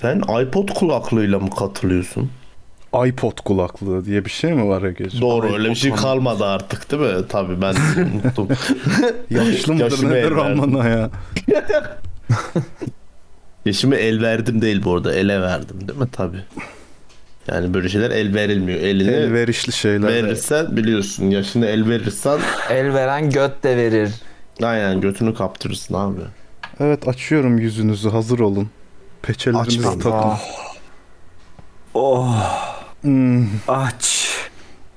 Sen iPod kulaklığıyla mı katılıyorsun? iPod kulaklığı diye bir şey mi var Ege'ciğim? Doğru öyle bir şey kalmadı artık değil mi? Tabii ben unuttum. Yaşlı mıdır Yaşıma nedir el amına ya? Yaşımı el verdim değil bu arada. Ele verdim değil mi? Tabii. Yani böyle şeyler el verilmiyor. Eline Elverişli şeyler. verirsen biliyorsun. Yaşını el verirsen El veren göt de verir. aynen götünü kaptırırsın abi. Evet açıyorum yüzünüzü hazır olun. Peçelerinizi Açmadım. takın. Ah. Oh Hmm, aç.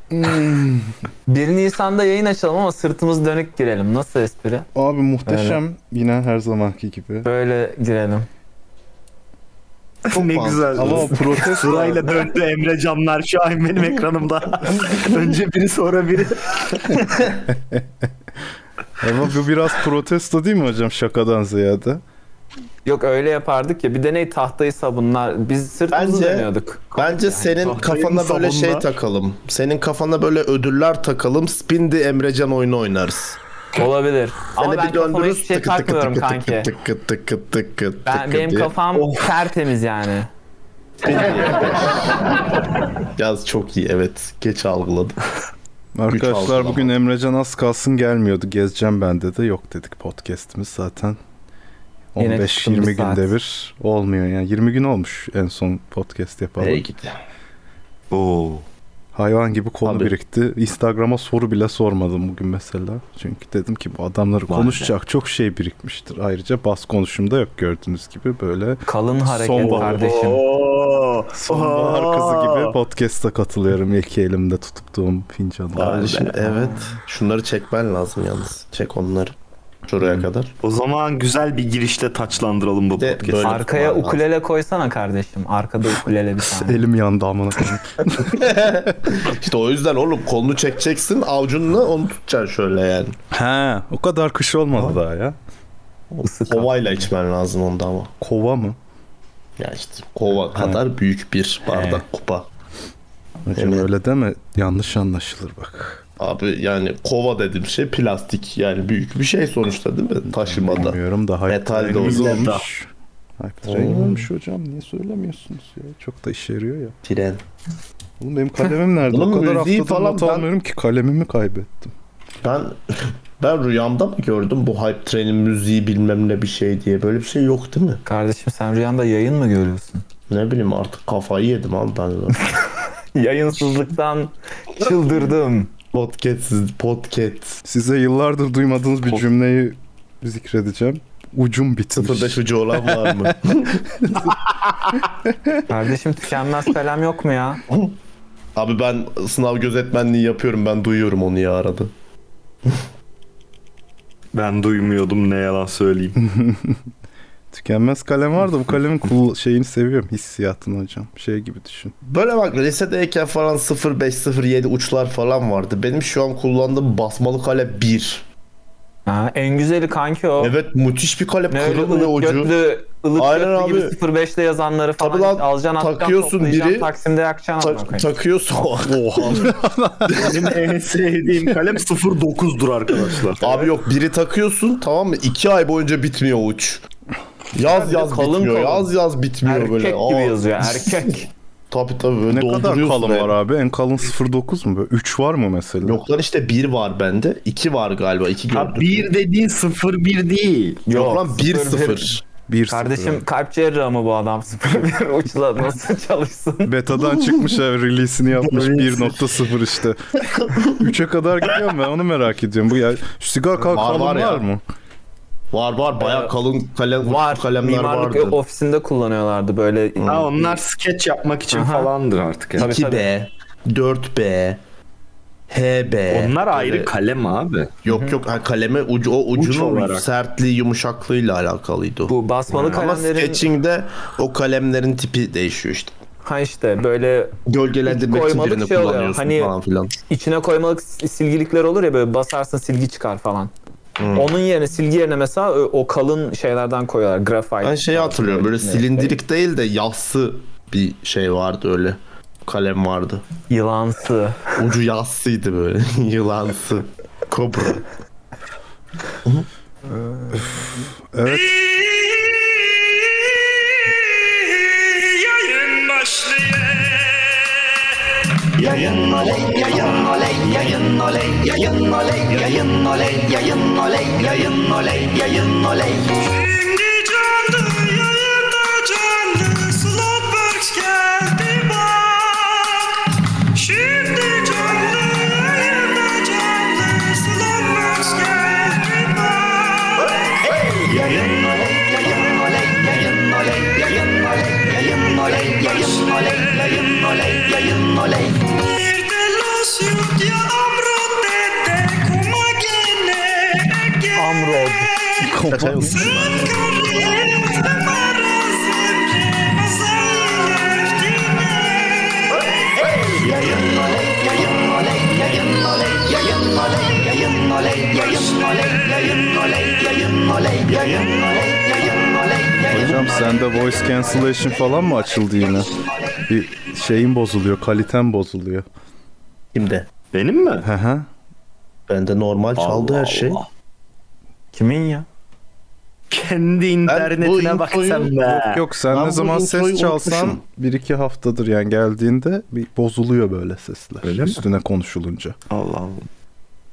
hmm. 1 Nisan'da yayın açalım ama sırtımız dönük girelim. Nasıl espri? Abi muhteşem yine her zamanki gibi. Böyle girelim. ne mantıklı. güzel. Ama o protesto Sırayla döndü Emre Canlar şu an benim ekranımda. Önce biri sonra biri. ama bu biraz protesto değil mi hocam şakadan ziyade? Yok öyle yapardık ya. Bir de ne tahtayı sabunlar. Biz sırtımızı Bence- dönüyorduk. Bence senin tahtayı kafana mı böyle şey takalım. Senin kafana böyle ödüller takalım. Spindi Emrecan oyunu oynarız. Olabilir. Ama Seni ben kafama hiçbir şey tıkı takmıyorum tıkı kanki. tıkı tıkı tıkı Ben, benim diye. kafam tertemiz yani. Yaz çok iyi evet. Geç algıladım. Arkadaşlar bugün Emrecan az kalsın gelmiyordu. Gezeceğim ben dedi. Yok dedik podcast'imiz zaten. Yine 15-20 çıktım bir saat. günde bir olmuyor yani. 20 gün olmuş en son podcast yapalım. Hey gidi. Oo. Hayvan gibi konu Abi. birikti. Instagram'a soru bile sormadım bugün mesela. Çünkü dedim ki bu adamları Vay konuşacak çok şey birikmiştir. Ayrıca bas konuşumda yok gördüğünüz gibi böyle Kalın hareket Sonbahar. kardeşim. Oo. sonbahar kızı gibi podcast'a katılıyorum. İki elimde tuttuğum fincanla. Evet. Şunları çekmen lazım yalnız. Çek onları. Şuraya kadar. O zaman güzel bir girişle taçlandıralım bu De podcast'ı. böyle- Arkaya ukulele koysana kardeşim. Arkada ukulele bir tane. Elim yandı amına koyayım. İşte o yüzden oğlum kolunu çekeceksin avucunla onu tutacaksın şöyle yani. He, o kadar kış olmadı daha ya. Isı kap. Kovayla içmen lazım onda ama. Kova mı? Ya işte kova kadar büyük bir bardak kupa. Hocam Evet. öyle deme yanlış anlaşılır bak. Abi yani kova dediğim şey plastik yani büyük bir şey sonuçta değil mi taşımada. Bilmiyorum da hype Metal de olmuş. Hype train olmuş hocam niye söylemiyorsunuz ya? Çok da işe yarıyor ya. Tren. Oğlum benim kalemim nerede? Bunun o kadar haftadır falan not ben- almıyorum ki kalemimi kaybettim. Ben ben rüyamda mı gördüm bu hype trenin müziği bilmem ne bir şey diye. Böyle bir şey yok değil mi? Kardeşim sen rüyanda yayın mı görüyorsun? Ne bileyim artık kafayı yedim abi ben. Yayınsızlıktan çıldırdım. Podcast, podcast. Size yıllardır duymadığınız bir cümleyi zikredeceğim. Ucum bitmiş. 05 ucu olan var mı? Kardeşim tükenmez kalem yok mu ya? abi ben sınav gözetmenliği yapıyorum ben duyuyorum onu ya arada. Ben duymuyordum ne yalan söyleyeyim. Tükenmez kalem var da bu kalemin cool şeyini seviyorum. Hissiyatını hocam. Şey gibi düşün. Böyle bak lisedeyken falan 05 07 uçlar falan vardı. Benim şu an kullandığım basmalı kale 1. Ha, en güzeli kanki o. Evet müthiş bir kale Ne kırılı ve ucu. götlü, ılık Aynen götlü abi. gibi 05'te yazanları falan Tabii lan, alacaksın atacaksın takıyorsun biri, Taksim'de yakacaksın. Ta- takıyorsun. Benim en sevdiğim kalem 09'dur arkadaşlar. Abi yok biri takıyorsun tamam mı? İki ay boyunca bitmiyor uç. Yaz yaz kalın bitmiyor. kalın. Yaz yaz bitmiyor Erkek böyle. gibi Aa, yazıyor erkek. Tabii tabii böyle Ne kadar kalın hep. var abi? En kalın 09 mu? Böyle 3 var mı mesela? Yok lan işte bir var bende. iki var galiba. iki Ha, gördüm. bir dediğin 01 değil. Yok lan bir sıfır, sıfır. 1 Kardeşim kalp cerrahı mı bu adam 01 uçla nasıl çalışsın? Betadan çıkmış abi release'ini yapmış 1.0 işte. 3'e kadar gidiyor mu? Ben onu merak ediyorum. Bu ya sigara kal Var, kalın var var, ya. mı? Var var baya Ee, kalın kalem Var. kalemler Mimarlık vardı. ofisinde kullanıyorlardı böyle. Ha onlar sketch yapmak için Aha. falandır artık. yani. Tabii, 2B, 4B, HB. Onlar ayrı Böyle- kalem abi. Yok yok ha, kaleme ucu o ucunun olarak. sertliği yumuşaklığıyla alakalıydı. Bu basmalı Ama kalemlerin sketching'de o kalemlerin tipi değişiyor işte. ha işte böyle Gölgelendirmek için birini şey oluyor. kullanıyorsun Hani- falan filan. içine koymalık silgilikler olur ya böyle basarsın silgi çıkar falan. Hmm. Onun yerine silgi yerine mesela o, o kalın şeylerden koyuyorlar. Grafite. Ben şeyi hatırlıyorum böyle Evet. silindirik değil de yassı bir şey vardı öyle. Kalem vardı. Yılansı. Ucu yassıydı böyle. Yılansı. Kobra. Evet. Yayın oley, yayın oley, yayın oley, yayın oley, yayın oley, yayın oley, yayın oley, yayın oley. Şimdi canlı yayında canlı Slotworks geldi bak Şimdi canlı yayında canlı Slotworks geldi bak Yayın oley, yayın oley, yayın oley, yayın oley, yayın oley, yayın oley, yayın oley, Amrod. Komando. Hocam sende voice cancellation falan mı açıldı yine? Bir şeyin bozuluyor, kaliten bozuluyor. Kimde? Benim mi? Hı hı. Bende normal çaldı Allah her şey. Allah. Kimin ya? Kendi internetine infoyu- bak sen be. Yok sen Ben ne bu zaman introyu ses çalsan unutmuşum. bir iki haftadır yani geldiğinde bir bozuluyor böyle sesler. Öyle mi? Üstüne konuşulunca. Allah Allah.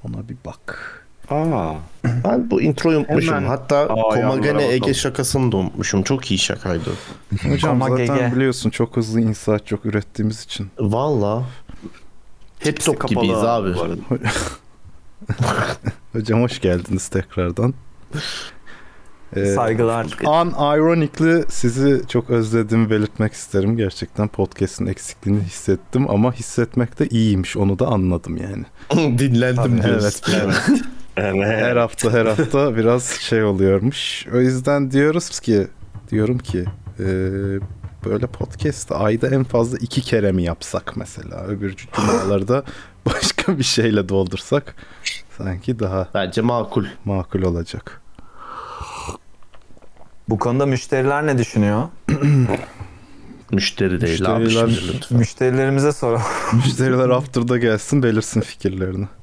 Ona bir bak. Aa. Ben bu introyu unutmuşum. Hemen Hatta Komagene Ege şakasını da unutmuşum. Çok iyi şakaydı. Hocam Ama zaten biliyorsun çok hızlı insight çok ürettiğimiz için. Valla. Hepsi TikTok kapalı gibiyiz abi. arada. Hocam hoş geldiniz tekrardan. Ee, Saygılar. Unironically sizi çok özlediğimi belirtmek isterim. Gerçekten podcast'in eksikliğini hissettim ama hissetmek de iyiymiş. Onu da anladım yani. Dinlendim Tabii, diyorsun. evet. Evet. Her hafta her hafta biraz şey oluyormuş. O yüzden diyoruz ki diyorum ki e, böyle podcast ayda en fazla iki kere mi yapsak mesela? Öbür cumalarda başka bir şeyle doldursak sanki daha Bence makul. makul olacak. Bu konuda müşteriler ne düşünüyor? Müşteri değil abi Müşteriler- şimdi lütfen. Müşterilerimize soralım. Müşteriler after'da gelsin belirsin fikirlerini.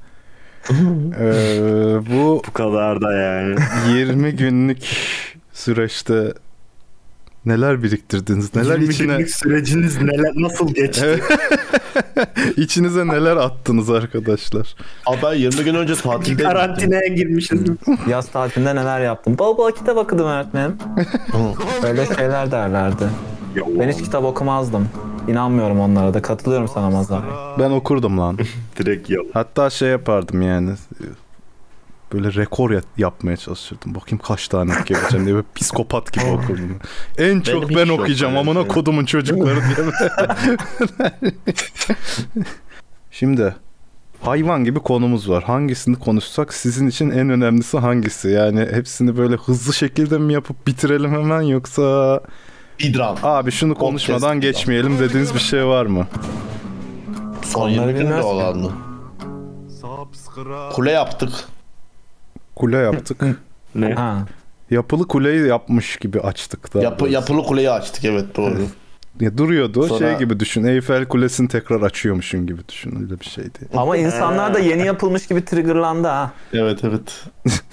Ee, bu Bu kadar da yani. 20 günlük süreçte neler biriktirdiniz? Neler 20 içine süreciniz neler nasıl geçti? Evet. içinize neler attınız arkadaşlar? Abi ben 20 gün önce tatilde Karantinaya girmişiz. Yaz tatilinde neler yaptın? Bol bol kitap okudum öğretmenim. Öyle şeyler derlerdi. Ben hiç kitap okumazdım. İnanmıyorum onlara da. Katılıyorum sana Mazhar. Ben okurdum lan. Direkt yalan. Hatta şey yapardım yani. Böyle rekor ya- yapmaya çalışırdım. Bakayım kaç tane okuyabileceğim diye böyle psikopat gibi okurdum. En çok ben okuyacağım amına şey. kodumun çocukları diye. Şimdi hayvan gibi konumuz var. Hangisini konuşsak sizin için en önemlisi hangisi? Yani hepsini böyle hızlı şekilde mi yapıp bitirelim hemen yoksa İdram. abi şunu konuşmadan Podcast. geçmeyelim dediğiniz bir şey var mı? Son 20 günde bilmez ki. olandı. Kule yaptık. Kule yaptık. Ne? Ha. Yapılı kuleyi yapmış gibi açtık da. Yapı, yapılı kuleyi açtık evet doğru. Ya duruyordu. Sonra- Şey gibi düşün. Eyfel Kulesi'ni tekrar açıyormuşsun gibi düşün. Öyle bir şeydi. Ama insanlar da yeni yapılmış gibi triggerlandı ha. evet evet.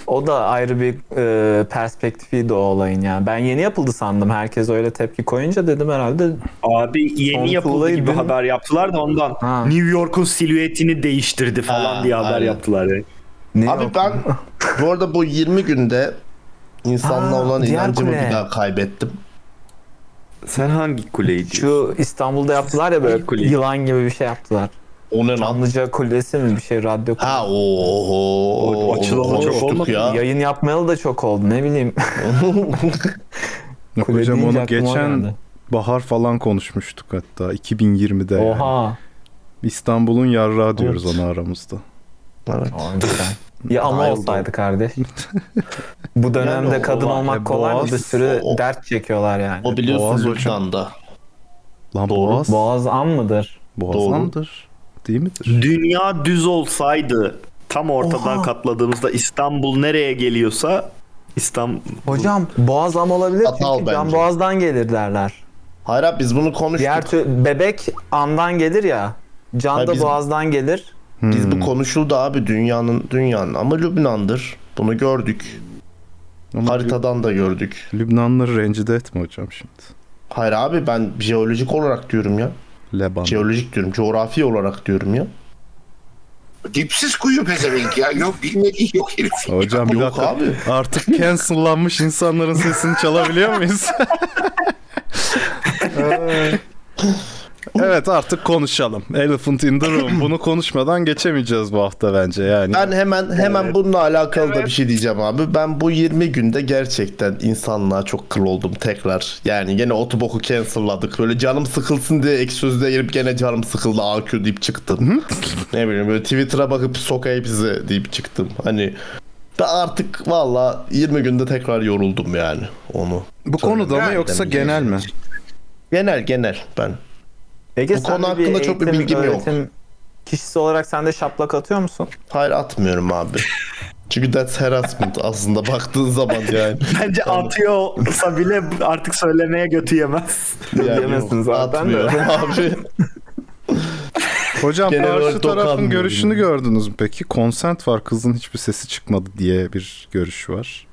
O da ayrı bir e, perspektifiydi o olayın yani. Ben yeni yapıldı sandım. Herkes öyle tepki koyunca dedim herhalde. Abi yeni Son yapıldı gibi haber yaptılar da ondan. Ha. New York'un silüetini değiştirdi falan Ha, diye haber aynen. yaptılar. Yani. Ne Abi yok? ben bu arada bu 20 günde insanla Aa, olan diğer inancımı kule. bir daha kaybettim. Sen hangi kuleyi Şu İstanbul'da yaptılar ya böyle Kule. yılan gibi bir şey yaptılar. O ne lan? Kulesi mi bir şey radyo kulesi. Ha. O açılalı çok olmadı ya. Yayın yapmayalı da çok oldu ne bileyim. Yok Kule hocam deyince onu aklıma geçen geldi. bahar falan konuşmuştuk hatta 2020'de. yani. Oha. İstanbul'un yarrağı diyoruz Evet. ona aramızda. Evet. Ya ama olsaydı kardeş. Bu dönemde Yani o- kadın olmak e, kolay mı? Boğaz- Bir sürü o- dert çekiyorlar yani. O biliyorsun Boğaz. Lübnan'da. Lan Doğru. Boğaz, Boğaz an mıdır? Boğazandır. Değil midir? Dünya düz olsaydı tam ortadan Oha. katladığımızda İstanbul nereye geliyorsa İstanbul Hocam boğaz am olabilir Çatal çünkü can bence. boğazdan gelir derler. Hayır abi biz bunu konuştuk. Diğer tür bebek andan gelir ya. Can Hayır, da biz- boğazdan gelir. Biz Hmm. bu konuşuldu abi dünyanın dünyanın ama Lübnan'dır. Bunu gördük. Ama Haritadan da gördük. Lübnanlıları rencide etme hocam şimdi. Hayır abi ben jeolojik olarak diyorum ya. Leban. Jeolojik diyorum. Coğrafi olarak diyorum ya. Dipsiz kuyu pezevenk ya. Yok bilmediği yok herif. Hocam bir Yok dakika. abi. Artık cancellanmış insanların sesini çalabiliyor muyuz? evet artık konuşalım. Elephant in the room. Bunu konuşmadan geçemeyeceğiz bu hafta bence yani. Ben hemen hemen bununla alakalı da bir şey diyeceğim abi. Ben bu 20 günde gerçekten insanlığa çok kıl oldum tekrar. Yani gene otoboku cancelladık. Böyle canım sıkılsın diye ek sözde girip gene canım sıkıldı AQ deyip çıktım. ne bileyim böyle Twitter'a bakıp sokayım size deyip çıktım. Hani ben artık valla 20 günde tekrar yoruldum yani onu. Bu konuda mı yoksa genel mi? Genel genel ben. Ege Bu konu hakkında çok bir eğitim, bilgim yok. öğretim Kişisi olarak sen de şaplak atıyor musun? Hayır atmıyorum abi. Çünkü that's harassment aslında baktığın zaman yani. Bence atıyor olsa bile artık söylemeye götü yemez. yani Diyemezsin yok, zaten de. atmıyorum abi. Hocam Genel karşı olarak tarafın dokanmıyorum. görüşünü gördünüz mü peki? Consent var kızın hiçbir sesi çıkmadı diye bir görüş var.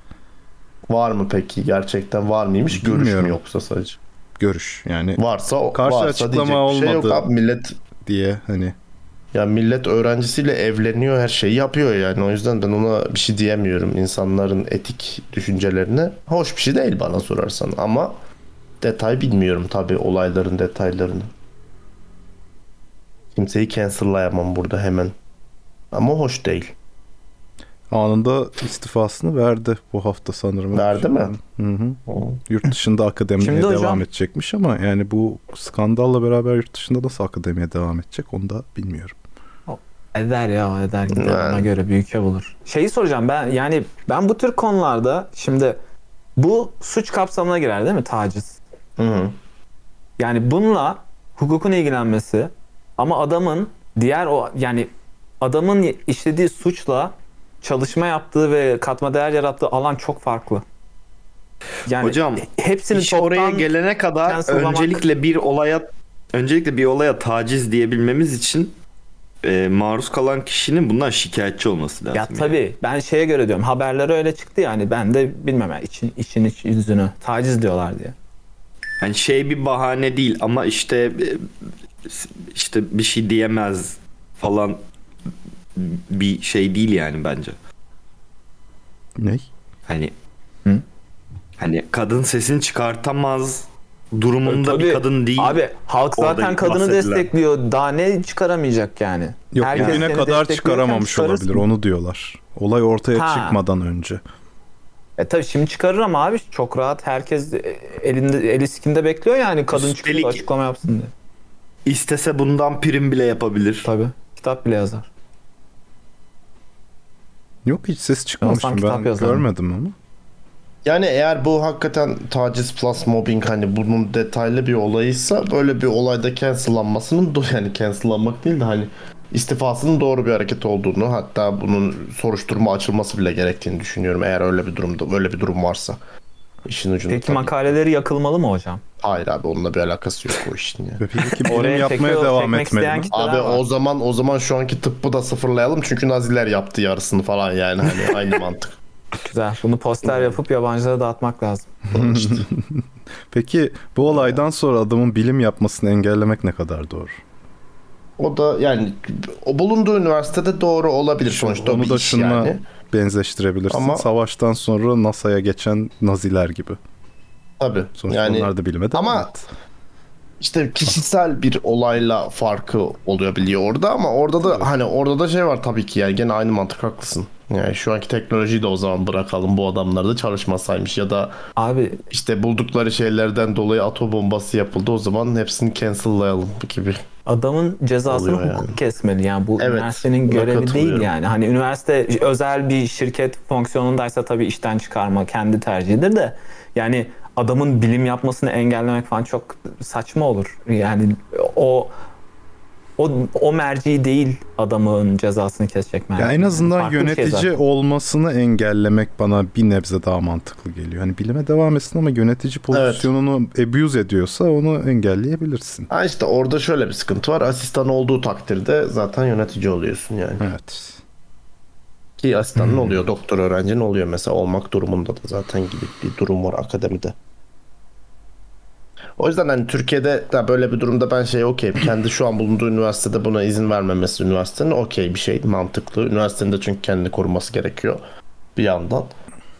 Var mı peki gerçekten var mıymış? Görüş Bilmiyorum. mü yoksa sadece? Görüş yani Varsa Karşı varsa açıklama bir şey yok olmadı. abi. Millet diye hani. ya millet öğrencisiyle evleniyor her şeyi yapıyor yani. O yüzden ben ona bir şey diyemiyorum insanların etik düşüncelerine. Hoş bir şey değil bana sorarsan ama detay bilmiyorum tabii olayların detaylarını. Kimseyi cancel'layamam burada hemen. Ama hoş değil. Anında istifasını verdi bu hafta sanırım. Verdi mi? Hı hı. Yurt dışında akademiye Şimdi devam hocam- edecekmiş ama yani bu skandalla beraber yurt dışında nasıl akademiye devam edecek onu da bilmiyorum. Eder ya eder gider Yani. ona göre bir ülke bulur. Şeyi soracağım ben yani ben bu tür konularda şimdi bu suç kapsamına girer değil mi taciz? Hı hı. Yani bununla hukukun ilgilenmesi ama adamın diğer o yani adamın işlediği suçla çalışma yaptığı ve katma değer yarattığı alan çok farklı. Yani Hocam, hepsini İş oraya gelene kadar öncelikle bir olaya öncelikle bir olaya taciz diyebilmemiz için e, maruz kalan kişinin bundan şikayetçi olması lazım. ya yani. tabii ben şeye göre diyorum haberlere öyle çıktı yani ben de bilmem yani için için iç yüzünü taciz diyorlar diye. Hani şey bir bahane değil ama işte e, işte bir şey diyemez falan bir şey değil yani bence. Ne? Hani Hı? hani kadın sesini çıkartamaz durumunda Tabii. bir kadın değil. Abi halk zaten kadını bahsedilen. destekliyor. Daha ne çıkaramayacak yani? Yok Herkes bugüne kadar çıkaramamış çıkarırsın. olabilir onu diyorlar. Olay ortaya Ha. çıkmadan önce. E tabii şimdi çıkarır ama abi çok rahat herkes elinde eli sikinde bekliyor yani kadın çıkıp Üstelik- açıklama yapsın diye. İstese bundan prim bile yapabilir. Tabii. Kitap bile yazar. Yok hiç ses çıkmamış. Olsan Ben görmedim ama. Yani eğer bu hakikaten taciz plus mobbing hani bunun detaylı bir olayıysa böyle bir olayda cancellanmasının do- yani cancellanmak değil de hani istifasının doğru bir hareket olduğunu hatta bunun soruşturma açılması bile gerektiğini düşünüyorum eğer öyle bir durumda öyle bir durum varsa. İşin ucunda Peki tabii. makaleleri yakılmalı mı hocam? Hayır abi onunla bir alakası yok o işin ya. Peki bilim yapmaya çekiyor- devam etmeli mi? Abi var. o zaman o zaman şu anki tıbbı da sıfırlayalım çünkü Naziler yaptı yarısını falan yani hani aynı mantık. Güzel. Bunu poster yapıp yabancılara dağıtmak lazım. Peki bu olaydan sonra adamın bilim yapmasını engellemek ne kadar doğru? O da yani o bulunduğu üniversitede doğru olabilir sonuçta o Onu bir da iş şunla yani. Benzeştirebilirsin. Ama- Savaştan sonra NASA'ya geçen Naziler gibi. Tabii. Sonuçta yani onlar da bilime devam ama- etti. işte kişisel bir olayla farkı olabiliyor orada ama orada da hani orada da şey var tabii ki yani gene aynı mantık haklısın. Yani şu anki teknolojiyi de o zaman bırakalım bu adamlar da çalışmasaymış ya da Abi işte buldukları şeylerden dolayı atom bombası yapıldı o zaman hepsini cancel'layalım gibi. Adamın cezasını Oluyor hukuk yani. kesmeli. Yani bu Evet, üniversitenin görevi değil yani. Hani üniversite özel bir şirket fonksiyonundaysa tabii işten çıkarma kendi tercihidir de yani adamın bilim yapmasını engellemek falan çok saçma olur. Yani o o o merci değil adamın cezasını kesecek merci. Ya en azından Farklı şey yönetici zaten. olmasını engellemek bana bir nebze daha mantıklı geliyor. Hani bilime devam etsin ama yönetici pozisyonunu abuse ediyorsa onu engelleyebilirsin. Ha işte orada şöyle bir sıkıntı var. Asistan olduğu takdirde zaten yönetici oluyorsun yani. Evet. Ki asistanın Hmm. oluyor, doktor öğrencinin oluyor mesela olmak durumunda da zaten gibi bir durum var akademide. O yüzden hani Türkiye'de de böyle bir durumda ben şey okey. Kendi şu an bulunduğu üniversitede buna izin vermemesi üniversitenin okey bir şey. Mantıklı. Üniversitenin de çünkü kendini koruması gerekiyor. Bir yandan.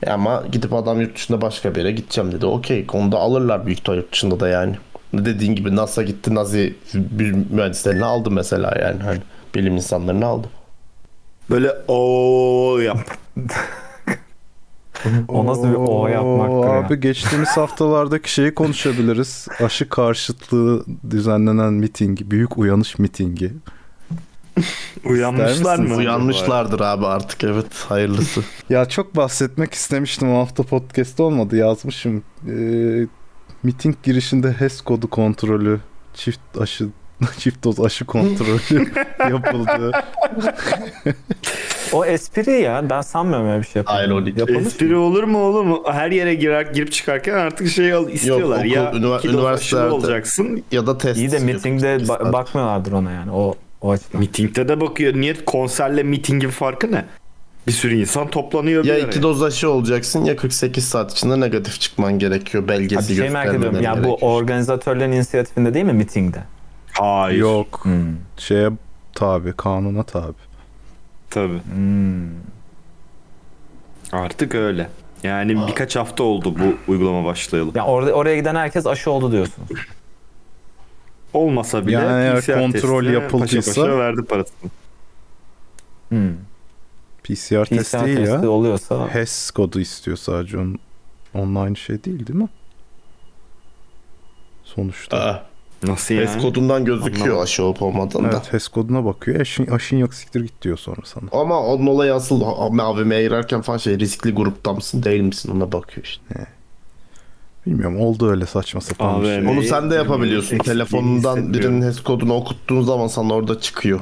E ama gidip adam yurt dışında başka bir yere gideceğim dedi. Okey konuda alırlar büyük ihtimal yurt dışında da yani. Dediğin gibi NASA gitti Nazi bir mühendislerini aldı mesela yani. Hani bilim insanlarını aldı. Böyle o yap. O nasıl bir o yapmaktır ya? Abi geçtiğimiz haftalardaki şeyi konuşabiliriz. Aşı karşıtlığı düzenlenen miting, büyük uyanış mitingi. Uyanmışlar mı? Uyanmışlardır abi artık evet hayırlısı. Ya çok bahsetmek istemiştim o hafta podcast olmadı yazmışım. Ee, miting girişinde HES kodu kontrolü, çift aşı çift doz aşı kontrolü yapıldı. O espri ya. Ben sanmıyorum öyle bir şey yapalım. Ironik. Yapılmış mı? Espri olur mu oğlum? Her yere girer girip çıkarken artık şey al istiyorlar. okul, ya ünivers- iki doz aşılı üniversitelerde- olacaksın. Ya da test. İyi de mitingde ba- bakmıyorlardır ona yani. O o açıdan. Mitingde de bakıyor. Niye konserle mitingin farkı ne? Bir sürü insan toplanıyor bir Ya iki doz aşı olacaksın ya 48 saat içinde negatif çıkman gerekiyor belgesi Ha, bir şey merak ediyorum. Ya bu gerekiyor. organizatörlerin inisiyatifinde değil mi mitingde? Hayır. Yok. Hmm. Şeye tabi, kanuna tabi. Tabii. Hmm. Artık öyle. Yani birkaç hafta oldu bu uygulama başlayalı. Ya orada oraya giden herkes aşı oldu diyorsunuz. Olmasa bile Yani eğer PCR kontrol testine yapıldıysa- paşa paşa verdi parasını. Hmm. PCR, test PCR değil testi ya. oluyorsa HES kodu istiyor sadece onun. Onunla aynı şey değil değil mi? Sonuçta. Aa, Nasıl yani? test kodundan gözüküyor Anlamadım. aşı olup olmadığında. Evet HES koduna bakıyor. Aşın, aşın yok siktir git diyor sonra sana. Ama onun olayı asıl AVM'ye girerken falan şey riskli grupta mısın değil misin ona bakıyor işte. Bilmiyorum oldu öyle saçma sapan bir şey. Onu sen de yapabiliyorsun. Telefonundan birinin HES kodunu okuttuğun zaman sana orada çıkıyor.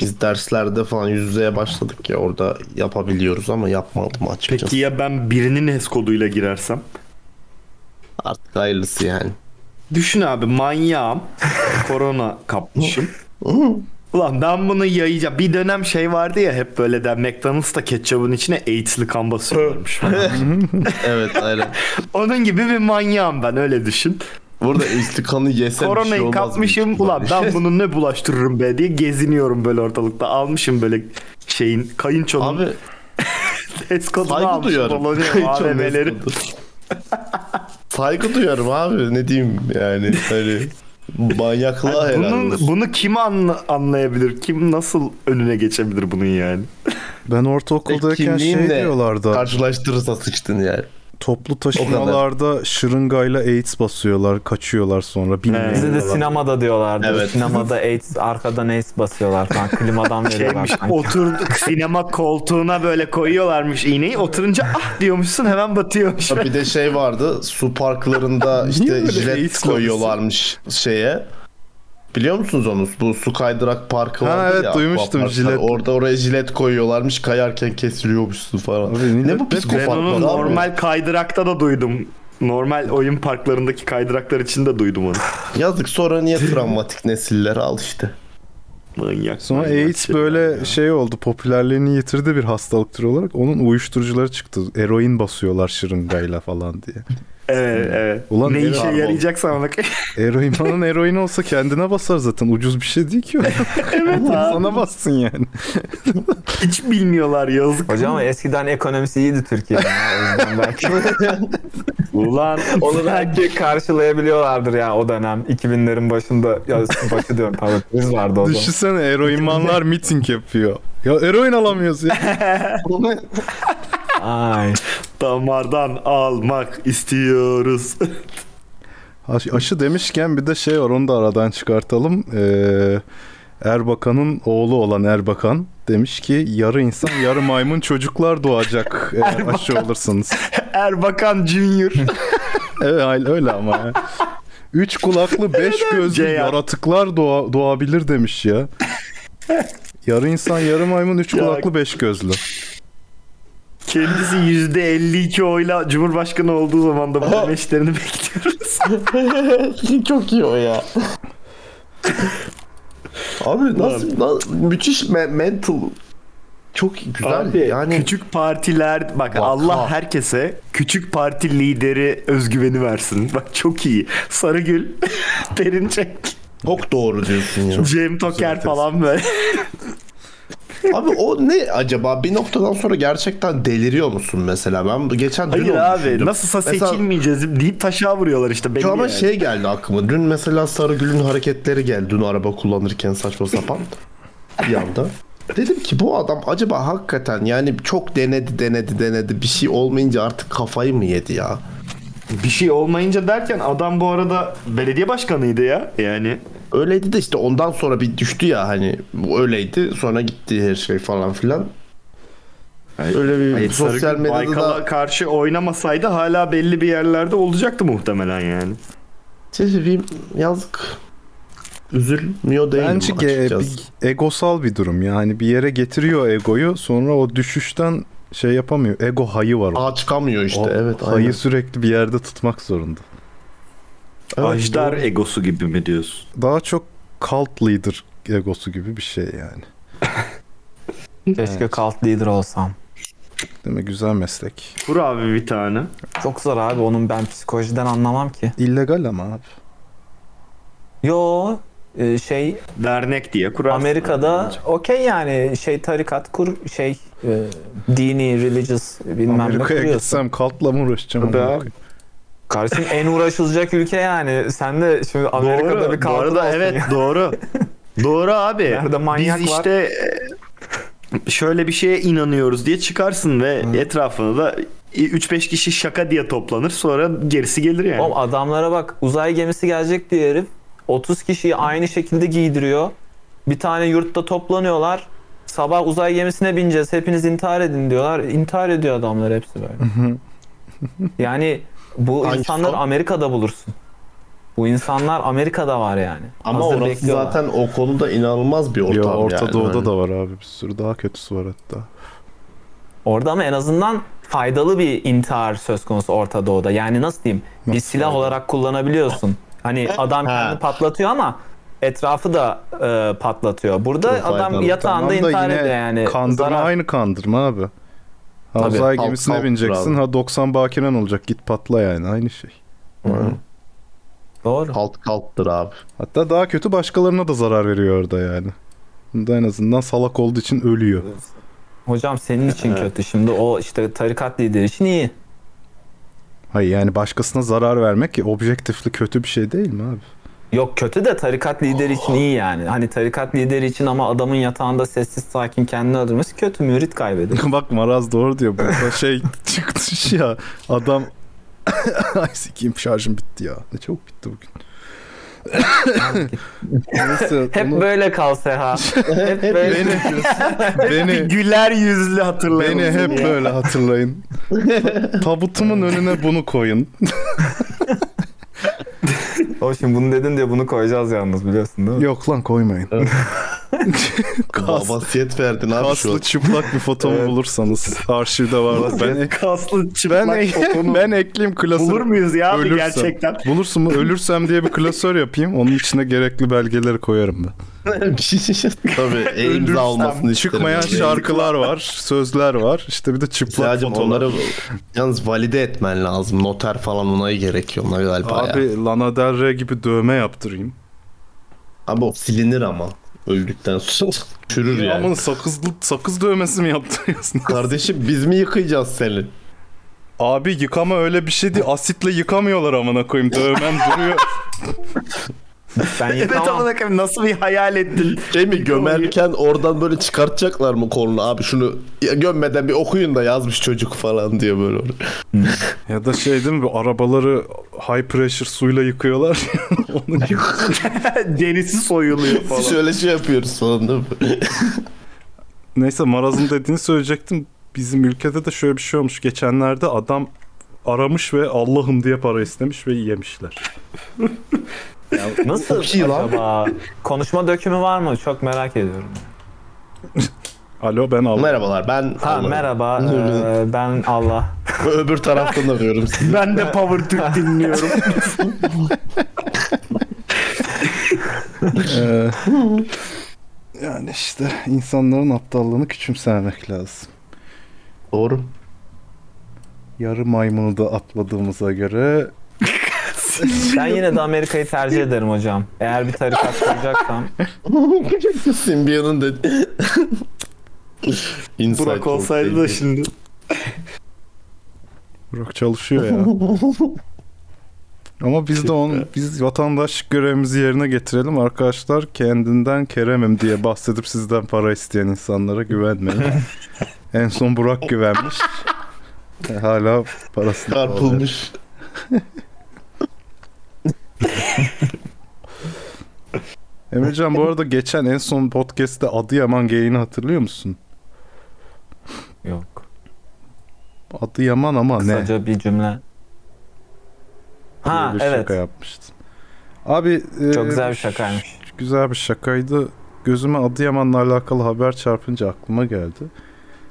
Biz derslerde falan yüz yüzeye başladık ya orada yapabiliyoruz ama yapmadım açıkçası. Peki ya ben birinin HES koduyla girersem? Artık hayırlısı yani. Düşün abi manyağım. korona kapmışım. Ulan ben bunu yayacağım. Bir dönem şey vardı ya hep böyle de McDonald's'ta ketçapın içine AIDS'li kan basıyorlarmış evet aynen. Onun gibi bir manyağım ben öyle düşün. Burada istikanı yesem bir şey Koronayı olmaz kapmışım. Ulan ben bunu ne bulaştırırım be diye geziniyorum böyle ortalıkta. Almışım böyle şeyin kayınçonun Abi HES kodunu saygı almışım. Kayınçonun AVM'leri. saygı duyarım abi ne diyeyim yani hani manyaklığa helal Bunun, olsun. bunu kim anla- anlayabilir? Kim nasıl önüne geçebilir bunun yani? Ben ortaokuldayken şey Kimliğinle diyorlardı. Karşılaştırırsa sıçtın yani. Toplu taşımalarda şırıngayla AIDS basıyorlar, kaçıyorlar sonra Bize de sinemada diyorlardı. Evet. Sinemada AIDS arkadan AIDS basıyorlar falan. Klimadan veriyorlar. Şeymiş oturduk sinema koltuğuna böyle koyuyorlarmış iğneyi. Oturunca ah diyormuşsun hemen batıyormuş. Bir de şey vardı su parklarında işte jilet AIDS koyuyorlarmış şeye. Biliyor musunuz onu? Bu su kaydırak parkı Ha, vardı evet, ya. duymuştum, jilet. Orada oraya jilet koyuyorlarmış kayarken kesiliyormuşsun falan. Abi, ne bu hep- ben psikopat onu abi? normal kaydırakta da duydum. Normal oyun parklarındaki kaydıraklar için de duydum onu. Yazık sonra niye travmatik nesiller al işte. Manyak. Sonra manyak AIDS böyle ya. şey oldu, popülerliğini yitirdi bir hastalık türü olarak. Onun uyuşturucuları çıktı. Eroin basıyorlar şırıngayla falan diye. Evet evet. Ulan ne işe yarayacaksa ona Eroin falan eroin olsa kendine basar zaten. Ucuz bir şey değil ki o. evet Sana bassın yani. hiç bilmiyorlar yazık. Hocam ama eskiden ekonomisi iyiydi Türkiye'nin. belki Ulan onu belki karşılayabiliyorlardır ya o dönem. 2000'lerin başında ya başı diyorum pardon kriz vardı o zaman. Düşünsene eroinmanlar miting yapıyor. Ya eroin alamıyoruz ya. Ay. damardan almak istiyoruz. Aş- aşı demişken bir de şey var onu da aradan çıkartalım. Ee, Erbakan'ın oğlu olan Erbakan demiş ki yarı insan yarı maymun çocuklar doğacak eğer aşı olursanız. Erbakan Junior. Evet öyle ama ya. Üç kulaklı beş gözlü yaratıklar doğa, doğabilir demiş ya. Yarı insan yarı maymun üç kulaklı beş gözlü. Kendisi %52 oyla Cumhurbaşkanı olduğu zaman da bu demeçlerini bekliyoruz. Çok iyi o ya. Abi nasıl, na- müthiş me- mental çok güzel. Abi yani küçük partiler bak Allah herkese küçük parti lideri özgüveni versin. Bak çok iyi. Sarıgül, Perinçek, çok doğru diyorsun ya. Cem Toker falan böyle. Abi o ne acaba? Bir noktadan sonra gerçekten deliriyor musun mesela? Ben geçen dün Hayır onu abi düşündüm. nasılsa Mesela- seçilmeyeceğiz deyip taşa vuruyorlar işte. Belli ama yani. şey geldi aklıma. Dün mesela Sarıgül'ün hareketleri geldi. Dün araba kullanırken saçma sapan. bir anda. Dedim ki bu adam acaba hakikaten yani çok denedi denedi denedi bir şey olmayınca artık kafayı mı yedi ya? Bir şey olmayınca derken adam bu arada belediye başkanıydı ya. Yani Öyleydi de işte ondan sonra bir düştü ya hani öyleydi sonra gitti her şey falan filan. Öyle bir Hayır, sosyal Sarıgül medyada Baykal'a da karşı oynamasaydı hala belli bir yerlerde olacaktı muhtemelen yani. Sesivim yazık. Üzülmüyor değilim Bence ge- açıkçası. bir egosal bir durum yani bir yere getiriyor egoyu sonra o düşüşten şey yapamıyor. Ego hayı var. Aa çıkamıyor işte O evet hayı aynen. sürekli bir yerde tutmak zorunda. Evet, Ajdar doğru. egosu gibi mi diyorsun? Daha çok cult leader egosu gibi bir şey yani. Keşke cult leader olsam. Değil mi? Güzel meslek. Kur abi bir tane. Çok zor abi onun ben psikolojiden anlamam ki. İllegal ama abi. Yo şey Dernek diye kurarsın. Amerika'da okey yani şey tarikat kur şey e, dini religious bilmem ne Amerika'ya gitsem cult'la mı uğraşacağım? Tabii? Kardeşim en uğraşılacak ülke yani. Sen de şimdi Amerika'da doğru, bir kalkın arada olsun evet ya. doğru. doğru abi. Nerede manyak Biz var? işte e, şöyle bir şeye inanıyoruz diye çıkarsın ve etrafına da 3-5 kişi şaka diye toplanır sonra gerisi gelir yani. Oğlum adamlara bak uzay gemisi gelecek diye herif 30 kişiyi aynı şekilde giydiriyor. Bir tane yurtta toplanıyorlar. Sabah uzay gemisine bineceğiz. Hepiniz intihar edin diyorlar. İntihar ediyor adamlar hepsi böyle. yani bu o? Amerika'da bulursun. Bu insanlar Amerika'da var yani. Ama Hazır orası bekliyorlar. zaten o konuda inanılmaz bir ortam Yo, Orta yani. Doğu'da Hani- da var abi. Bir sürü daha kötüsü var hatta. Orada ama en azından faydalı bir intihar söz konusu Orta Doğu'da. Yani nasıl diyeyim? Bir Nasıl silah faydalı? olarak kullanabiliyorsun. Hani adam Ha. kendi patlatıyor ama etrafı da e, patlatıyor. Burada Çok adam faydalı. yatağında Tamam intihar ediyor yani. Kandırma Zarar. aynı kandırma abi. Ha Tabii. uzay Kalk, gemisine kalk, bineceksin. bravo. Ha 90 bakinen olacak. Git patla yani. Aynı şey. Doğru. Kalt kalttır abi. Hatta daha kötü başkalarına da zarar veriyor orada yani. Bunda en azından salak olduğu için ölüyor. Hocam senin için kötü. Şimdi o işte tarikat lideri için iyi. Hayır yani başkasına zarar vermek objektifli kötü bir şey değil mi abi? Yok kötü de tarikat lideri için iyi yani. Hani tarikat lideri için ama adamın yatağında sessiz sakin kendini öldürmesi kötü mürit kaybediyor. Bak Maraz doğru diyor. Burada şey çıktı ya. Adam Ay sikeyim şarjım bitti ya. Ne çabuk bitti bugün. Neyse, Hep onu- böyle kal Seha. Hep böyle. beni, beni, Güler yüzlü hatırlayalım. beni hep ya. böyle hatırlayın. Tabutumun önüne bunu koyun. O şimdi bunu dedin diye bunu koyacağız yalnız biliyorsun değil mi? Yok lan koymayın. Kas, Vasiyet verdin abi şu kaslı an. çıplak bir fotomu bulursanız arşivde var. Ben, kaslı çıplak ben, fotonu ben ekleyeyim klasörü. bulur muyuz ya abi Ölürsem. gerçekten? Bulursun mu? Ölürsem diye bir klasör yapayım. Onun içine gerekli belgeleri koyarım ben. Tabii e, imza olmasını isterim. Çıkmayan Yani. şarkılar var, sözler var. İşte bir de çıplak Siyahcığım fotolar. onları yalnız valide etmen lazım. Noter falan onayı gerekiyor ona galiba ya. Abi Lana Del Rey gibi dövme yaptırayım. Abi o silinir ama öldükten sonra. Çürür yani. Aman sakızlı sakız dövmesi mi yaptırıyorsun? Kardeşim biz mi yıkayacağız seni? Abi yıkama öyle bir şey değil. Asitle yıkamıyorlar amına koyayım. Dövmem duruyor. Ben Evet amına koyayım nasıl bir hayal ettin? Şey mi gömerken oradan böyle çıkartacaklar mı kolunu abi şunu ya gömmeden bir okuyun da yazmış çocuk falan diye böyle. ya da şey değil mi bu arabaları high pressure suyla yıkıyorlar. Onun. Derisi soyuluyor falan. Şöyle şey yapıyoruz falan değil mi? Neyse Maraz'ın dediğini söyleyecektim. Bizim ülkede de şöyle bir şey olmuş. Geçenlerde adam aramış ve Allah'ım diye para istemiş ve yemişler. Nasıl Çok iyi lan. acaba? Konuşma dökümü var mı? Çok merak ediyorum. Alo ben Allah. Merhabalar ben Ha Allah. merhaba. e, ben Allah. Öbür taraftan arıyorum sizi. Ben de Power Türk dinliyorum. Ee, Yani işte insanların aptallığını küçümsemek lazım. Doğru. Yarı maymunu da atladığımıza göre Ben yine de Amerika'yı tercih ederim hocam. Eğer bir tarikat kuracaksam. Dedi. Inside Burak olsaydı da şimdi. Burak çalışıyor ya. Ama biz de onu biz vatandaşlık görevimizi yerine getirelim arkadaşlar. Kendinden Kerem'im diye bahsedip sizden para isteyen insanlara güvenmeyin. en son Burak güvenmiş. E, Hala parasını. Çarpılmış. Emircan bu arada geçen en son podcast'te Adıyaman geyini hatırlıyor musun? Yok. Adıyaman ama ne? Kısaca bir cümle. Ha Böyle bir evet. şaka yapmıştım. Abi Çok e, güzel bir şakaymış. Güzel bir şakaydı. Gözüme Adıyaman'la alakalı haber çarpınca aklıma geldi.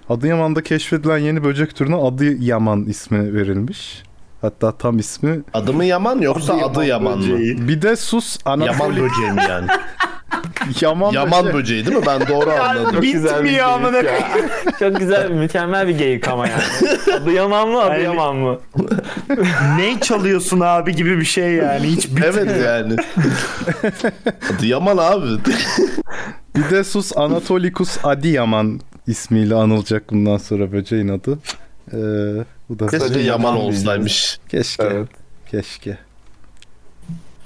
Adıyaman'da keşfedilen yeni böcek türüne Adıyaman ismi verilmiş. Hatta tam ismi. Adı Yaman yoksa adı Yaman mı? Bir de sus Anatoli. Yaman böceği mi yani? Yaman, Yaman böceği. böceği değil mi? Ben doğru anladım. Çok güzel bir Bitmiyor amına geyik ya. Çok güzel, mükemmel bir geyik ama yani. Adıyaman mı, Adıyaman mı? ne çalıyorsun abi gibi bir şey yani. Hiç bit- evet yani. Adı Yaman abi. Bir de sus Anatolicus Adiyaman ismiyle anılacak bundan sonra böceğin adı. Ee, bu da Keşke Yaman Yaman olsaymış. keşke. Evet. Keşke.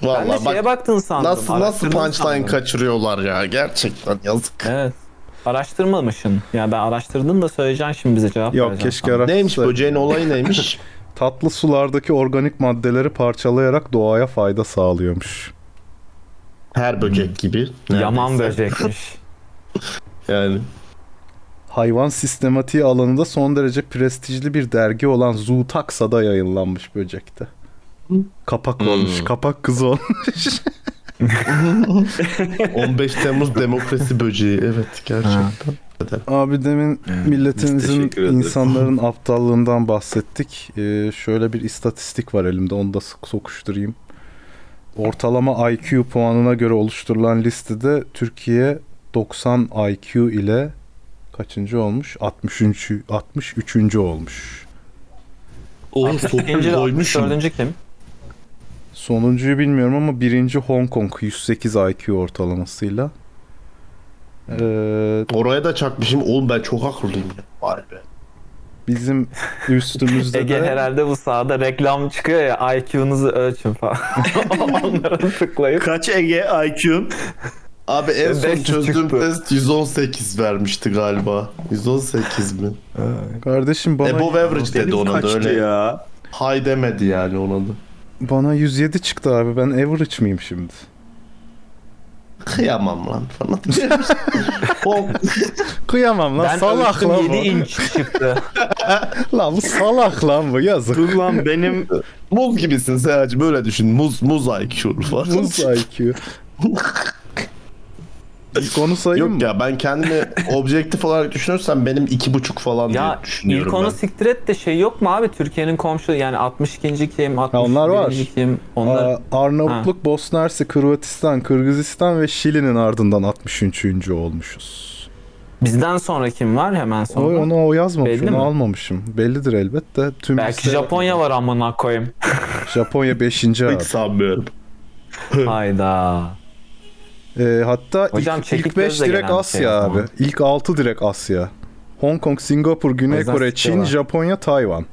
Ben de Vallahi şeye bak baktın sandım. nasıl nasıl punchline sandım. kaçırıyorlar ya. Gerçekten yazık. Evet. Araştırmamışsın. Ya ben araştırdım da söyleyeceksin şimdi bize cevap Yok keşke araştırsa. Neymiş böceğin olayı neymiş? Tatlı sulardaki organik maddeleri parçalayarak doğaya fayda sağlıyormuş. Her böcek gibi. Yaman Neredeyse. böcekmiş. Yani. Hayvan sistematiği alanında son derece prestijli bir dergi olan Zootaxa'da yayınlanmış böcekte. Kapak olmuş. Kapak kızı olmuş. 15 Temmuz demokrasi böceği. Evet gerçekten. Abi demin milletimizin insanların aptallığından bahsettik. Ee, şöyle bir istatistik var elimde. Onu da sokuşturayım. Ortalama IQ puanına göre oluşturulan listede Türkiye 90 IQ ile kaçıncı olmuş? 63. 63. olmuş. O İkinci sokup ve koymuşum. dördüncü kim? Sonuncuyu bilmiyorum ama birinci Hong Kong 108 IQ ortalamasıyla. Ee, Oraya da çakmışım. Oğlum ben çok akıllıyım ya. Vay be. bizim üstümüzde Ege de herhalde bu sahada reklam çıkıyor ya IQ'nuzu ölçün falan. Onlara tıklayıp. Kaç Ege IQ'un? Abi en son 500 çözdüğüm çıktı. test 118 vermişti galiba. 118 mi? kardeşim bana Above average dedi ona da öyle. ya? High demedi yani ona da. bana 107 çıktı abi. Ben average miyim şimdi? Kıyamam lan falan. O Kıyamam lan Ben salak lan 7 bu. inç çıktı. Lan bu salak lan bu yazık. Dur lan benim muz gibisin Serhat'cığım böyle düşün. Muz muz IQ falan. Muz IQ. İlk onu sayayım Yok mı? ya ben kendimi objektif olarak düşünürsem benim iki buçuk falan diye ya düşünüyorum ilk onu ben. siktir et de şey yok mu abi? Türkiye'nin komşu yani 62. kim, 61. onlar var. kim? Onlar Aa, Arnavutluk, Bosna Hersek, Hırvatistan, Kırgızistan ve Şili'nin ardından 63. olmuşuz. bizden sonra kim var hemen sonra? onu o yazmamış, Belli onu mi? almamışım. Bellidir elbette. Tüm Belki liste- Japonya var amına koyayım. Japonya 5. Hiç abi. sanmıyorum. Hayda. Ee, hatta Hocam ilk, ilk 5 gözle direkt Asya şey abi. zaman. İlk 6 direkt Asya. Hong Kong, Singapur, Güney Kore, Çin, sıkıyorlar. Japonya, Tayvan.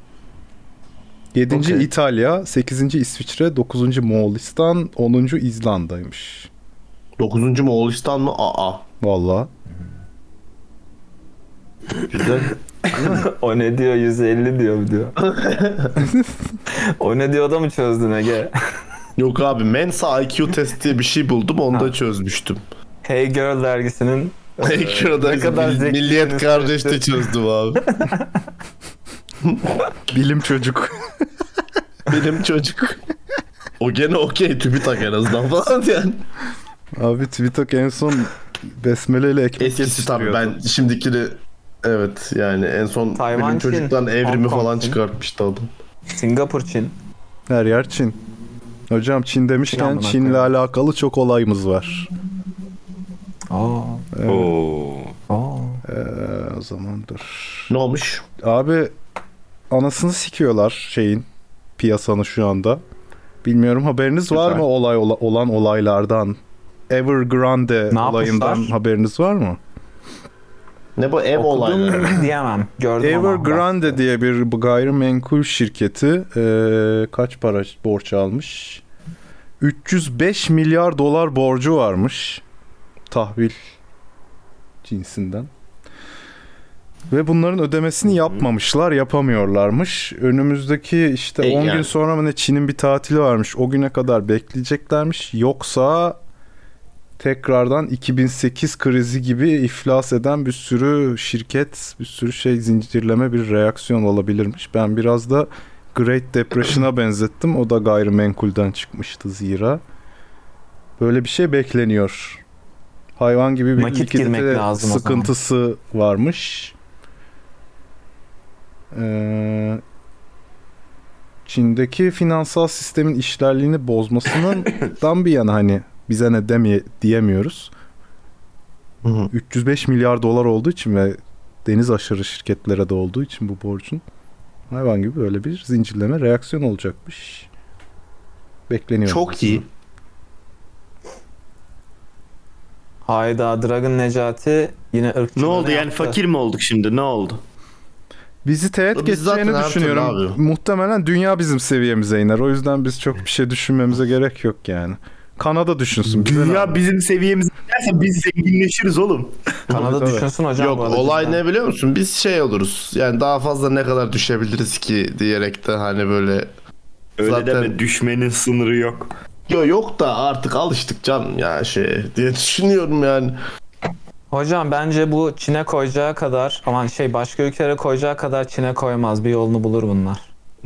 7. Okey. İtalya, 8. İsviçre, 9. Moğolistan, 10. İzlanda'ymış. 9. Moğolistan mı? Aa. Vallahi. Güzel. o ne diyor 150 diyor diyor. o ne diyor da mı çözdün Ege? Yok abi Mensa IQ test diye bir şey buldum onu da çözmüştüm. Hey Girl dergisinin ne kadar Mil- zekisiniz Milliyet kardeşte testi. çözdüm abi. Bilim çocuk. Benim çocuk. O gene okey TÜBİTAK en azından falan yani. abi TÜBİTAK en son besmele ile ekmek Eskisi tabii yetiştiriyordu. ben şimdikini evet yani en son Tayvan, benim Çin, çocuktan evrimi Hong Kong, falan Çin. çıkartmıştı adam. Singapur Çin. Her yer Çin. Hocam Çin Çin demişken amına Çin'le alakalı çok olayımız var. Aa. Oo. Oo. Ee, o zaman dur. Ne olmuş? Abi anasını sikiyorlar şeyin piyasanın şu anda. Bilmiyorum haberiniz var Güzel. mı olay ola- olan olaylardan? Evergrande Ne olayından yapmışlar? haberiniz var mı? Ne bu ev olayları? Diyemem. Gördüm ama. Evergrande diye bir bu gayrimenkul şirketi eee, kaç para borç almış? 305 milyar dolar borcu varmış. Tahvil cinsinden. Ve bunların ödemesini yapmamışlar, yapamıyorlarmış. Önümüzdeki işte E, 10 gün yani. sonra mı ne Çin'in bir tatili varmış. O güne kadar bekleyeceklermiş. Yoksa tekrardan 2008 krizi gibi iflas eden bir sürü şirket, bir sürü şey zincirleme bir reaksiyon olabilirmiş. Ben biraz da Great Depression'a benzettim. O da gayrimenkulden çıkmıştı zira. Böyle bir şey bekleniyor. Hayvan gibi bir Nakit zaman. sıkıntısı varmış. Ee, Çin'deki finansal sistemin işlerliğini bozmasından bir yana hani bize ne demeye diyemiyoruz. Hı hı. 305 milyar dolar olduğu için ve deniz aşırı şirketlere de olduğu için bu borcun hayvan gibi böyle bir zincirleme reaksiyon olacakmış. Bekleniyor. Çok iyi. Hayda Dragon Necati yine ırkçı. Ne oldu yani fakir mi olduk şimdi? Ne oldu? Bizi teğet Biz geçeceğini düşünüyorum. Muhtemelen dünya bizim seviyemize iner. O yüzden biz çok bir şey düşünmemize gerek yok yani. Kanada düşünsün. Dünya bizim seviyemize gelirse biz zenginleşiriz oğlum. Kanada düşünsün hocam. Yok olay ne biliyor musun? Biz şey oluruz. Yani daha fazla ne kadar düşebiliriz ki diyerek de hani böyle Öyle Zaten- deme düşmenin sınırı yok. Yo yok da artık alıştık canım ya şey diye düşünüyorum yani. Hocam bence bu Çin'e koyacağı kadar aman şey başka ülkelere koyacağı kadar Çin'e koymaz. Bir yolunu bulur bunlar.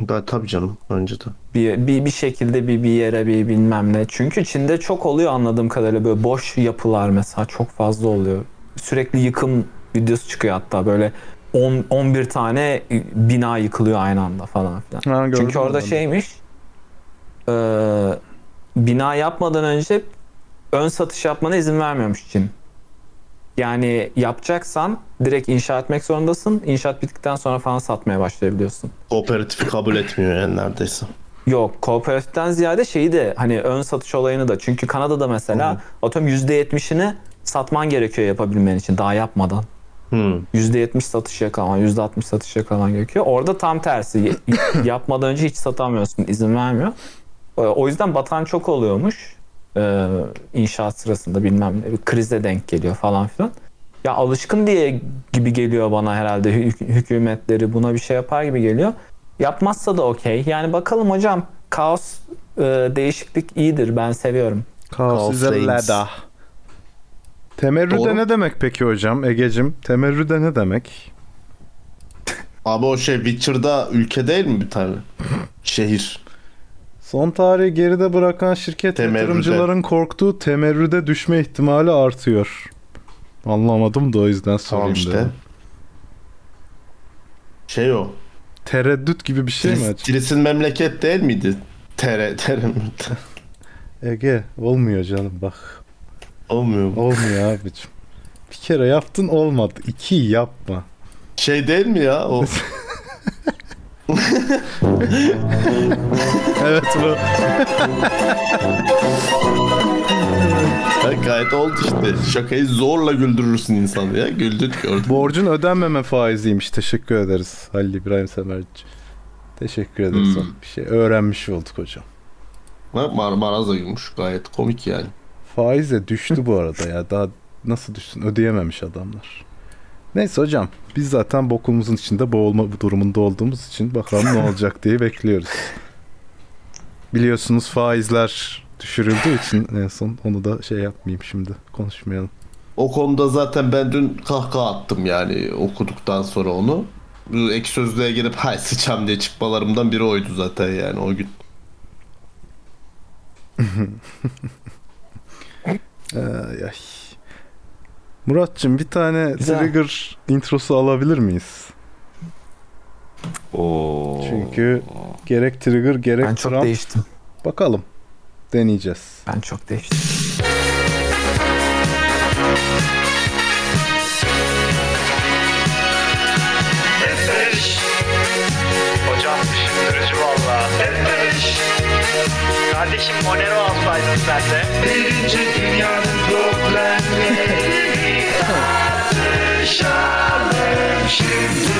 Ben tabii canım önce de. Bir, bir, bir şekilde bir, bir yere bir bilmem ne. Çünkü Çin'de çok oluyor anladığım kadarıyla böyle boş yapılar mesela çok fazla oluyor. Sürekli yıkım videosu çıkıyor hatta böyle 10 11 tane bina yıkılıyor aynı anda falan filan. Ha, Çünkü orada onu. şeymiş e, bina yapmadan önce ön satış yapmana izin vermiyormuş Çin. Yani yapacaksan direkt inşa etmek zorundasın. İnşaat bittikten sonra falan satmaya başlayabiliyorsun. Kooperatifi kabul etmiyor yani neredeyse. Yok kooperatiften ziyade şeyi de hani ön satış olayını da çünkü Kanada'da mesela atıyorum %70'ini satman gerekiyor yapabilmen için daha yapmadan. Hmm. %70 satış yakalaman, %60 satış yakalaman gerekiyor. Orada tam tersi. Yapmadan önce hiç satamıyorsun. izin vermiyor. O yüzden batan çok oluyormuş. Ee, inşaat sırasında bilmem ne. bir Krize denk geliyor falan filan. Ya alışkın diye gibi geliyor bana herhalde hü- hükümetleri buna bir şey yapar gibi geliyor. Yapmazsa da okey. Yani bakalım hocam kaos e, değişiklik iyidir. Ben seviyorum. Kaos Kaos is a ladder. Temerrüde Doğru. ne demek peki hocam Egecim? Temerrüde ne demek? Abi o şey Witcher'da ülke değil mi bir tane? Şehir. Son tarihi geride bırakan şirket Temerrüde. yatırımcıların korktuğu temerrüde düşme ihtimali artıyor. Anlamadım da o yüzden sorayım Tamam işte. dedim. Şey o. Tereddüt gibi bir şey mi Tris, acaba? Tris'in memleket değil miydi? Tere, tere Ege olmuyor canım bak. Olmuyor mu? Olmuyor abicim. Bir kere yaptın olmadı. İki yapma. Şey değil mi ya o? Evet bu. Gayet oldu işte. Şakayı zorla güldürürsün insanı ya. Güldür gördüm. Borcun ödenmeme faiziymiş. Teşekkür ederiz Halil İbrahim Semerci. Teşekkür ederiz. Hmm. Bir şey öğrenmiş olduk hocam. Mar Maraz gülmüş. Gayet komik yani. Faiz de düştü bu arada ya. Daha nasıl düşsün? Ödeyememiş adamlar. Neyse hocam. Biz zaten bokumuzun içinde boğulma durumunda olduğumuz için bakalım ne olacak diye bekliyoruz. Biliyorsunuz faizler düşürüldüğü için en son onu da şey yapmayayım şimdi. Konuşmayalım. O konuda zaten ben dün kahkaha attım yani okuduktan sonra onu. Ek sözlüğe girip hay sıçam diye çıkmalarımdan biri oydu zaten yani o gün. Ay, ay. Muratçım bir tane Güzel. Trigger introsu alabilir miyiz? Oo. Çünkü gerek Trigger gerek ben Trump. Ben çok değiştim. Bakalım. Deneyeceğiz. Ben çok değiştim. Kardeşim Monero alsaydın sen de. Birinci dünyanın problemleri tartışalım şimdi.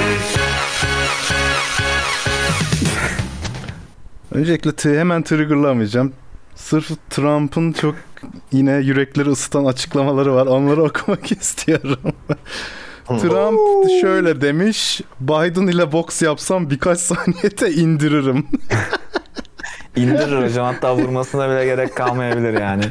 Öncelikle t- hemen triggerlamayacağım. Sırf Trump'ın çok yine yürekleri ısıtan açıklamaları var. Onları okumak istiyorum. Trump şöyle demiş. Biden ile boks yapsam birkaç saniyede indiririm. İndirir hocam hatta vurmasına bile gerek kalmayabilir yani.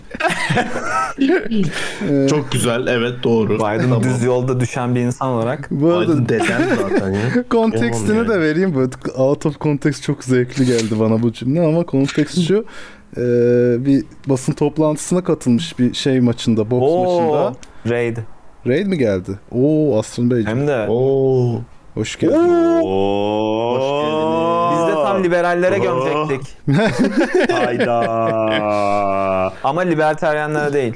Çok güzel. Evet doğru. Biden Tamam. düz yolda düşen bir insan olarak Bu arada Biden deden zaten ya. kontekstini Tamam de yani. vereyim. Böyle out of context çok zevkli geldi bana bu cümle ama kontekst şu. Ee, bir basın toplantısına katılmış bir şey maçında, boks Oo, maçında. raid. Raid mi geldi? Oo Aslan Bey. Hem de Oo. Hoş geldin. biz de tam liberallere gömecektik. Hayda. Ama libertaryenlere değil.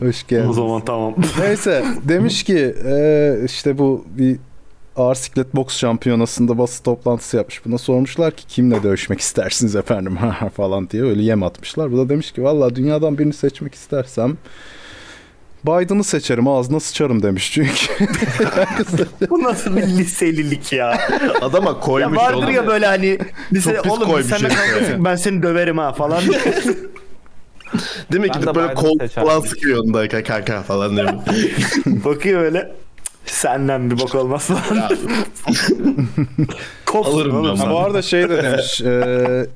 Hoş geldin. o zaman tamam. Neyse demiş ki e, işte bu bir ağır siklet boks şampiyonasında basın toplantısı yapmış. Buna sormuşlar ki kimle dövüşmek istersiniz efendim falan diye öyle yem atmışlar. Bu da demiş ki valla dünyadan birini seçmek istersem Biden'ı seçerim ağzına sıçarım demiş çünkü. Bu nasıl bir liselilik ya? Adama ya koymuş vardır oğlum. ya böyle hani lise, Çok pis oğlum biz koymuş seninle herif kavga ya. ettik, ben seni döverim ha falan. Değil mi? Ben Gidip de böyle kol falan sıkıyor onda kaka falan diye. Bakıyor öyle. Senden bir bok olmaz falan. Ya, Kopsun Alırım ben. Bu arada şey de demiş. e,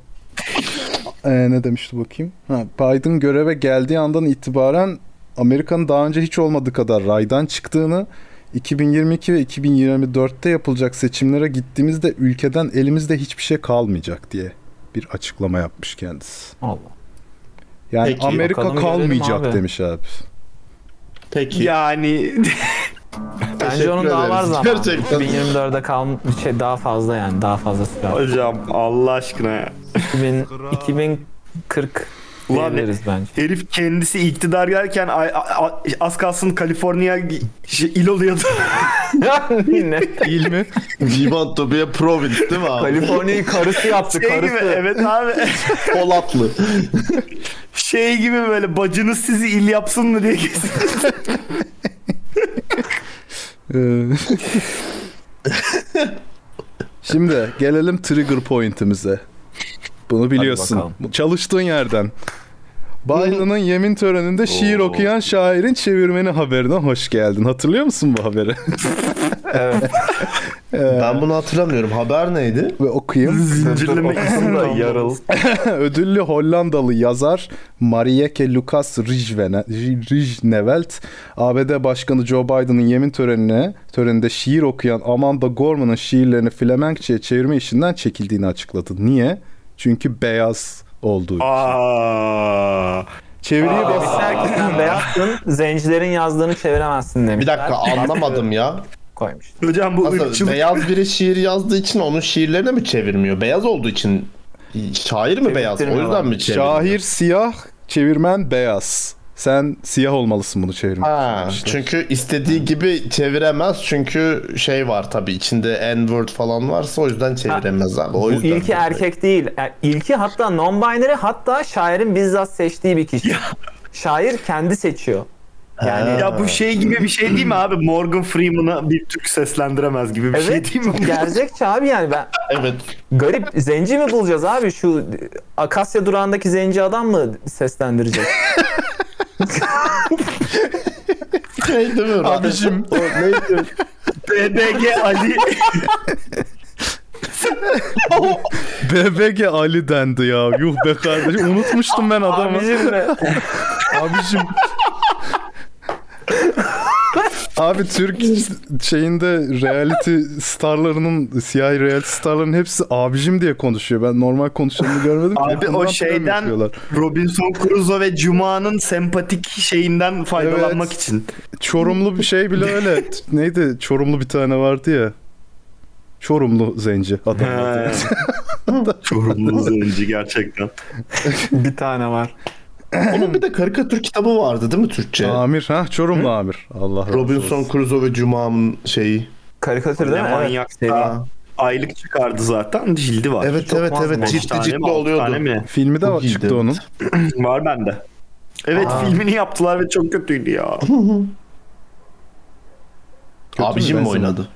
e, ne demişti bakayım? Ha, Biden göreve geldiği andan itibaren Amerika'nın daha önce hiç olmadığı kadar raydan çıktığını 2022 ve 2024'te yapılacak seçimlere gittiğimizde ülkeden elimizde hiçbir şey kalmayacak diye bir açıklama yapmış kendisi. Allah. Yani Peki, Amerika kalmayacak abi. demiş abi. Peki. Yani Bence onun daha var zaman. Gerçekten. 2024'de kalm şey daha fazla yani daha fazla sürer. hocam Allah aşkına ya. 2000, 2040 Ulan diyebiliriz bence. Herif kendisi iktidar gelirken az kalsın Kaliforniya şey, il oluyordu. ne? Değil mi? We want to be a province değil mi abi? Kaliforniya'yı karısı yaptı Şey gibi karısı. evet abi. Polatlı. Şey gibi böyle bacınız sizi il yapsın mı diye kesin. Şimdi gelelim trigger point'imize. Bunu biliyorsun. Çalıştığın yerden. Biden'ın yemin töreninde şiir okuyan şairin çevirmeni haberine hoş geldin. Hatırlıyor musun bu haberi? Evet. Ben bunu hatırlamıyorum. Haber neydi? Ve okuyayım. Zincirleme isim de yarıl. Ödüllü Hollandalı yazar Marieke Lucas Rijvene- Rijnevelt, ABD Başkanı Joe Biden'ın yemin törenine töreninde şiir okuyan Amanda Gorman'ın şiirlerini Flemenkçe'ye çevirme işinden çekildiğini açıkladı. Niye? Çünkü beyaz olduğu için. Aa. Çeviriyi bas. Demişler ki sen beyazsın, zencilerin yazdığını çeviremezsin Bir demişler. dakika anlamadım ya. Koymuş. Hocam bu Nasıl ırkçılık. beyaz biri şiir yazdığı için onun şiirlerini mi çevirmiyor? Beyaz olduğu için şair mi beyaz? O yüzden mi çevirmiyor? Şair siyah, çevirmen beyaz. Sen siyah olmalısın bunu çevirmek. Ha, çünkü istediği gibi çeviremez çünkü şey var tabii içinde n-word falan varsa o yüzden çeviremez abi. O Bu yüzden. ilki erkek değil. Yani ilki hatta non-binary hatta şairin bizzat seçtiği bir kişi. Şair kendi seçiyor. Yani Ya bu şey gibi bir şey değil mi abi? Morgan Freeman'a bir Türk seslendiremez gibi bir şey evet değil mi? gerçekçi abi yani ben Evet. garip zenci mi bulacağız abi şu Akasya durağındaki zenci adam mı seslendirecek? Şey değil mi? Abicim. O neydi? BBG Ali. BBG Ali dendi ya. Yuh be kardeşim. Unutmuştum ben adamı. Abicim Abicim. Abi Türk şeyinde reality starlarının siyahi reality starların hepsi abicim diye konuşuyor. Ben normal konuşanını görmedim. ki. Abi o şeyden. Robinson Crusoe ve Cuma'nın sempatik şeyinden faydalanmak Evet. için. Çorumlu bir şey bile öyle. Neydi? Çorumlu bir tane vardı ya. Çorumlu zenci adam. Çorumlu zenci gerçekten. bir tane var. Onun bir de karikatür kitabı vardı değil mi Türkçe? Amir ha Çorumlu Amir. Allah Robinson. Crusoe ve Cuma'nın şeyi. Karikatür değil mi? Evet. manyak aylık çıkardı zaten. Cildi var. Evet evet az evet ciddi mi, altı oluyordu. tane mi? Filmi de Çok iyiydi, çıktı evet. onun. Var bende. Evet filmini yaptılar ve çok kötüydü ya. Abicim mi oynadı?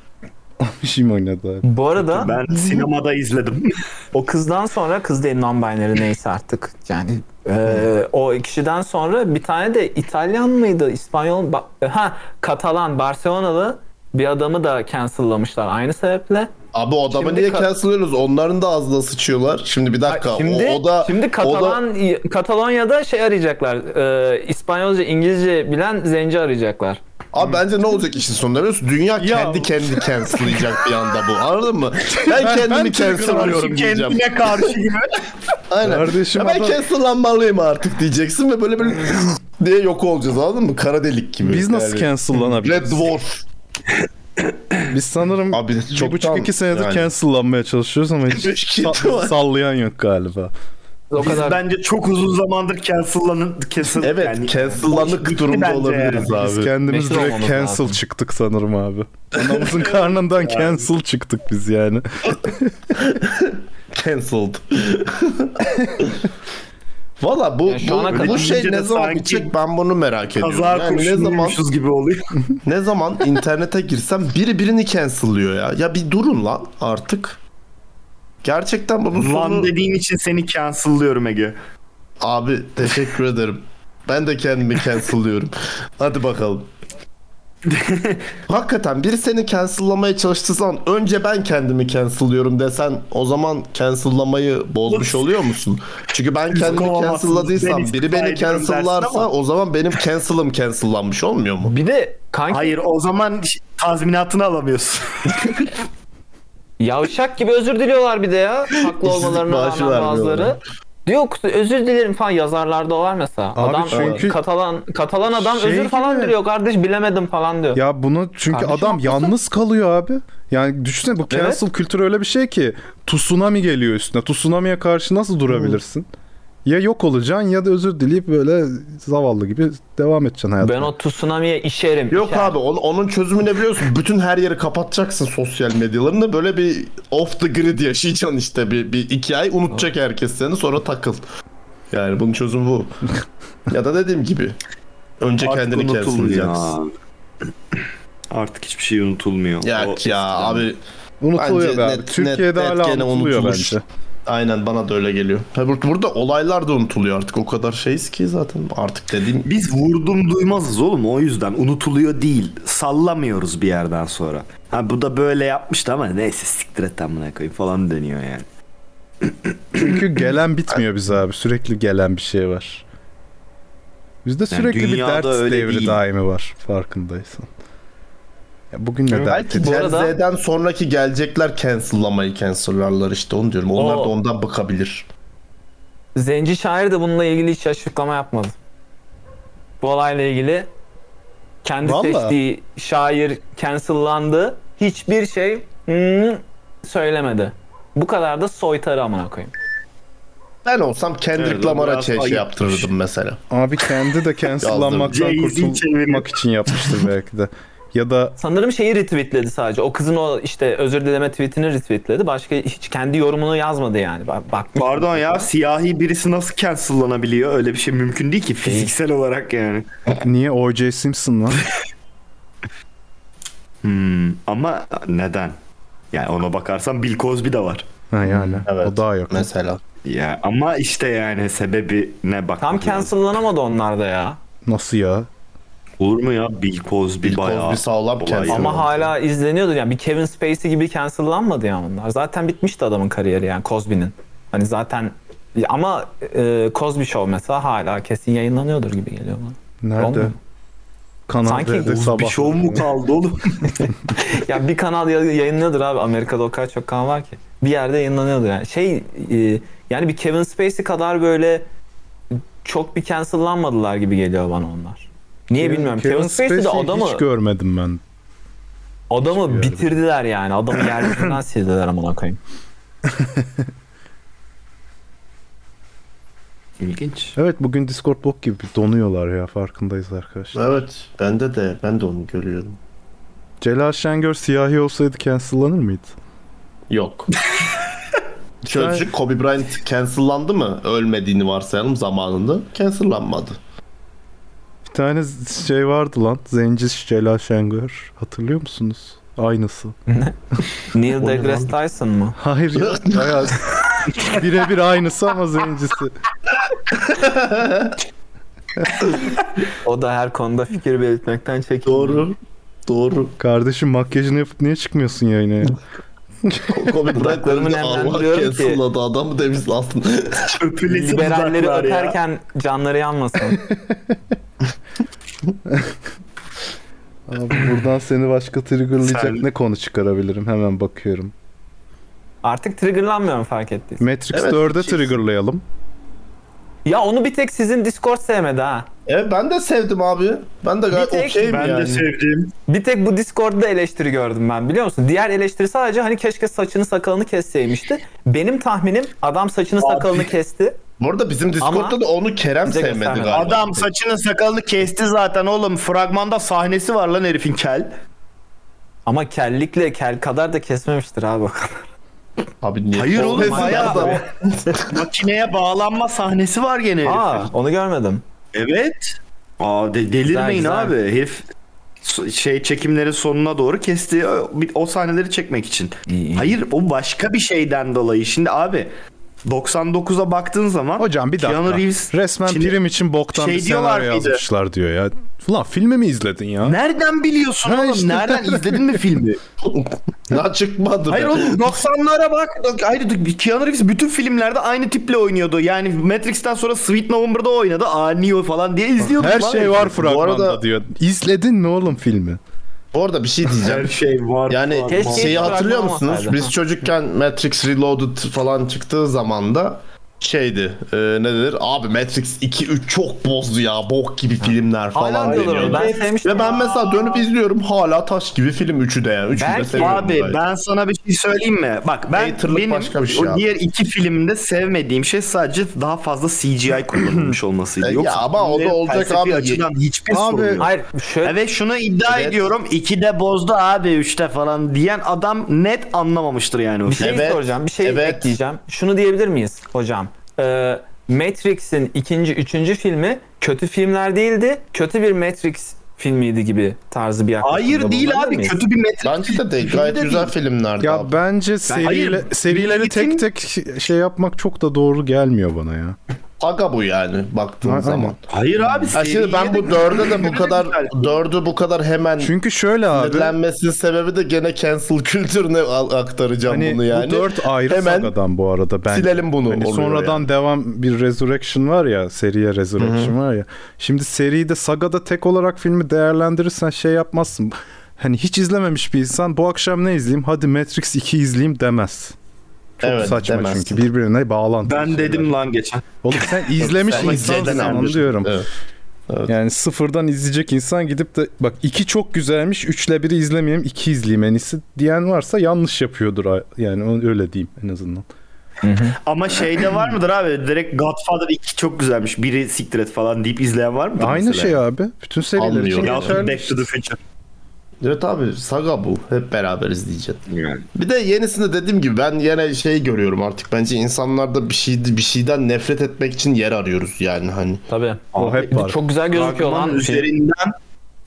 Mi oynadı abi? Bu arada Ben sinemada izledim. o kızdan sonra kız değil non-binary neyse artık yani e, o kişiden sonra bir tane de İtalyan mıydı İspanyol ha Katalan Barcelonalı bir adamı da cancel'lamışlar aynı sebeple. Abi o adamı Şimdi niye cancel'lıyoruz? Onların da ağzına sıçıyorlar. Şimdi bir dakika. Şimdi o, o da şimdi o da- Katalan Katalonya'da şey arayacaklar. E, İspanyolca, İngilizce bilen zenci arayacaklar. Abi bence ne olacak işin sonunda biliyor musun? Dünya kendi kendi cancel'layacak bir anda bu. Anladın mı? Ben, kendimi cancel'lıyorum diyeceğim. Kendine karşı gibi. Aynen. Kardeşim ya ben adam- cancel'lanmalıyım artık diyeceksin ve böyle böyle diye yok olacağız anladın mı? Kara delik gibi. Biz nasıl Yani. cancellanabiliriz? Red Dwarf. Biz sanırım Abi bir çoktan buçuk iki senedir yani. cancellanmaya çalışıyoruz ama hiç sa- sallayan yok galiba. O Biz kadar bence çok uzun zamandır cancel'lanın cancel Evet yani cancel'lanık durumda bence olabiliriz yani. Biz abi. kendimiz Meşhur direkt cancel lazım. çıktık sanırım abi. Anamızın karnından cancel çıktık biz yani. Cancelled. Valla bu, Ya şu ana bu, bu şey ne zaman bitecek ben bunu merak ediyorum. Kaza Yani ne zaman gibi oluyor. ne zaman internete girsem biri birini cancel'lıyor ya. Ya bir durun lan artık. Gerçekten bunun sonu... Lan dediğin için seni cancel'lıyorum Ege. Abi teşekkür ederim. Ben de kendimi cancel'lıyorum. Hadi bakalım. Hakikaten biri seni cancel'lamaya çalıştığı zaman önce ben kendimi cancel'lıyorum desen o zaman cancel'lamayı bozmuş oluyor musun? Çünkü ben kendimi cancel'ladıysam biri beni cancel'larsa o zaman benim cancel'ım cancel'lanmış olmuyor mu? bir de kanki Hayır o zaman tazminatını alamıyorsun. Yavşak gibi özür diliyorlar bir de ya. Haklı olmalarına rağmen bazıları. Diyor özür dilerim falan yazarlarda var mesela. Abi adam çünkü- Katalan Katalan adam Şey özür falan gibi. diliyor kardeş bilemedim falan diyor. Ya bunu çünkü Kardeşim adam yalnız kalıyor abi. Yani düşünsene bu cancel Evet. kültürü öyle bir şey ki tsunami geliyor üstüne. Tsunami'ye karşı nasıl durabilirsin? Ya yok olacaksın ya da özür dileyip böyle zavallı gibi devam edeceksin hayatına. Ben o tsunami'ye işerim. Yok işerim. abi onun, onun çözümü ne biliyorsun? Bütün her yeri kapatacaksın sosyal medyalarını. Böyle bir off the grid yaşayacaksın işte. Bir, bir iki ay unutacak herkes seni sonra takıl. Yani bunun çözümü bu. ya da dediğim gibi. Önce Artık kendini abi. Artık hiçbir şey unutulmuyor. Ya, O ya abi Unutuluyor Bence be abi. net- Türkiye'de net- hala net unutuluyor bence. Aynen bana da öyle geliyor. Bur- Burada olaylar da unutuluyor artık. O kadar şeyiz ki zaten artık dediğim Biz vurdum duymazız oğlum o yüzden unutuluyor değil. Sallamıyoruz bir yerden sonra. Ha bu da böyle yapmıştı ama neyse siktir et amına koyayım falan deniyor yani. Çünkü gelen bitmiyor bize abi. Sürekli gelen bir şey var. Bizde sürekli bir dünyada dert devri değil. daimi var farkındaysan. Bugün ne Belki Bu arada- Z'den sonraki gelecekler cancel'lamayı cancel'larlar işte onu diyorum. Onlar O- da ondan bıkabilir. Zenci şair de bununla ilgili hiç açıklama yapmadı. Bu olayla ilgili kendi Vallahi. seçtiği şair cancellandı. Hiçbir şey hmm, söylemedi. Bu kadar da soytarı amına koyayım. Ben olsam Kendrick Evet, Lamar'a şey, şey ayıpmış. yaptırırdım mesela. Abi kendi de cancellanmaktan kurtulmak için yapmıştır belki de. Ya da Sanırım şeyi retweetledi sadece. O kızın o işte özür dileme tweetini retweetledi. Başka hiç kendi yorumunu yazmadı yani. Bak. Pardon ya siyahi birisi nasıl cancellanabiliyor? Öyle bir şey mümkün değil ki fiziksel olarak yani. niye O.J. Simpson lan? Hmm, ama neden? Yani ona bakarsan Bill Cosby de var. Ha yani. Evet. O daha yok. Mesela. Ya ama işte yani sebebi ne bak. Tam cancellanamadı onlar da ya. Nasıl ya? Olur mu ya Bill Cosby Bill bayağı. Cosby sağlam cancel. Ama hala izleniyordu yani. Bir Kevin Spacey gibi cancellanmadı ya onlar. Zaten bitmişti adamın kariyeri yani Cosby'nin. Hani zaten ama e, Cosby Show mesela hala kesin yayınlanıyordur gibi geliyor bana. Nerede? Olmuyor. Kanal Sanki Oğuz sabah. Bir şov mu kaldı oğlum? Ya bir kanal ya- yayınlıyordur abi. Amerika'da o kadar çok kanal var ki. Bir yerde yayınlanıyordur yani. Şey e, yani bir Kevin Spacey kadar böyle çok bir cancellanmadılar gibi geliyor bana onlar. Niye bilmiyorum. Kevin, Spacey de adamı hiç görmedim ben. adamı bitirdiler yani. Adamı yeryüzünden sildiler amına koyayım. İlginç. Evet bugün Discord bok gibi donuyorlar ya farkındayız arkadaşlar. Evet bende de ben de onu görüyorum. Celal Şengör siyahi olsaydı cancellanır mıydı? Yok. Çocuk Kobe Bryant cancellandı mı? Ölmediğini varsayalım zamanında. Cancellanmadı. Bir tane şey vardı lan. Zenci Celal Şengör. Hatırlıyor musunuz? Aynısı. Neil deGrasse Tyson mı? Hayır ya. Bayağı birebir aynısı ama zencisi. O da her konuda fikir belirtmekten çekiniyor. Doğru. Doğru. Kardeşim makyajını yapıp niye çıkmıyorsun yayına ya? Kobe Bryant Dudaklarımı dedi, Allah nemlendiriyorum ki- adamı demiş aslında. Öpülesi Liberalleri öperken canları yanmasın. Abi buradan seni başka triggerlayacak Sen- ne konu çıkarabilirim? Hemen bakıyorum. Artık triggerlanmıyorum fark ettiysen. Matrix Evet, 4'e şey- triggerlayalım. Ya onu bir tek sizin Discord sevmedi ha. Evet ben de sevdim abi. Ben de gayet Bir tek okeyim Ben yani. de sevdim. Bir tek bu Discord'da eleştiri gördüm ben biliyor musun? Diğer eleştiri sadece hani keşke saçını sakalını kesseymişti. Benim tahminim adam saçını sakalını kesti. Bu arada bizim Discord'da Ama da onu Kerem sevmedi göstermedi. galiba. Adam saçını sakalını kesti zaten oğlum. Fragmanda sahnesi var lan herifin kel. Ama kellikle kel kadar da kesmemiştir abi. Abi niye? Hayır oğlum Olmasın bayağı makineye bağlanma sahnesi var gene herifin. Aa onu görmedim. Evet. Aa de- delirmeyin Güzel, güzel. abi. Herif şey çekimlerin sonuna doğru kesti o, bir- o sahneleri çekmek için. İyi, iyi. Hayır o başka bir şeyden dolayı. Şimdi abi 99'a baktığın zaman Hocam bir dakika. Keanu Reeves Resmen Şimdi prim için boktan şey bir diyorlar senaryo yazmışlar diyor ya. Ulan filmi mi izledin ya? Nereden biliyorsun Ha oğlum? işte. Nereden izledin mi filmi? Ya çıkmadı Hayır oğlum 90'lara bak. Hayır Keanu Reeves bütün filmlerde aynı tiple oynuyordu. Yani Matrix'ten sonra Sweet November'da oynadı. Aa Neo falan diye izliyorduk. Her şey var fragmanda arada- diyor. İzledin mi oğlum filmi? Bu arada bir şey diyeceğim. Her şey var. Yani var. Şeyi hatırlıyor musunuz? Biz çocukken Matrix Reloaded falan çıktığı zaman da şeydi. E, ne denir? Abi Matrix 2 3 çok bozdu ya. Bok gibi filmler falan Hala diyorlar deniyordu. Ben sevmiştim. Ve ben mesela dönüp izliyorum hala taş gibi film 3'ü de yani. 3'ü de Belki- seviyorum. Abi gayet. ben sana bir şey söyleyeyim mi? Bak ben Haterlık benim başka bir şey o abi. diğer iki filmde sevmediğim şey sadece daha fazla CGI kullanılmış olmasıydı. E, ya Yoksa ama o da filmlerin olacak felsefi abi. açıdan hiçbir Abi- sorun yok. Hayır şöyle Evet şunu iddia Evet. ediyorum. 2'de bozdu abi 3'te falan diyen adam net anlamamıştır yani o bir şey Evet, soracağım. Bir şey evet. ekleyeceğim. Şunu diyebilir miyiz hocam? Ee, Matrix'in ikinci, üçüncü filmi kötü filmler değildi. Kötü bir Matrix filmiydi gibi tarzı bir yaklaşımda Hayır değil abi miyiz? kötü bir Matrix. Bence de değil. Gayet de güzel değil. filmlerdi Ya abi. bence seriyle, hayır, serileri tek milletin- tek şey yapmak çok da doğru gelmiyor bana ya. Aga bu yani baktığın Aynen. zaman. Hayır abi. Ha şimdi ben bu dörde de bu kadar dördü bu kadar hemen Çünkü şöyle abi. sinirlenmesinin sebebi de gene cancel kültürüne aktaracağım Hani bunu yani. bu dört ayrı Hemen sagadan bu arada ben. silelim bunu Hani sonradan yani. devam bir Resurrection var ya, seriye Resurrection var ya. Şimdi seride sagada tek olarak filmi değerlendirirsen şey yapmazsın. Hani hiç izlememiş bir insan bu akşam ne izleyeyim? Hadi Matrix 2 izleyeyim demez. Çok Evet, saçma demezsin. çünkü birbirine bağlantılı. Ben şeyler. dedim lan geçen. Oğlum sen izlemiş insansın onu diyorum. Evet. Yani sıfırdan izleyecek insan gidip de bak iki çok güzelmiş, üçle biri izlemeyeyim, iki izleyeyim en iyisi diyen varsa yanlış yapıyordur. Yani öyle diyeyim en azından. Ama şeyde var mıdır abi? Direkt Godfather 2 çok güzelmiş. Biri siktir et falan deyip izleyen var mıdır Aynı mesela? şey abi. Bütün seriler için Anlıyorum. Ya geçerli. Back to the Future. Evet abi saga bu. Hep beraber izleyeceğiz. Bir de yenisinde dediğim gibi ben yine şey görüyorum artık. Bence insanlarda bir şey bir şeyden nefret etmek için yer arıyoruz yani hani. Tabii. O hep var. Çok güzel gözüküyor Fragman lan. Şey. üzerinden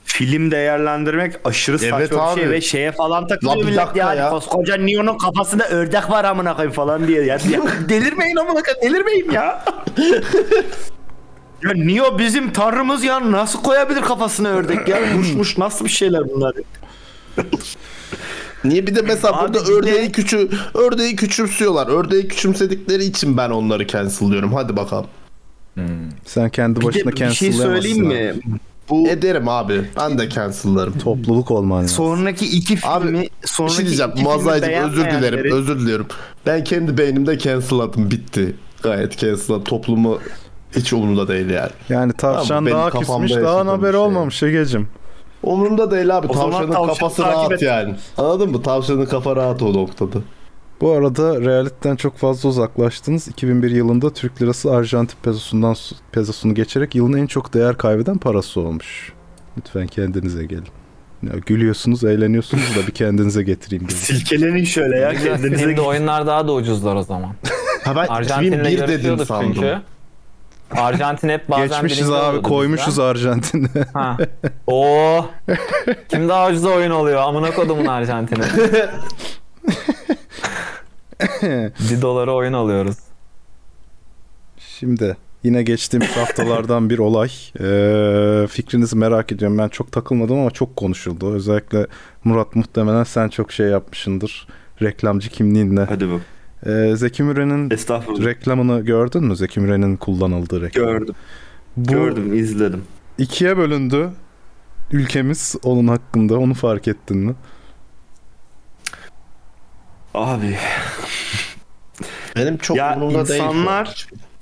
film değerlendirmek aşırı saçma Evet bir abi. şey ve şeye falan takılıyor millet ya. ya. Koskoca Neo'nun kafasında ördek var amına koyayım falan diye. Ya, ya delirmeyin amına koyayım delirmeyin ya. ya Neo bizim tanrımız ya nasıl koyabilir kafasına ördek ya? Muşmuş nasıl bir şeyler bunlar? Niye bir de mesela Abi burada bir de- ördeği küçü ördeği küçümsüyorlar. Ördeği küçümsedikleri için ben onları cancel'lıyorum. Hadi bakalım. Sen kendi Bir başına de bir şey söyleyeyim mi? Bu Ederim abi. Ben de cancel'larım. Topluluk olman lazım. sonraki iki filmi Abi, Bir sonraki şey diyeceğim. iki filmi özür dilerim. beğenmeyenleri- Özür diliyorum. Ben kendi beynimde cancel'ladım. Bitti. Gayet cancel'ladım. Toplumu hiç umurumda değil yani. Yani tavşan benim daha küsmüş daha haberi şey. olmamış Egeciğim. Umurumda değil abi. O Tavşanın tavşanı kafası rahat et. yani. Anladın mı? Tavşanın kafa rahat o noktada. Bu arada realitten çok fazla uzaklaştınız. 2001 yılında Türk lirası Arjantin pesosundan pesosunu geçerek yılın en çok değer kaybeden parası olmuş. Lütfen kendinize gelin. Ya gülüyorsunuz, eğleniyorsunuz da bir kendinize getireyim. dedim. Silkelenin şöyle ya kendinize. Şimdi oyunlar daha da ucuzlar o zaman. Ha ben Arjantin'le 2001 dedim sandım. çünkü. Arjantin hep bazen Geçmişiz abi, koymuşuz bizden. Arjantin'e. Ha. Oo. Kim daha ucuz oyun oluyor? Amına kodumun Arjantin'i. bir dolara oyun alıyoruz. Şimdi yine geçtiğimiz haftalardan bir olay. Ee, fikrinizi merak ediyorum. Ben çok takılmadım ama çok konuşuldu. Özellikle Murat muhtemelen sen çok şey yapmışsındır. Reklamcı kimliğinle. Hadi bak. Ee, Zeki Müren'in reklamını gördün mü? Zeki Müren'in kullanıldığı reklam. Gördüm. Bu Gördüm, izledim. ikiye bölündü. Ülkemiz onun hakkında. Onu fark ettin mi? Abi Benim çok Ya umurumda değil.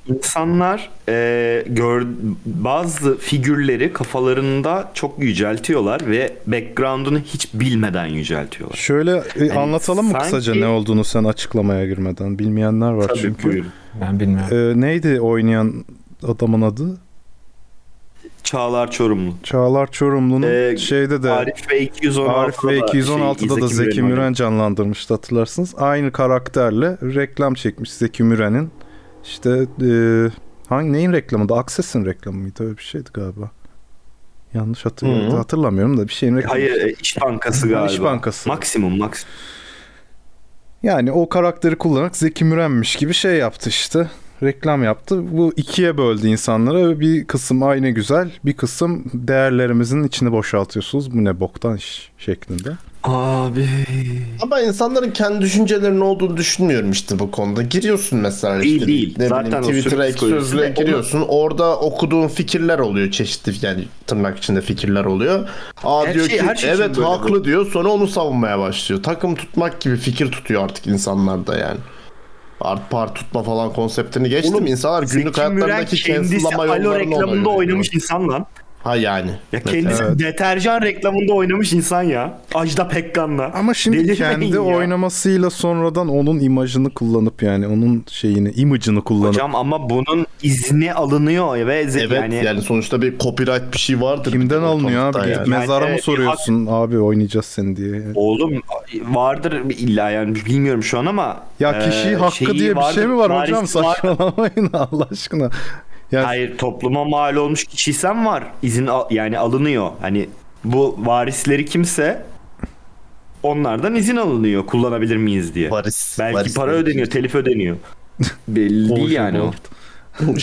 İnsanlar- e, gör, bazı figürleri kafalarında çok yüceltiyorlar ve background'unu hiç bilmeden yüceltiyorlar. Şöyle e, anlatalım mı sanki- kısaca ne olduğunu sen açıklamaya girmeden? Bilmeyenler var Tabii çünkü. buyurun. Ben bilmiyorum. Ee, neydi oynayan adamın adı? Çağlar Çorumlu. Çağlar Çorumlu'nun Ee, şeyde de Arif ve 216'da Arif ve 216'da da Zeki Müren canlandırmıştı hatırlarsınız. Aynı karakterle reklam çekmiş Zeki Müren'in. İşte e, hangi neyin reklamıydı? Access'in reklamı mıydı? Öyle bir şeydi galiba. Yanlış hatırlıyorum. Hı. Hatırlamıyorum da bir şeyin reklamı. Hayır e, İş Bankası galiba. İş Bankası. Maksimum maksimum. Yani o karakteri kullanarak Zeki Müren'miş gibi şey yaptı işte. Reklam yaptı. Bu ikiye böldü insanları. Bir kısım aynı güzel, bir kısım değerlerimizin içini boşaltıyorsunuz. Bu ne boktan iş şeklinde. Abi. Ama insanların kendi düşüncelerinin olduğunu düşünmüyorum işte bu konuda. Giriyorsun mesela işte değil. ne Zaten o bileyim Twitter'a ek sözlüğe giriyorsun. Orada okuduğun fikirler oluyor çeşitli yani tırnak içinde fikirler oluyor. Aa Her diyor şey- ki şey evet haklı bu. diyor sonra onu savunmaya başlıyor. Takım tutmak gibi fikir tutuyor artık insanlarda yani. Art par tutma falan konseptini geçtim. Oğlum, İnsanlar günlük Zeki hayatlarındaki kendisi cancel'lama Alo yollarını reklamında oynuyor. oynamış insan lan. Ha yani. Ya kendisi Evet. deterjan reklamında oynamış insan ya. Ajda Pekkan'la. Ama şimdi Delirmeyin kendi ya. oynamasıyla sonradan onun imajını kullanıp yani onun şeyini, imajını kullanıp Hocam ama bunun izni alınıyor ve Evet yani, yani, sonuçta bir copyright bir şey vardır. kimden alınıyor abi? yani. mezara mı Yani, soruyorsun abi oynayacağız seni diye. oğlum vardır illa yani bilmiyorum şu an ama Ya kişi e, hakkı diye bir şey mi var hocam? Saçmalamayın Allah aşkına. Ya Hayır topluma mal olmuş kişiysen var. İzin al- yani alınıyor. Hani bu varisleri kimse onlardan izin alınıyor kullanabilir miyiz diye. Varis. Belki varis para ödeniyor, telif ödeniyor. Belli değil yani o.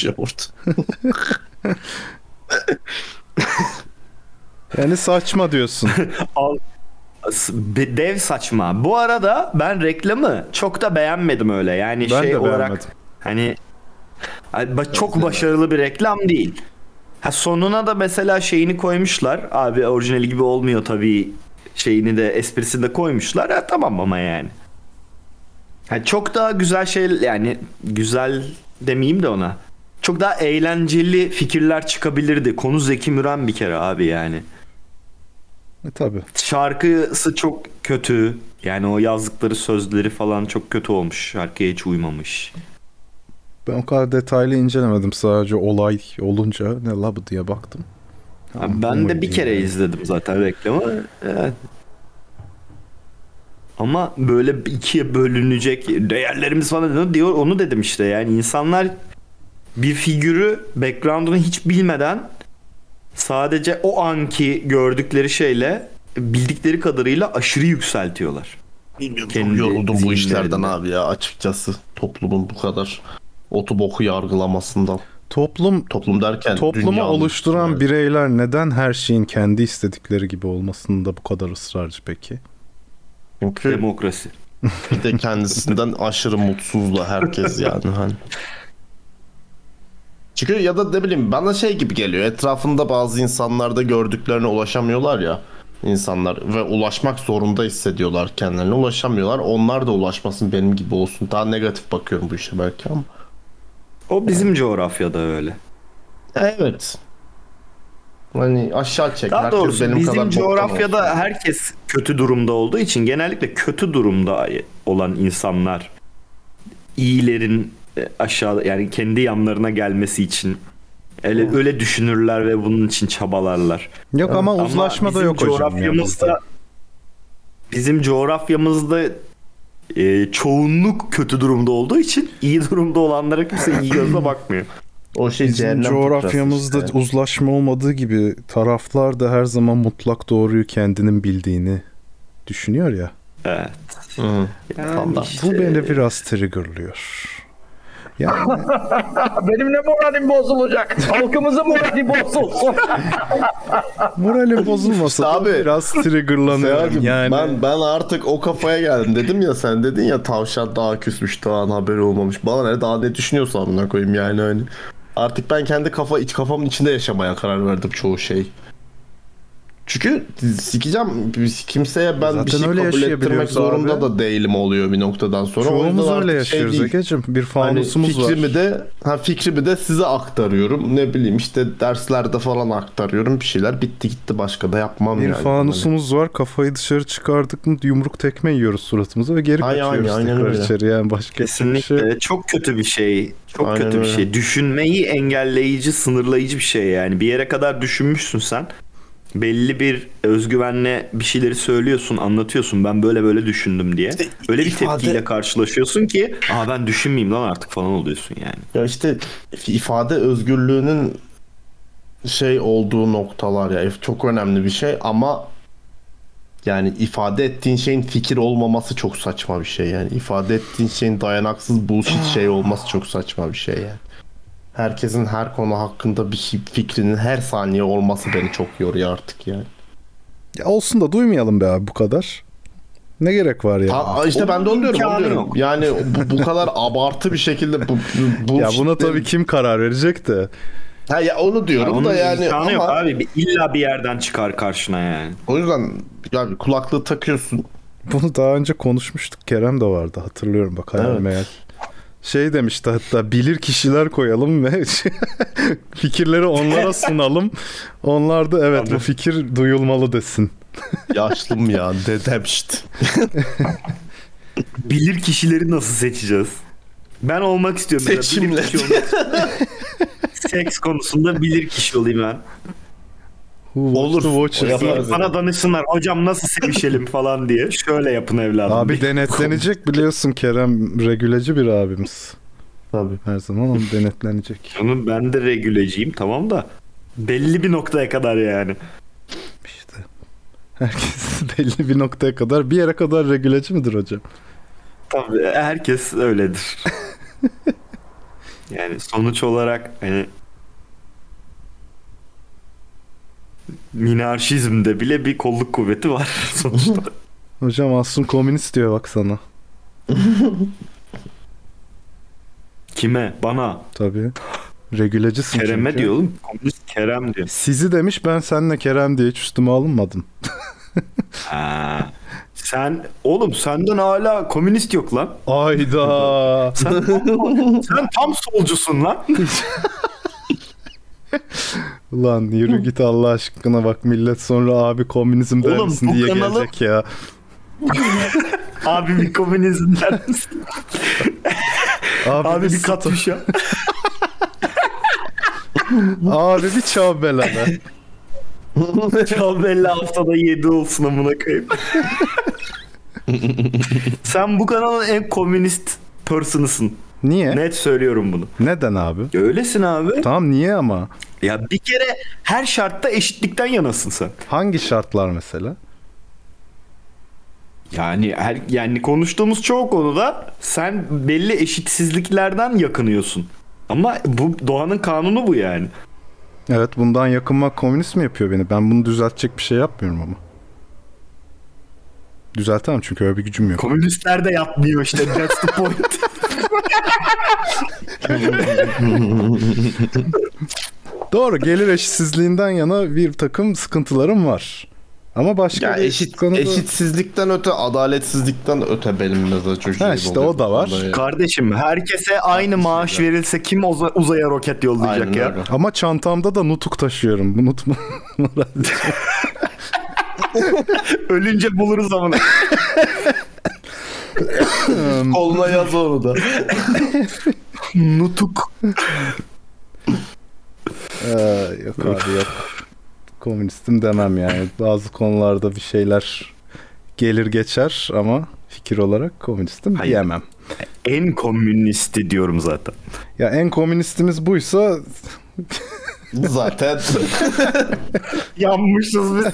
Yoğurt. yani saçma diyorsun. Al- Dev saçma. Bu arada ben reklamı çok da beğenmedim öyle. Yani Ben şey de olarak beğenmedim. hani ba- çok başarılı bir reklam değil. Ha sonuna da mesela şeyini koymuşlar. Abi orijinali gibi olmuyor tabii. Şeyini de esprisini de koymuşlar. Ha tamam ama yani. Ha, çok daha güzel şey yani güzel demeyeyim de ona. Çok daha eğlenceli fikirler çıkabilirdi. Konu Zeki Müren bir kere abi yani. E, tabii. Şarkısı çok kötü. Yani o yazdıkları sözleri falan çok kötü olmuş. Şarkıya hiç uymamış. Ben o kadar detaylı incelemedim sadece olay olunca ne la bu diye baktım. Ha, ben de bir kere izledim zaten reklamı. Ama böyle ikiye bölünecek değerlerimiz falan diyor. Onu dedim işte. Yani insanlar bir figürü background'unu hiç bilmeden sadece o anki gördükleri şeyle bildikleri kadarıyla aşırı yükseltiyorlar. Bilmiyorum Kendi yoruldum bu işlerden abi ya açıkçası. Toplumun bu kadar otoboku yargılamasından. Toplum Toplum derken toplumu dünyanın- oluşturan Evet. bireyler neden her şeyin kendi istedikleri gibi olmasında bu kadar ısrarcı peki? Çünkü Demokrasi. bir de kendisinden aşırı mutsuz da herkes yani hani. Çünkü ya da ne bileyim bana şey gibi geliyor. Etrafında bazı insanlarda gördüklerine ulaşamıyorlar ya insanlar ve ulaşmak zorunda hissediyorlar kendilerine. Ulaşamıyorlar. Onlar da ulaşmasın benim gibi olsun. Daha negatif bakıyorum bu işe belki ama. O bizim coğrafyada öyle. Evet. Hani aşağı çek. Daha Herkes doğrusu benim kadar bizim boktan coğrafyada olsun. herkes kötü durumda olduğu için genellikle kötü durumda olan insanlar iyilerin e, aşağı yani kendi yanlarına gelmesi için Öyle, öyle düşünürler ve bunun için çabalarlar. Yok ama uzlaşma da yok hocam. ya coğrafyamızda bizim coğrafyamızda e, çoğunluk kötü durumda olduğu için iyi durumda olanlara kimse iyi gözle bakmıyor. O şey Bizim coğrafyamızda işte. uzlaşma olmadığı gibi taraflar da her zaman mutlak doğruyu kendinin bildiğini düşünüyor ya. Evet. Hı. Yani Bu işte- beni biraz triggerlıyor. Yani Benim ne moralim bozulacak? Halkımızın morali bozulsun. moralim bozulmasa da abi, biraz triggerlanıyorum. Yani ben ben artık o kafaya geldim dedim ya sen dedin ya tavşan daha küsmüş daha haberi olmamış. Bana ne daha ne düşünüyorsa amına koyayım yani hani. Artık ben kendi kafa iç kafamın içinde yaşamaya karar verdim çoğu şey. Çünkü sikeceğim kimseye ben Zaten bir şey öyle kabul ettirmek zorunda abi. da değilim oluyor bir noktadan sonra. Çoğumuz öyle şey yaşıyoruz değil. Egeciğim. Bir Hani fanusumuz var. fikrimi de ha fikrimi de size aktarıyorum. Ne bileyim işte derslerde falan aktarıyorum bir şeyler. Bitti gitti başka da yapmam Bir yani. fanusumuz var. Kafayı dışarı çıkardık mı yumruk tekme yiyoruz suratımıza ve geri Ay, kaçıyoruz ay, aynen tekrar öyle. içeri. Yani başka bir Kesinlikle. şey. Çok kötü bir şey. Çok Aynen kötü bir şey. Düşünmeyi engelleyici, sınırlayıcı bir şey yani. Bir yere kadar düşünmüşsün sen. Belli bir özgüvenle bir şeyleri söylüyorsun, anlatıyorsun. Ben böyle böyle düşündüm diye. Öyle bir ifade- tepkiyle karşılaşıyorsun ki, "Aa ben düşünmeyeyim lan artık" falan oluyorsun yani. Ya işte ifade özgürlüğünün şey olduğu noktalar ya çok önemli bir şey ama yani ifade ettiğin şeyin fikir olmaması çok saçma bir şey yani. ifade ettiğin şeyin dayanaksız bullshit şey olması çok saçma bir şey yani. Herkesin her konu hakkında bir fikrinin her saniye olması beni çok yoruyor artık yani. Ya olsun da duymayalım be abi bu kadar. Ne gerek var ya? Ha, işte ben de onu diyorum, onu diyorum. yok. Yani bu, bu kadar abartı bir şekilde bu, bu ya buna bullshit'lerin- tabii kim karar verecek de. Ha ya onu diyorum Onun da yani ama yok abi. İlla bir yerden çıkar karşına yani. o yüzden yani kulaklığı takıyorsun. Bunu daha önce konuşmuştuk. Kerem de vardı hatırlıyorum bak hayal Evet. meyal. Şey demişti hatta bilir kişiler koyalım ve fikirleri onlara sunalım. Onlar da evet bu fikir duyulmalı desin. Yaşlım ya dedem işte. Bilir kişileri nasıl seçeceğiz? Ben olmak istiyorum. mesela. Seçimle. Bilir kişi olmak istiyorum. Seks konusunda bilir kişi olayım ben. Who Olur. watch the watchers? O yaparız. Bana danışsınlar hocam nasıl sevişelim falan diye. Şöyle yapın evladım. Abi denetlenecek biliyorsun Kerem regüleci bir abimiz. Tabii. Her zaman onu denetlenecek. Onun ben de regüleciyim tamam da belli bir noktaya kadar yani. İşte herkes belli bir noktaya kadar bir yere kadar regüleci midir hocam? Tabii herkes öyledir. yani sonuç olarak hani minarşizmde bile bir kolluk kuvveti var sonuçta. Hocam Asun komünist diyor bak sana. Kime? Bana. Tabii. Regülecisin Kerem'e çünkü. diyor oğlum. Komünist Kerem diyor. Sizi demiş ben seninle Kerem diye hiç üstüme alınmadım. Ha. Sen oğlum senden hala komünist yok lan. Ayda. Sen sen tam solcusun lan. Ulan yürü git Allah aşkına bak millet sonra abi komünizm der misin diye kanalı- gelecek ya. Abi bir komünizm der misin? Abi, Abi bir katmış ya. Abi bir çabela be. Ya belli haftada 7 olsun amına koyayım. Sen bu kanalın en komünist person'ısın. Niye? Net söylüyorum bunu. Neden abi? Öylesin abi. Tamam niye ama? Ya bir kere her şartta eşitlikten yanasın sen. Hangi şartlar mesela? Yani her yani konuştuğumuz çoğu konuda sen belli eşitsizliklerden yakınıyorsun. Ama bu doğanın kanunu bu yani. Evet bundan yakınmak komünist mi yapıyor beni? Ben bunu düzeltecek bir şey yapmıyorum ama. Düzeltemem çünkü öyle bir gücüm yok. Komünistler de yapmıyor işte. That's the point. Doğru gelir eşitsizliğinden yana bir takım sıkıntılarım var. Ama başka Ya bir eşit konuda... eşitsizlikten öte adaletsizlikten öte benim mesela çocuğum. Ha işte o da var. Kardeşim herkese aynı maaş verilse kim uza- uzaya roket yollayacak Aynen ya? öyle. Ama çantamda da nutuk taşıyorum. Unutma. Ölünce buluruz ama. Koluna yaz onu da. Nutuk. Ee, yok abi yok. Komünistim demem yani. Bazı konularda bir şeyler gelir geçer ama fikir olarak komünistim Hayır. diyemem. En komünisti diyorum zaten. Ya en komünistimiz buysa Zaten Yanmışız biz.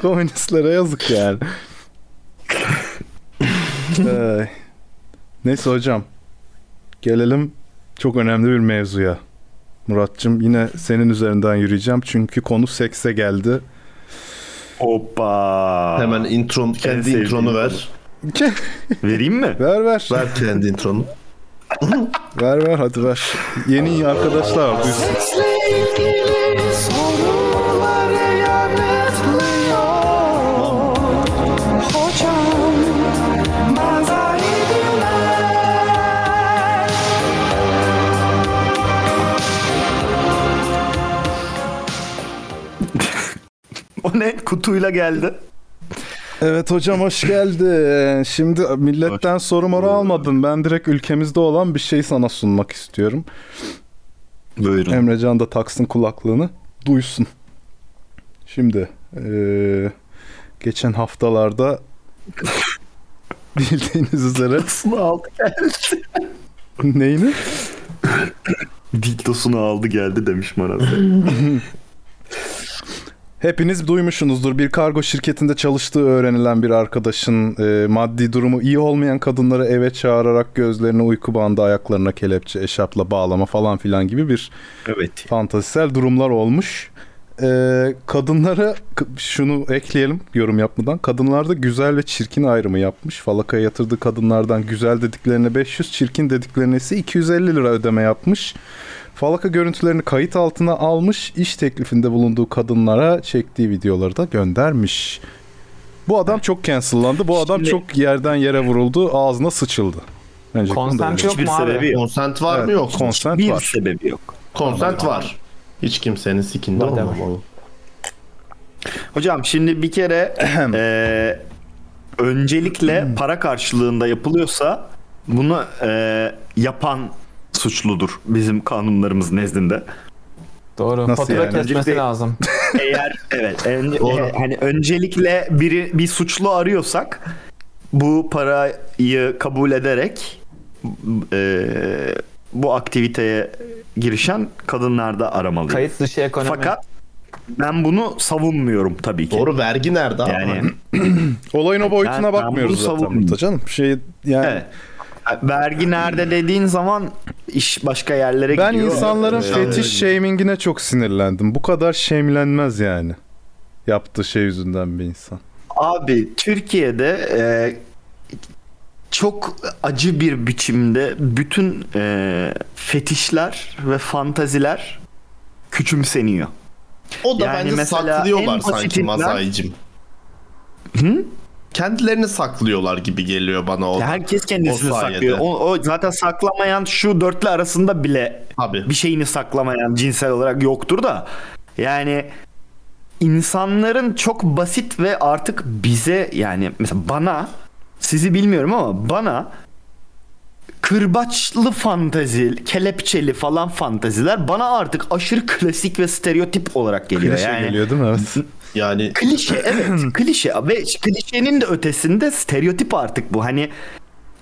komünistlere yazık yani. Neyse hocam. Gelelim çok önemli bir mevzuya. Muratçım yine senin üzerinden yürüyeceğim çünkü konu sekse geldi. Hoppa. hemen intron, kendi sevdiğim intronu ver. Vereyim mi? ver ver. Ver kendi intronu. Ver ver hadi ver. Yeni arkadaşlar duysun. O ne? Kutuyla geldi. Evet hocam hoş geldin. Şimdi milletten soru moru almadım. Ben direkt ülkemizde olan bir şey sana sunmak istiyorum. Buyurun. Emrecan da taksın kulaklığını duysun. Şimdi eee, geçen haftalarda bildiğiniz üzere Dildosunu aldı geldi. neyini? Dildosunu aldı geldi demiş Maraz. Hepiniz duymuşsunuzdur. Bir kargo şirketinde çalıştığı öğrenilen bir arkadaşın e, maddi durumu iyi olmayan kadınları eve çağırarak gözlerine uyku bandı, ayaklarına kelepçe, eşapla bağlama falan filan gibi bir evet. fantazisel durumlar olmuş. Ee, kadınlara şunu ekleyelim yorum yapmadan. Kadınlarda güzel ve çirkin ayrımı yapmış. Falakaya yatırdığı kadınlardan güzel dediklerine 500, çirkin dediklerine ise 250 lira ödeme yapmış. Falaka görüntülerini kayıt altına almış. iş teklifinde bulunduğu kadınlara çektiği videoları da göndermiş. Bu adam çok cancellandı. Bu adam Şimdi- çok yerden yere vuruldu. Ağzına sıçıldı. Bence Consent yok Hiçbir mu abi? sebebi yok. Konsent var Evet, mı yok mu? Consent Bir var. sebebi yok. Konsent var. Hiç kimsenin sikinde Var, olmamalı. Hocam şimdi bir kere eee, öncelikle para karşılığında yapılıyorsa bunu eee, yapan suçludur bizim kanunlarımız nezdinde. Doğru. Nasıl Fatura yani? kesmesi Öncelikle- lazım. Eğer evet en- Doğru. e, hani öncelikle biri bir suçlu arıyorsak bu parayı kabul ederek eee, bu aktiviteye girişen kadınlar da aramalıyız. Kayıt dışı ekonomi. Fakat ben bunu savunmuyorum tabii ki. Doğru vergi nerede? Yani Olayın o boyutuna Ben- ben bakmıyoruz bunu zaten burada canım. Şey yani Evet. Vergi nerede dediğin zaman iş başka yerlere Ben gidiyor. insanların Ee, fetiş shamingine çok sinirlendim. Bu kadar shamelenmez yani. Yaptığı şey yüzünden bir insan. Abi Türkiye'de e, çok acı bir biçimde bütün e, fetişler ve fantaziler küçümseniyor. O da Yani bence mesela saklıyorlar en sanki Mazayicim. Hı? Kendilerini saklıyorlar gibi geliyor bana o. Herkes kendisini O sayede. saklıyor. O, o zaten saklamayan şu dörtlü arasında bile Abi. bir şeyini saklamayan cinsel olarak yoktur da yani insanların çok basit ve artık bize yani mesela bana sizi bilmiyorum ama bana kırbaçlı fantezi, kelepçeli falan fanteziler bana artık aşırı klasik ve stereotip olarak geliyor. Klişe yani geliyor değil mi? Evet. Yani Klişe evet. Klişe. Ve klişenin de ötesinde stereotip artık bu. Hani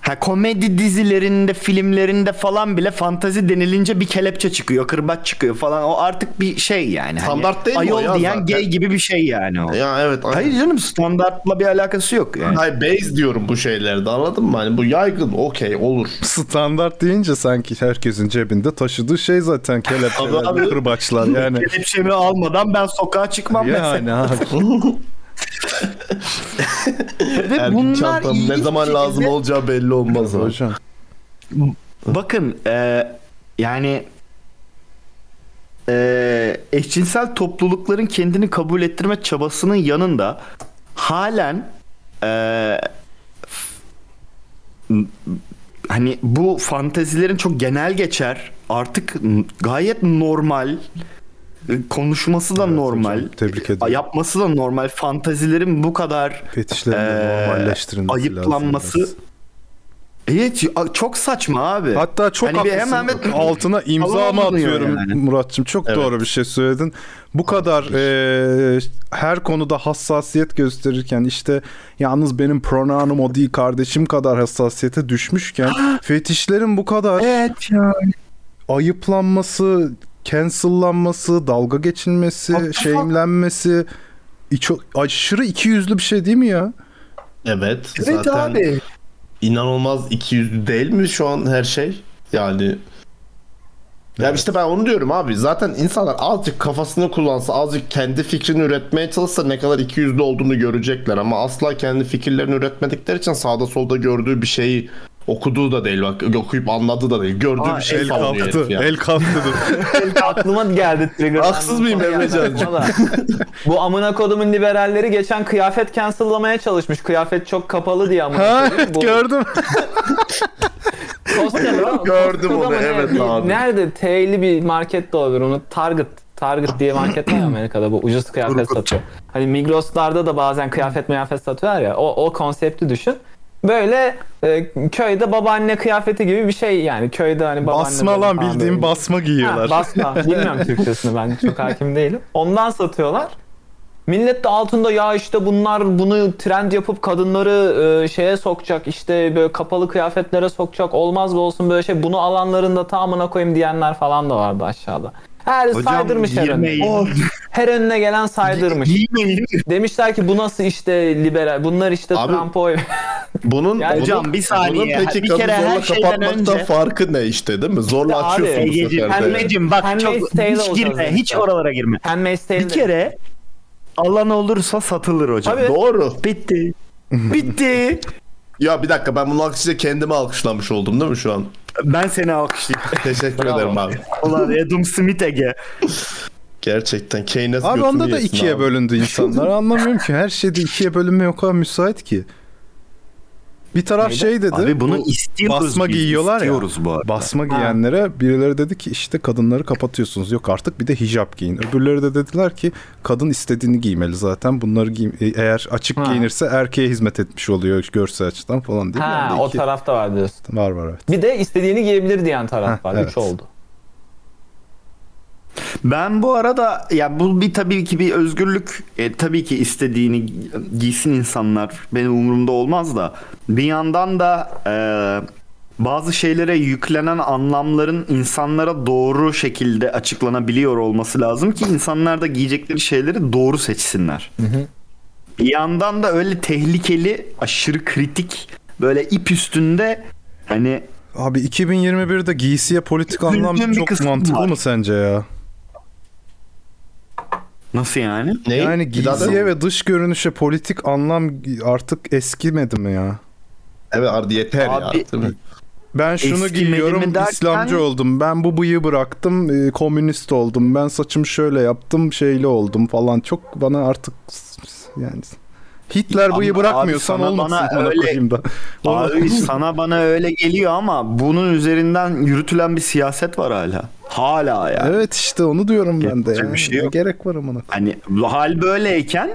ha, komedi dizilerinde filmlerinde falan bile fantazi denilince bir kelepçe çıkıyor kırbaç çıkıyor falan o artık bir şey yani. Standart hani, değil mi o Ayol ya diyen zaten? gay gibi bir şey yani o. ya evet. Hayır canım standartla bir alakası yok yani. Hayır base diyorum bu şeylerde anladın mı? Hani bu yaygın okey olur. Standart deyince sanki herkesin cebinde taşıdığı şey zaten kelepçeler, kırbaçlar yani. Kelepçemi almadan ben sokağa çıkmam mesela. Yani abi. Ve Her gün bunlar çantam ne zaman bir lazım şekilde- olacağı belli olmaz. Hocam. Bakın e, yani e, eşcinsel toplulukların kendini kabul ettirme çabasının yanında halen e, f- hani bu fantezilerin çok genel geçer artık gayet normal konuşması da normal hocam, tebrik ediyorum. yapması da normal fantezilerin bu kadar normalleştirilmesi ayıplanması lazım Evet çok saçma abi. Hatta çok Hani bir haklısın. hemen altına imza mı atıyorum yani. Muratçım çok Evet. doğru bir şey söyledin. Bu kadar e, her konuda hassasiyet gösterirken işte yalnız benim pronanım o değil kardeşim kadar hassasiyete düşmüşken fetişlerin bu kadar Evet ya. ayıplanması, cancellanması, dalga geçilmesi, e, çok aşırı ikiyüzlü bir şey değil mi ya? Evet. Evet zaten abi. inanılmaz ikiyüzlü değil mi şu an her şey? Yani ya işte ben onu diyorum abi. Zaten insanlar azıcık kafasını kullansa, azıcık kendi fikrini üretmeye çalışsa ne kadar ikiyüzlü olduğunu görecekler ama asla kendi fikirlerini üretmedikleri için sağda solda gördüğü bir şeyi okuduğu da değil bak okuyup anladığı da değil. Gördüğü Aa, bir şey El kalktı, el kalktı. Aklıma geldi trigger. Haksız mıyım? Valla. Bu amına kodumun liberalleri geçen kıyafet cancel'lamaya çalışmış. Kıyafet çok kapalı diye amına ha koyayım. Bu gördüm. Costco- Gördüm onu, ne? evet abi. Nerede? T'li bir market de olabilir. Onu Target Target diye market var Amerika'da bu ucuz kıyafet satıyor. Hani Migros'larda da bazen kıyafet mıyafet satıyorlar ya. O, o konsepti düşün. Böyle e, köyde babaanne kıyafeti gibi bir şey yani. Köyde hani babaanne Basma lan falan bildiğin böyle. basma giyiyorlar. Ha, basma. Bilmiyorum Türkçesini ben çok hakim değilim. Ondan satıyorlar. Millet de altında ya işte bunlar bunu trend yapıp kadınları e, şeye sokacak işte böyle kapalı kıyafetlere sokacak olmaz mı olsun böyle şey bunu alanların da tamamına koyayım diyenler falan da vardı aşağıda. Her saydırmış her önüne. Her önüne gelen saydırmış. Demişler ki bu nasıl işte liberal bunlar işte Abi, Trump'a oy. Bunun, Yani bunun- hocam bir saniye. Bunun peki Bir kere her zorla şeyden kapatmaktan önce- farkı ne işte değil mi? Zorla İşte abi, açıyorsun bu Egeciğim, sefer. Emre'cim bak çok hiç girme. Hiç oralara girme. Handmaid's Tale Bir kere alan olursa satılır hocam. Tabii. Doğru. Bitti. Bitti. Ya bir dakika ben bunun alkışıyla kendimi alkışlamış oldum değil mi şu an? Ben seni alkışlayayım. Teşekkür Bravo. ederim abi. Ulan Adam Smith Ege. Gerçekten Keynes Abi onda da yesin ikiye abi. bölündü insanlar. Anlamıyorum ki her şeyde ikiye bölünmeye o kadar müsait ki. Bir taraf şey dedi. Abi bunu bu istiyoruz basma biz, giyiyorlar ya. istiyoruz bu arada. Basma giyenlere birileri dedi ki işte kadınları kapatıyorsunuz. Yok artık bir de hicap giyin. Öbürleri de dediler ki kadın istediğini giymeli zaten. Bunları giy eğer açık Ha. giyinirse erkeğe hizmet etmiş oluyor görsel açıdan falan diye. Ha Yani o iki- tarafta var diyorsun. Var var evet. Bir de istediğini giyebilir diyen taraf Heh, var. evet. Üç oldu. Ben bu arada ya bu bir tabii ki bir özgürlük. E, tabii ki istediğini gi- giysin insanlar. Benim umurumda olmaz da. Bir yandan da e, bazı şeylere yüklenen anlamların insanlara doğru şekilde açıklanabiliyor olması lazım ki insanlar da giyecekleri şeyleri doğru seçsinler. Bir yandan da öyle tehlikeli, aşırı kritik, böyle ip üstünde hani Abi 2021'de giysiye politik anlam çok mantıklı var. mı sence ya? Nasıl yani? Ne? Yani giysiye ve dış görünüşe politik anlam artık eskimedi mi ya? Evet Arda yeter Abi- ya. Değil mi? Ben şunu Eskimedi giyiyorum, derken- İslamcı oldum. Ben bu bıyığı bıraktım, e, komünist oldum. Ben saçımı şöyle yaptım, şeyli oldum falan. Çok bana artık yani Hitler bıyığı Ama bırakmıyorsan abi sana olmasın bana bana öyle- da. Abi sana bana öyle geliyor ama bunun üzerinden yürütülen bir siyaset var hala. Hala ya. Evet işte onu diyorum ben de. Ya. bir şey yok. gerek var amına. Hani hal böyleyken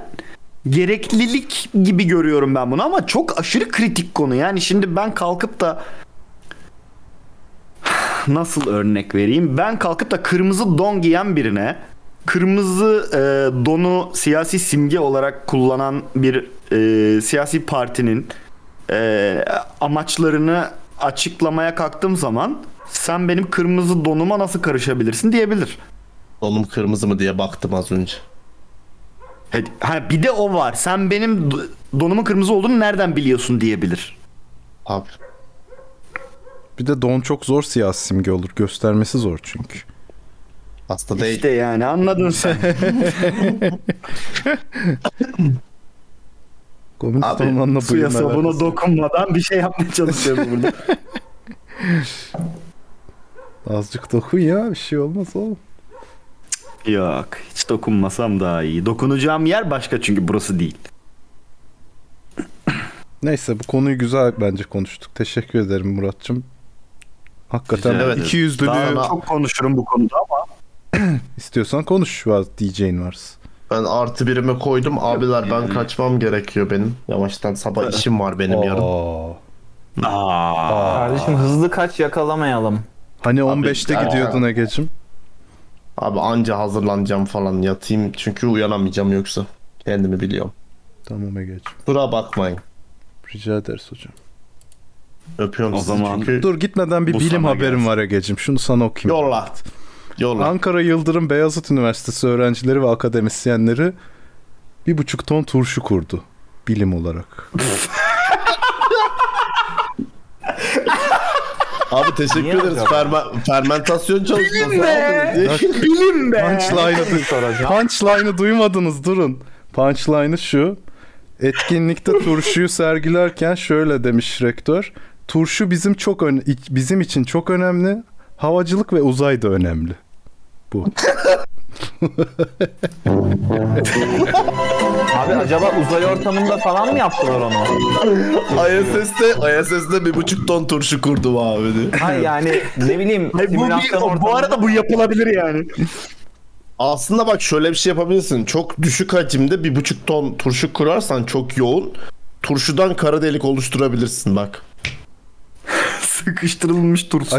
gereklilik gibi görüyorum ben bunu ama çok aşırı kritik konu. Yani şimdi ben kalkıp da nasıl örnek vereyim? Ben kalkıp da kırmızı don giyen birine kırmızı e, donu siyasi simge olarak kullanan bir e, siyasi partinin e, amaçlarını açıklamaya kalktığım zaman sen benim kırmızı donuma nasıl karışabilirsin diyebilir. Donum kırmızı mı diye baktım az önce. Ha bir de o var. Sen benim do- donumun kırmızı olduğunu nereden biliyorsun diyebilir. Abi. Bir de don çok zor siyasi simge olur. Göstermesi zor çünkü. Hasta değil. İşte yani anladın sen. Komünist Abi, olmanla Suya sabuna dokunmadan bir şey yapmaya çalışıyorum burada. Azıcık dokun ya bir şey olmaz oğlum. Yok hiç dokunmasam daha iyi. Dokunacağım yer başka çünkü burası değil. Neyse bu konuyu güzel bence konuştuk. Teşekkür ederim Muratçım. Hakikaten Rica evet, ederim. iki yüzlülüğü Daha çok konuşurum bu konuda ama istiyorsan konuş var DJ'in varsa. Ben artı birime koydum. Abiler ben kaçmam gerekiyor benim. Yavaştan sabah işim var benim yarın. Aa, Aa. Kardeşim hızlı kaç yakalamayalım. Hani 15'te Abi, gidiyordun Ege'cim. Abi anca hazırlanacağım falan yatayım çünkü uyanamayacağım yoksa. Kendimi biliyorum. Tamam Ege'cim. Kusura bakmayın. Rica ederiz hocam. Öpüyorum O sizi zaman- çünkü. Dur gitmeden bir bilim haberim gelsin. var Ege'cim. Şunu sana okuyayım. Yolla. Yolla. Ankara Yıldırım Beyazıt Üniversitesi öğrencileri ve akademisyenleri bir buçuk ton turşu kurdu. Bilim olarak. Abi teşekkür Niye ederiz. Ferme- fermentasyon çalışması. Bilim be. Bilim be. Punchline'ı, punchline'ı duymadınız durun. Punchline'ı şu. Etkinlikte turşuyu sergilerken şöyle demiş rektör. Turşu bizim çok ön- bizim için çok önemli. Havacılık ve uzay da önemli. Bu. Abi acaba uzay ortamında falan mı yaptılar onu? ISS'te, ISS'te bir buçuk ton turşu kurdum abi. diye. Hayır yani ne bileyim Hayır, bu, bir- simülasyon bu ortamında- arada bu yapılabilir yani. Aslında bak şöyle bir şey yapabilirsin. Çok düşük hacimde bir buçuk ton turşu kurarsan çok yoğun. Turşudan kara delik oluşturabilirsin bak. Sıkıştırılmış turşu.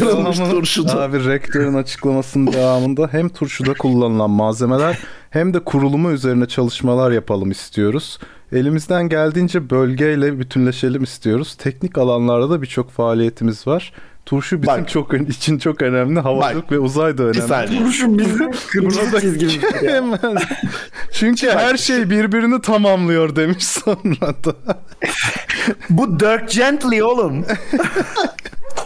Devamı turşuda. abi rektörün açıklamasının devamında hem turşuda kullanılan malzemeler hem de kurulumu üzerine çalışmalar yapalım istiyoruz. Elimizden geldiğince bölgeyle bütünleşelim istiyoruz. Teknik alanlarda da birçok faaliyetimiz var. Turşu bizim Bak. çok için çok önemli. Havacılık ve uzay da Bir önemli. saniye. Turşu bizim kırmızı çizgimiz. Hemen. Çünkü her şey birbirini tamamlıyor demiş sonra da. Bu Dirk Gently oğlum.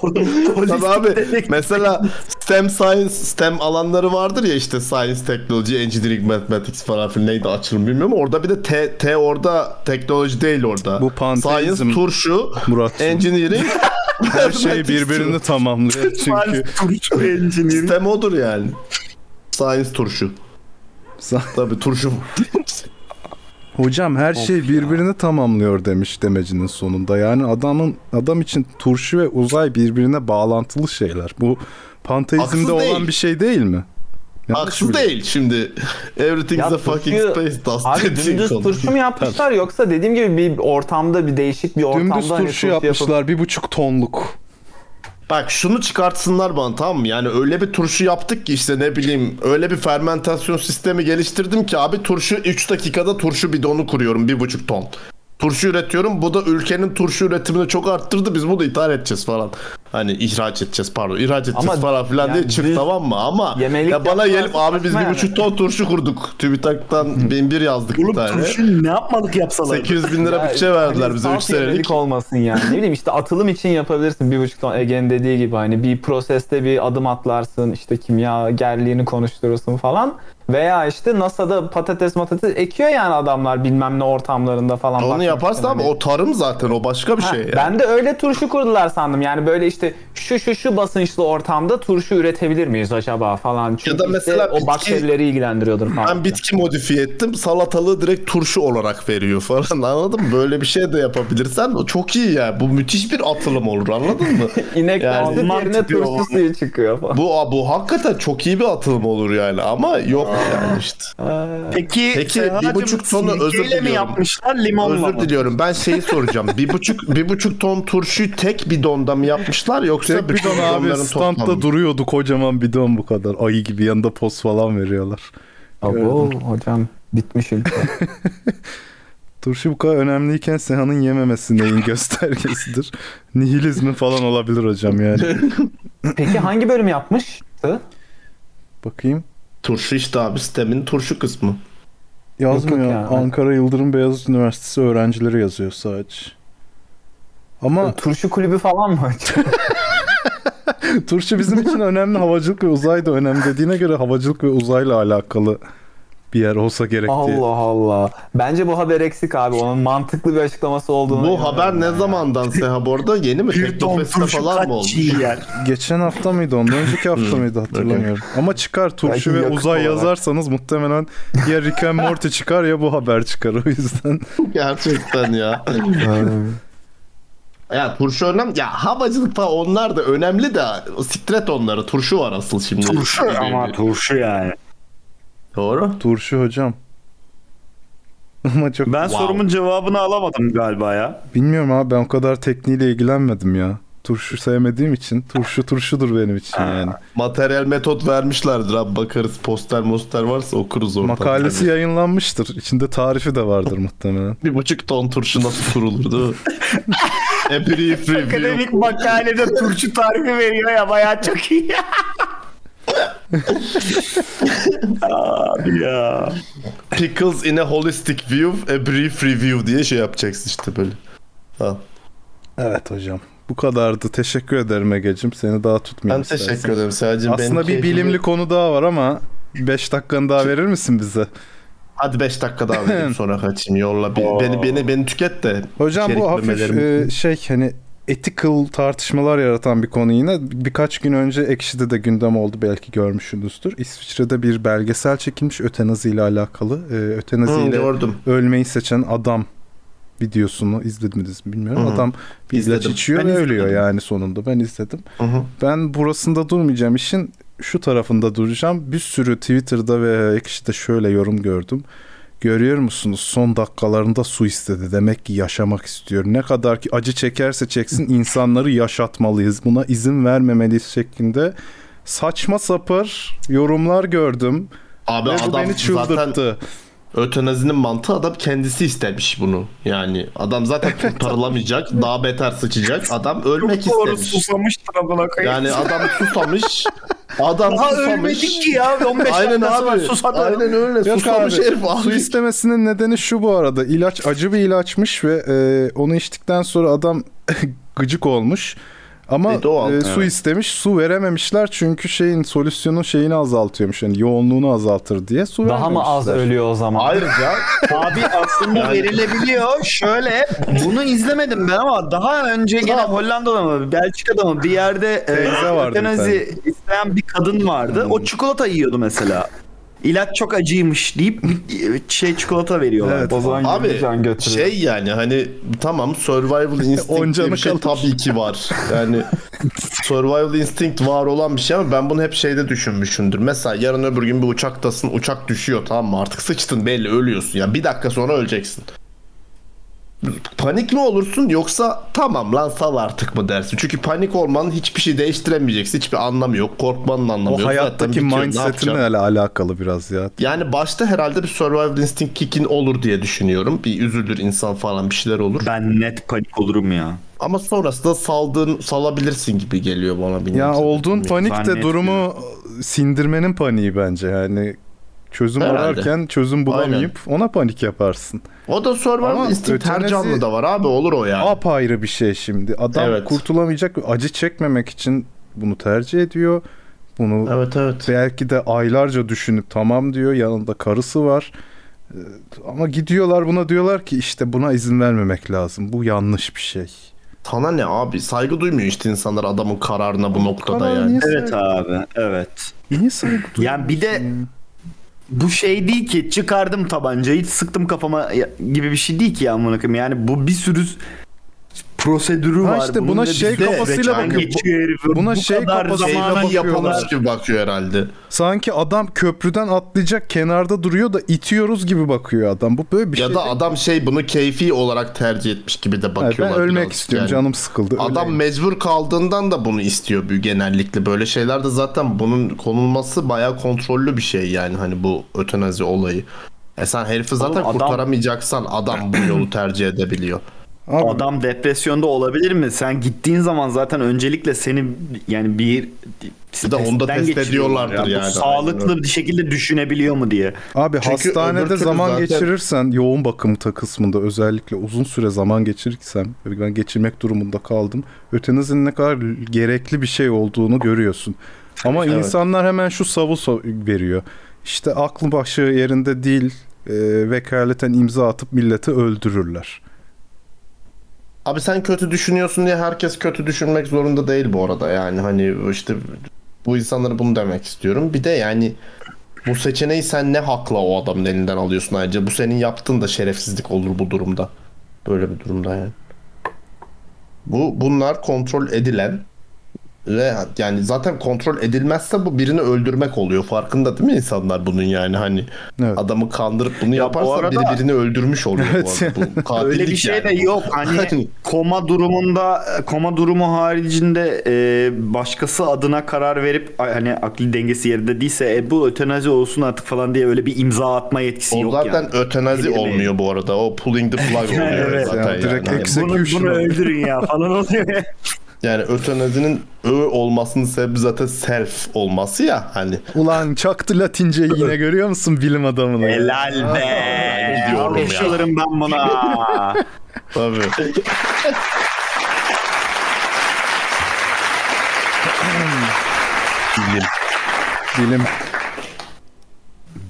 Tabii abi mesela STEM science, STEM alanları vardır ya işte science, technology, engineering, mathematics falan filan neydi açılım bilmiyorum. Orada bir de T, T orada teknoloji değil orada. Bu panteizm, Science, turşu, Murat'cığım. engineering, Her şey birbirini tamamlıyor çünkü. Turşu engineering. STEM odur yani. Science turşu. Tabii turşu. Hocam her şey birbirini tamamlıyor demiş demecinin sonunda. Yani adamın adam için turşu ve uzay birbirine bağlantılı şeyler. Bu panteizmde olan bir şey değil mi? Yanlış Haksız mı? değil şimdi. Everything's Ya a fucking turşuyu- space dust. Abi dümdüz turşu mu yapmışlar yoksa dediğim gibi bir ortamda bir değişik bir ortamda Dümdüz hani turşu yapıp- yapmışlar bir buçuk tonluk. Bak şunu çıkartsınlar bana tamam mı? Yani öyle bir turşu yaptık ki işte ne bileyim öyle bir fermentasyon sistemi geliştirdim ki abi turşu 3 dakikada turşu bidonu kuruyorum 1,5 ton. Turşu üretiyorum. Bu da ülkenin turşu üretimini çok arttırdı. Biz bunu ithal edeceğiz falan. Hani ihraç edeceğiz pardon. ihraç edeceğiz Ama falan filan yani diye çık tamam mı? Ama ya bana gelip abi biz bir buçuk yani. ton turşu kurduk. TÜBİTAK'tan bin bir yazdık bir Oğlum tane. turşu ne yapmalık yapsalar? 800 bin lira bütçe verdiler hani bize 3 saf yemelik senelik. olmasın yani. Ne bileyim işte atılım için yapabilirsin bir buçuk ton Ege'nin dediği gibi hani bir proseste bir adım atlarsın işte kimya gerliğini konuşturursun falan. Veya işte NASA'da patates matates ekiyor yani adamlar bilmem ne ortamlarında falan. Onu ama hani. o tarım zaten o başka bir Ha, şey. yani. Ben de öyle turşu kurdular sandım. Yani böyle işte şu şu şu basınçlı ortamda turşu üretebilir miyiz acaba falan. Çünkü da işte mesela o bitki- bakterileri ilgilendiriyordur falan. Ben bitki modifiye ettim. Salatalığı direkt turşu olarak veriyor falan. Anladın mı? Böyle bir şey de yapabilirsen o çok iyi ya. Bu müthiş bir atılım olur anladın mı? İnek Yani- yerine turşu o. suyu çıkıyor falan. bu bu hakikaten çok iyi bir atılım olur yani ama yok yani işte. Peki, Peki, bir buçuk tonu özür sirkeyle mi diliyorum. yapmışlar limonla Özür mı? diliyorum. Ben şeyi soracağım. bir buçuk bir buçuk ton turşuyu tek bidonda mı yapmışlar yoksa Tek bütün bidon abi standta toplamı? duruyordu kocaman bidon bu kadar. Ayı gibi yanında poz falan veriyorlar. Abo hocam bitmiş ülke. Turşu bu kadar önemliyken Seha'nın yememesi neyin göstergesidir? Nihilizmi falan olabilir hocam yani. Peki hangi bölüm yapmıştı? Bakayım. Turşu işte abi sistemin turşu kısmı. Yazmıyor. Yok, yok yani. Ankara Yıldırım Beyazıt Üniversitesi öğrencileri yazıyor sadece. Ama Turşu kulübü falan mı? turşu bizim için önemli. Havacılık ve uzay da önemli dediğine göre havacılık ve uzayla alakalı bir yer olsa gerek diye. Allah Allah. Bence bu haber eksik abi. Onun mantıklı bir açıklaması olduğunu. Bu haber ne zamandan Seha bu arada? Yeni mi? Teknofest'te falan mı yer? Geçen hafta mıydı ondan önceki hafta mıydı hatırlamıyorum. Ama çıkar turşu Belki ve uzay olarak. yazarsanız muhtemelen ya Rick and Morty çıkar ya bu haber çıkar o yüzden. Gerçekten ya. Ya turşu önemli. Ya havacılık falan onlar da önemli de sikret onları. Turşu var asıl şimdi. Turşu ama turşu yani. Doğru. Turşu hocam. Ama çok Ben Wow. sorumun cevabını alamadım galiba ya. bilmiyorum abi ben o kadar tekniğiyle ilgilenmedim ya. Turşu sevmediğim için turşu turşudur benim için yani. Materyal metot vermişlerdir abi bakarız poster moster varsa okuruz orada. Makalesi yayınlanmıştır. İçinde tarifi de vardır muhtemelen. Bir buçuk ton turşu nasıl kurulur değil mi? A brief review. Akademik makalede turşu tarifi veriyor ya bayağı çok iyi. Abi ya. Pickles in a holistic view, a brief review diye şey yapacaksın işte böyle. Ha. Evet hocam. Bu kadardı. Teşekkür ederim Ege'cim. Seni daha Ben tutmayayım teşekkür istersen. ederim Sadece Aslında bir bilimli konu daha var ama 5 dakikanı daha verir misin bize? Hadi 5 dakika daha vereyim sonra kaçayım yolla. Bir- beni beni beni tüket de. Hocam bu hafif e, şey hani ethical tartışmalar yaratan bir konu yine. Birkaç gün önce Ekşi'de de gündem oldu belki görmüşsünüzdür. İsviçre'de bir belgesel çekilmiş ötenazi ile alakalı. E, ötenazi ile ölmeyi seçen adam videosunu izlediniz mi bilmiyorum. Hı hı. Adam bir ilaç İzledim. içiyor Ben ve ölüyor yani sonunda. Ben izledim. Hı hı. Ben burasında durmayacağım. işin şu tarafında duracağım. Bir sürü Twitter'da ve Ekşi'de şöyle yorum gördüm. Görüyor musunuz? Son dakikalarında su istedi. Demek ki yaşamak istiyor. Ne kadar ki acı çekerse çeksin insanları yaşatmalıyız. Buna izin vermemeliyiz şeklinde saçma sapır yorumlar gördüm. Abi ve bu adam beni çıldırttı. zaten ötenazinin mantığı adam kendisi istemiş bunu. Yani adam zaten kurtarılamayacak. daha beter sıçacak. Adam ölmek Doğru istemiş. koyayım. Yani adam susamış. Adam Daha susamış. ölmedik ki ya. 15 Aynen var abi. susadı. Aynen öyle. Yok susamış abi, herif Su abi. istemesinin nedeni şu bu arada. İlaç acı bir ilaçmış ve e, onu içtikten sonra adam gıcık olmuş. Ama E, doğal. e, su istemiş. Su verememişler çünkü şeyin solüsyonun şeyini azaltıyormuş. Yani yoğunluğunu azaltır diye su Daha mı az ölüyor o zaman? Ayrıca Abi aslında verilebiliyor. Şöyle bunu izlemedim ben ama daha önce gene Hollanda'da mı Belçika'da mı bir yerde e, ötenazi isteyen bir kadın vardı. O çikolata yiyordu mesela. İlaç çok acıymış deyip bir şey çikolata veriyorlar. Evet. O zaman Abi can götürüyor. şey yani hani tamam survival instinct diye bir şey kalır. tabii ki var. Yani survival instinct var olan bir şey ama ben bunu hep şeyde düşünmüşümdür. Mesela yarın öbür gün bir uçaktasın uçak düşüyor tamam mı artık sıçtın belli ölüyorsun ya bir dakika sonra öleceksin. Panik mi olursun yoksa tamam lan sal artık mı dersin? Çünkü panik olmanın hiçbir şey değiştiremeyeceksin. Hiçbir anlamı yok. Korkmanın anlamı O yok. Zaten hayattaki mindsetinle yapacaksın? alakalı biraz ya. Yani başta herhalde bir survival instinct kick'in olur diye düşünüyorum. Bir üzülür insan falan bir şeyler olur. Ben net panik olurum ya. Ama sonrasında saldığın salabilirsin gibi geliyor bana. bilmiyorum. Ya olduğun panik de durumu sindirmenin paniği bence. Yani çözüm Herhalde. ararken çözüm bulamayıp ona panik yaparsın. O da survival Ama instinct her ötenezi- canlıda var abi olur o yani. Apayrı bir şey şimdi. Adam Evet. kurtulamayacak acı çekmemek için bunu tercih ediyor. Bunu Evet evet. belki de aylarca düşünüp tamam diyor. Yanında karısı var. Ee, Ama gidiyorlar buna diyorlar ki işte buna izin vermemek lazım. Bu yanlış bir şey. Sana ne abi? Saygı duymuyor işte insanlar adamın kararına bu noktada Karar yani. Evet abi. Evet. Niye saygı Yani bir de ya? Bu şey değil ki çıkardım tabancayı sıktım kafama gibi bir şey değil ki ya amına koyayım. Yani bu bir sürü prosedürü Ha var. işte buna şey kafasıyla bakıyor. herif. Buna Bu şey kafasıyla yapılmış gibi bakıyor herhalde. Sanki adam köprüden atlayacak kenarda duruyor da itiyoruz gibi bakıyor adam. Bu böyle bir ya şey. da değil. adam şey bunu keyfi olarak tercih etmiş gibi de Evet, bakıyorlar. ben ölmek istiyorum yani. canım sıkıldı. Adam öleyim. mecbur kaldığından da bunu istiyor bu genellikle. Böyle şeylerde zaten bunun konulması bayağı kontrollü bir şey yani hani bu ötenazi olayı. E sen herifi zaten Oğlum adam- kurtaramayacaksan adam bu yolu tercih edebiliyor. Abi, Adam depresyonda olabilir mi? Sen gittiğin zaman zaten öncelikle seni yani bir Bir de onu da testten test ediyorlardır ya. Bu yani. Sağlıklı bir şekilde düşünebiliyor mu diye. Abi Çünkü hastanede zaman zaten- geçirirsen yoğun bakım ta kısmında özellikle uzun süre zaman geçirirsem ben geçirmek durumunda kaldım. Ötenizin ne kadar gerekli bir şey olduğunu görüyorsun. Ama Evet. insanlar hemen şu savu so- veriyor. İşte aklı başı yerinde değil e, vekaleten imza atıp milleti öldürürler. Abi sen kötü düşünüyorsun diye herkes kötü düşünmek zorunda değil bu arada yani hani işte bu insanlara bunu demek istiyorum. Bir de yani bu seçeneği sen ne hakla o adamın elinden alıyorsun ayrıca bu senin yaptığın da şerefsizlik olur bu durumda. Böyle bir durumda yani. Bu bunlar kontrol edilen yani zaten kontrol edilmezse bu birini öldürmek oluyor. Farkında değil mi insanlar bunun yani hani Evet. adamı kandırıp bunu yaparsa arada- biri birini öldürmüş oluyor Evet. bu arada. Bu Öyle bir şey yani. de yok. Hani koma durumunda koma durumu haricinde e, başkası adına karar verip hani akli dengesi yerinde değilse e, bu ötenazi olsun artık falan diye öyle bir imza atma yetkisi O yok zaten yani. ötenazi olmuyor bu arada. O pulling the flag oluyor Evet, zaten yani direkt yani. exe- Bunu, bunu öldürün ya falan oluyor. Yani ötenazinin ö olmasının sebebi zaten self olması ya hani. Ulan çaktı Latinceyi yine görüyor musun bilim adamını? Helal be. Gidiyorum ya. Ben buna. Tabii. Bilim. Bilim.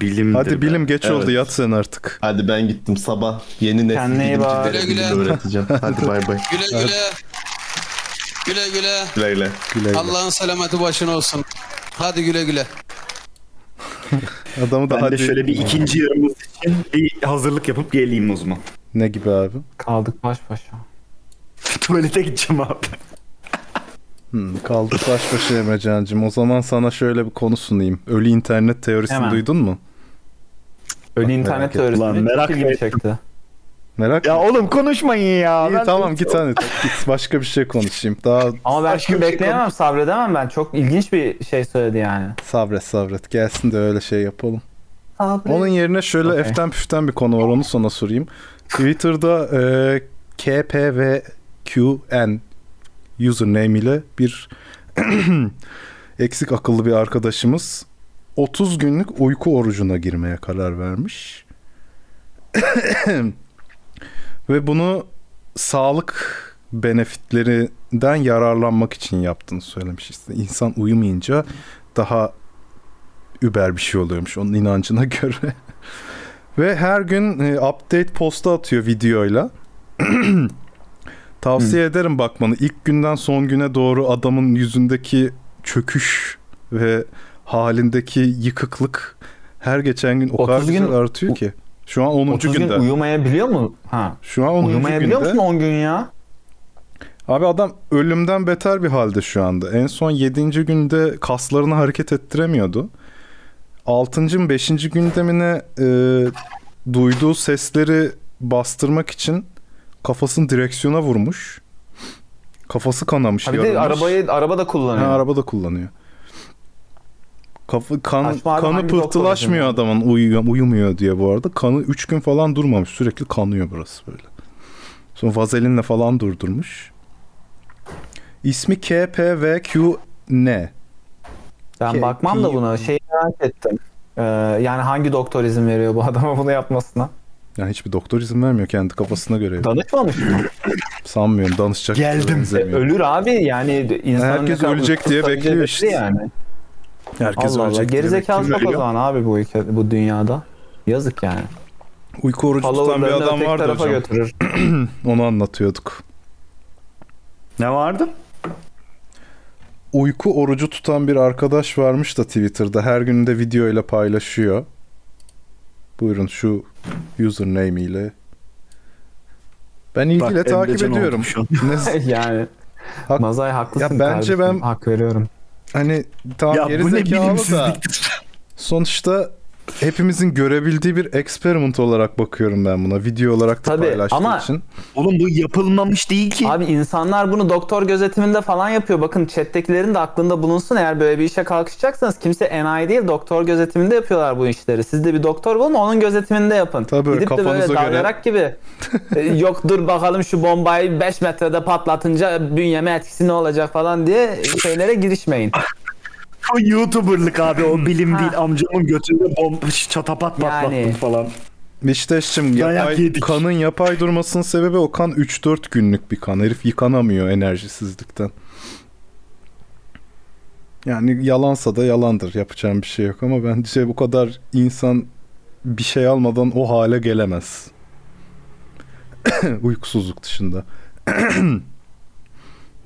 Bilimdir Hadi bilim geç oldu Evet. yat sen artık. Hadi ben gittim sabah yeni nesil bilimcilere Güle öğreteceğim. Hadi bay bay. Güle güle. Güle güle. Güle güle. Güle güle. Allah'ın selameti başına olsun. Hadi güle güle. Adamı da Ben hadi. de şöyle bir ikinci yarımız için bir hazırlık yapıp geleyim o zaman. Ne gibi abi? Kaldık baş başa. Tuvalete gideceğim abi. Hmm, kaldık baş başa Emrecan'cığım. O zaman sana şöyle bir konu sunayım. Ölü internet teorisini Hemen. duydun mu? Ölü internet ettim. teorisi Lan mi? merak ettim. çekti. Merak Ya oğlum konuşmayın ya. İyi Ben- tamam git hadi. Git başka bir şey konuşayım. Daha Ama ben şimdi şey bekleyemem, sabredemem ben. Çok ilginç bir şey söyledi yani. sabret sabret. Gelsin de öyle şey yapalım. Sabret. Onun yerine şöyle Okey. eften püften bir konu var onu sana sorayım. Twitter'da e, KPVQN username ile bir eksik akıllı bir arkadaşımız 30 günlük uyku orucuna girmeye karar vermiş. Ve bunu sağlık benefitlerinden yararlanmak için yaptığını söylemiş. İşte insan uyumayınca daha über bir şey oluyormuş onun inancına göre. Ve her gün e, update posta atıyor videoyla. Tavsiye ederim bakmanı. İlk günden son güne doğru adamın yüzündeki çöküş ve halindeki yıkıklık her geçen gün o kadar 30 gün- artıyor ki. Şu an 10. 30 gün günde. uyumayabiliyor mu? Ha. Şu an 10. Uyumayabiliyor günde. musun 10 gün ya? Abi adam ölümden beter bir halde şu anda. En son 7. günde kaslarını hareket ettiremiyordu. 6. mı 5. gündemine e, duyduğu sesleri bastırmak için kafasını direksiyona vurmuş. Kafası kanamış. Ha bir de arabayı araba da kullanıyor. Ha, araba da kullanıyor. Kafa, kan, Saçma abi, kanı pıhtılaşmıyor adamın uyuyor, uyumuyor diye bu arada. Kanı 3 gün falan durmamış. Sürekli kanıyor burası böyle. Sonra vazelinle falan durdurmuş. İsmi KPVQN. Ben Ke- bakmam da pi- buna. Şeyi merak ettim. Ee, yani hangi doktor izin veriyor bu adama bunu yapmasına? Yani hiçbir doktor izin vermiyor kendi kafasına göre. Danışmamış mı? Sanmıyorum danışacak. Geldim. benzemiyor. Ölür abi yani insanın Herkes ölecek diye bekliyor işte. Yani. Herkes Allah Allah. ölecek Gerizekalı çok o zaman abi bu ülke, bu dünyada. Yazık yani. Uyku orucu tutan bir Followerlarını adam öteki vardı tarafa hocam. götürür. Onu anlatıyorduk. Ne vardı? Uyku orucu tutan bir arkadaş varmış da Twitter'da her gün de video ile paylaşıyor. Buyurun şu username ile. Ben ilgiyle Bak, takip Emrecan ediyorum. şu an. Ne- yani. Hak- Mazay haklısın Ya bence kardeşim. ben- Hak veriyorum. Hani tamam Ya geri zekalı da sonuçta hepimizin görebildiği bir experiment olarak bakıyorum ben buna. Video olarak da Tabii, paylaştığı ama- için. Oğlum bu yapılmamış değil ki. Abi insanlar bunu doktor gözetiminde falan yapıyor. Bakın chat'tekilerin de aklında bulunsun. Eğer böyle bir işe kalkışacaksanız kimse enayi değil doktor gözetiminde yapıyorlar bu işleri. Siz de bir doktor bulun onun gözetiminde yapın. Tabii, Gidip de böyle göre- dalyarak gibi. e, Yok dur bakalım şu bombayı 5 metrede patlatınca bünyeme etkisi ne olacak falan diye şeylere girişmeyin. O YouTuber'lık abi o bilim değil. Amcamın götünde bomba çatapat patlattım Yani. falan. Beşiktaş'cım yapay, kanın yapay durmasının sebebi o kan 3-4 günlük bir kan. Herif yıkanamıyor enerjisizlikten. Yani yalansa da yalandır. Yapacağım bir şey yok ama bence bu kadar insan bir şey almadan o hale gelemez. Uykusuzluk dışında.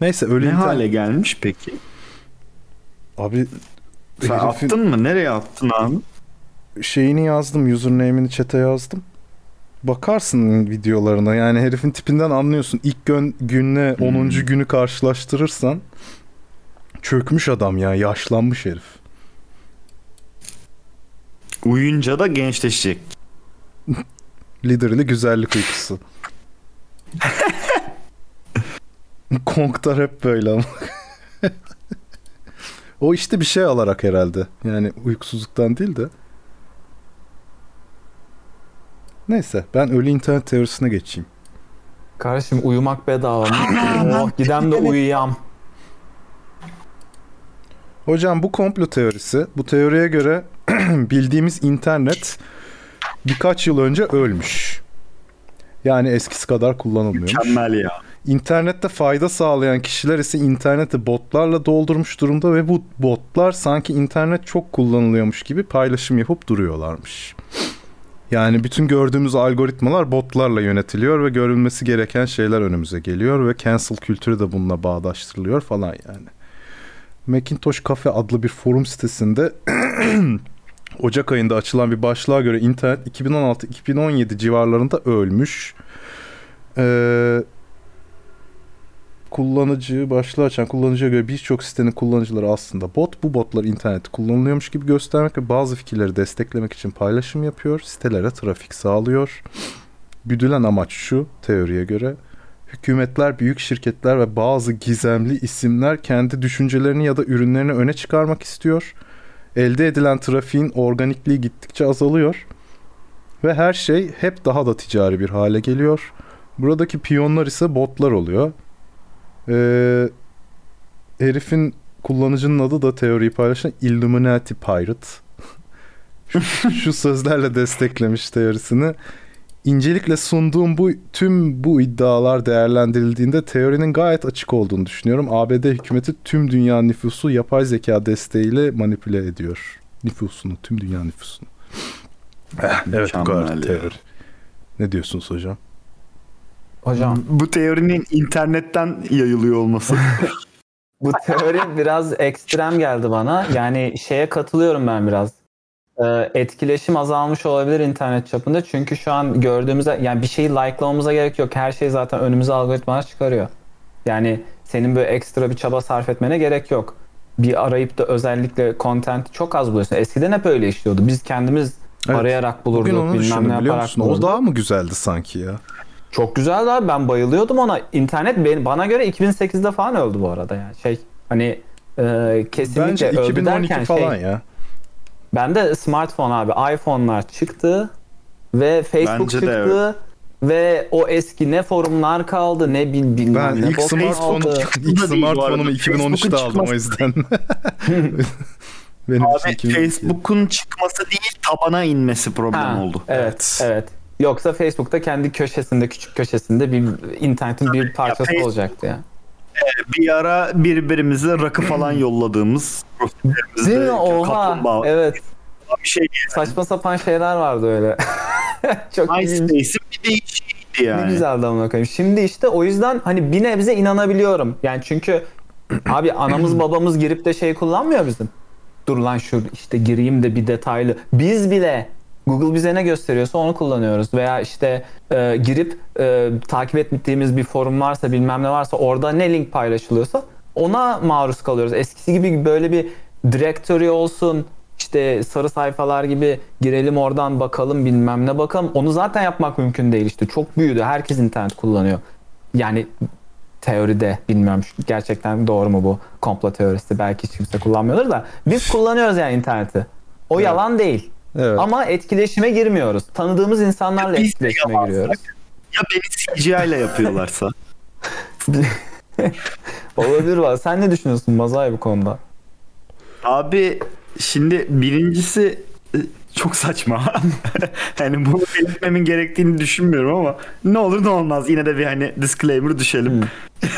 Neyse öyle Ne hale gelmiş peki? Abi Sen herifin attın mı? Nereye attın abi? şeyini yazdım. Username'ini chat'e yazdım. Bakarsın videolarına. Yani herifin tipinden anlıyorsun. İlk gün, günle 10. günü karşılaştırırsan Çökmüş adam ya yaşlanmış herif. Uyuyunca da gençleşecek. Liderli güzellik uykusu. Konklar hep böyle ama. o işte bir şey alarak herhalde. Yani uykusuzluktan değil de. Neyse ben ölü internet teorisine geçeyim. Kardeşim uyumak bedava mı? oh, gidem de uyuyam. Hocam bu komplo teorisi. Bu teoriye göre bildiğimiz internet birkaç yıl önce ölmüş. Yani eskisi kadar kullanılmıyormuş. Mükemmel ya. İnternette fayda sağlayan kişiler ise interneti botlarla doldurmuş durumda ve bu botlar sanki internet çok kullanılıyormuş gibi paylaşım yapıp duruyorlarmış. Yani bütün gördüğümüz algoritmalar botlarla yönetiliyor ve görülmesi gereken şeyler önümüze geliyor ve cancel kültürü de bununla bağdaştırılıyor falan yani. Macintosh Cafe adlı bir forum sitesinde Ocak ayında açılan bir başlığa göre internet 2016-2017 civarlarında ölmüş. Ee, kullanıcı başlığı açan kullanıcıya göre birçok sitenin kullanıcıları aslında bot. Bu botlar internette kullanılıyormuş gibi göstermek ve bazı fikirleri desteklemek için paylaşım yapıyor. Sitelere trafik sağlıyor. Güdülen amaç şu teoriye göre. Hükümetler, büyük şirketler ve bazı gizemli isimler kendi düşüncelerini ya da ürünlerini öne çıkarmak istiyor. Elde edilen trafiğin organikliği gittikçe azalıyor. Ve her şey hep daha da ticari bir hale geliyor. Buradaki piyonlar ise botlar oluyor. Ee, herifin kullanıcının adı da teoriyi paylaşan Illuminati Pirate. şu, şu sözlerle desteklemiş teorisini. İncelikle sunduğum bu tüm bu iddialar değerlendirildiğinde teorinin gayet açık olduğunu düşünüyorum. ABD hükümeti tüm dünya nüfusu yapay zeka desteğiyle manipüle ediyor. Nüfusunu, tüm dünya nüfusunu. Eh, evet bu kadar teori. Ne diyorsunuz hocam? Hocam Bu teorinin internetten yayılıyor olması. bu teori biraz ekstrem geldi bana. Yani şeye katılıyorum ben biraz. Ee, etkileşim azalmış olabilir internet çapında. Çünkü şu an gördüğümüzde yani bir şeyi like'lamamıza gerek yok. Her şey zaten önümüze algoritmalar çıkarıyor. Yani senin böyle ekstra bir çaba sarf etmene gerek yok. Bir arayıp da özellikle content çok az buluyorsun. Eskiden hep öyle işliyordu. Biz kendimiz Evet. arayarak bulurduk. Bugün onu bilmem ne yaparak musun? O bulurduk. daha mı güzeldi sanki ya? Çok güzeldi abi. Ben bayılıyordum ona. İnternet ben- bana göre 2008'de falan öldü bu arada yani. Şey hani e, kesinlikle Bence öldü 2012 derken falan şey. ya. Bende smartphone abi. iPhone'lar çıktı ve Facebook Bence de çıktı. Ve o eski ne forumlar kaldı ne bil bilmem Ben ne ilk bok smartphone'u kaldı. ilk smartphone'umu 2013'te Facebook'un aldım o yüzden. Benim Abi 2012. Facebook'un çıkması değil tabana inmesi problem Ha, oldu. Evet, evet. Yoksa Facebook'ta kendi köşesinde, küçük köşesinde bir internetin bir parçası Facebook- olacaktı ya. Bir ara birbirimize rakı falan yolladığımız profillerimizde Değil mi? Oha. kaplumbağa Evet. bir şey Saçma sapan şeyler vardı öyle. Çok. MySpace'in bir değişikliğiydi yani. Ne güzeldi amına koyayım. Şimdi işte o yüzden hani bir nebze inanabiliyorum. Yani çünkü abi anamız babamız girip de şey kullanmıyor bizim. Dur lan şu işte gireyim de bir detaylı. Biz bile Google bize ne gösteriyorsa onu kullanıyoruz. Veya işte e, girip e, takip ettiğimiz bir forum varsa bilmem ne varsa orada ne link paylaşılıyorsa ona maruz kalıyoruz. Eskisi gibi böyle bir directory olsun işte sarı sayfalar gibi girelim oradan bakalım bilmem ne bakalım. Onu zaten yapmak mümkün değil işte. Çok büyüdü. Herkes internet kullanıyor. Yani teoride bilmiyorum gerçekten doğru mu bu komplo teorisi belki hiç kimse kullanmıyordur da biz kullanıyoruz yani interneti. O yalan değil. Evet. Ama etkileşime girmiyoruz. Tanıdığımız insanlarla Biz de etkileşime giriyoruz. Ya beni CGI ile yapıyorlarsa. Olabilir var. Sen ne düşünüyorsun Mazay bu konuda? Abi şimdi birincisi e, çok saçma. hani bunu belirtmemin gerektiğini düşünmüyorum ama ne olur ne olmaz yine de bir hani disclaimer düşelim.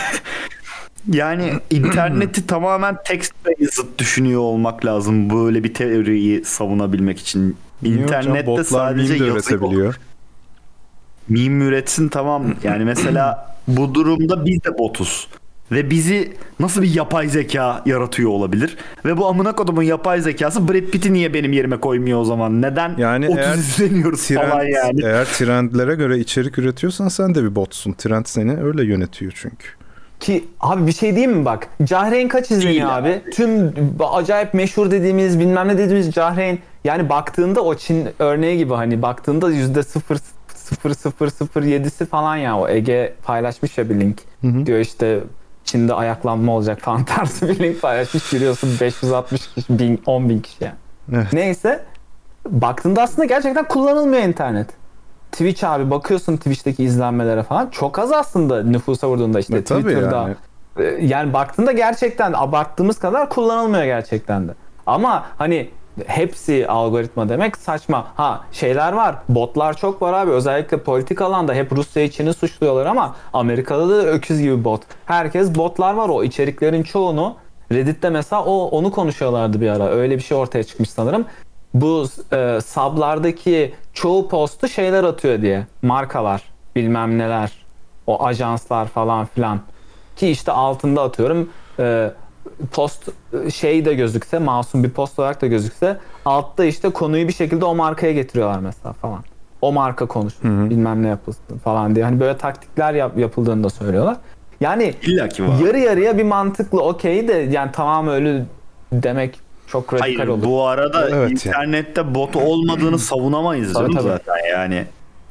yani interneti tamamen text based düşünüyor olmak lazım böyle bir teoriyi savunabilmek için. İnternette Botlar sadece yazı yok. üretebiliyor. Meme üretsin tamam. Yani mesela bu durumda biz de botuz. Ve bizi nasıl bir yapay zeka yaratıyor olabilir? Ve bu amına kodumun yapay zekası Brad Pitt'i niye benim yerime koymuyor o zaman? Neden Yani 30 eğer izleniyoruz Trend, falan yani? Eğer trendlere göre içerik üretiyorsan sen de bir botsun. Trend seni öyle yönetiyor çünkü. Ki abi bir şey diyeyim mi bak? Cahreyn kaç izleniyor Değil abi? Tüm acayip meşhur dediğimiz bilmem ne dediğimiz Cahreyn yani baktığında o Çin örneği gibi hani baktığında yüzde sıfır sıfır sıfır sıfır yedisi falan ya o Ege paylaşmış ya bir link. Diyor işte Çin'de ayaklanma olacak falan tarzı bir link paylaşmış. Giriyorsun 560 kişi, bin, 10 bin kişi yani. Evet. Neyse baktığında aslında gerçekten kullanılmıyor internet. Twitch abi bakıyorsun Twitch'teki izlenmelere falan çok az aslında nüfusa vurduğunda işte E, Twitter'da. yani. Ee, Yani baktığında gerçekten abarttığımız kadar kullanılmıyor gerçekten de. Ama hani hepsi algoritma demek saçma. Ha şeyler var. Botlar çok var abi. Özellikle politik alanda hep Rusya Çin'i suçluyorlar ama Amerika'da da öküz gibi bot. Herkes botlar var o içeriklerin çoğunu Reddit'te mesela o onu konuşuyorlardı bir ara. Öyle bir şey ortaya çıkmış sanırım. Bu e, sublardaki çoğu postu şeyler atıyor diye. Markalar, bilmem neler, o ajanslar falan filan. Ki işte altında atıyorum e, post e, şey de gözükse, masum bir post olarak da gözükse altta işte konuyu bir şekilde o markaya getiriyorlar mesela falan. O marka konuşsun, bilmem ne yapılsın falan diye. Hani böyle taktikler yap- yapıldığını da söylüyorlar. Yani İlla ki var. yarı yarıya bir mantıklı okey de yani tamam öyle demek çok radikal Hayır olur. bu arada Evet internette bot olmadığını savunamayız Tabii, tabii. zaten yani.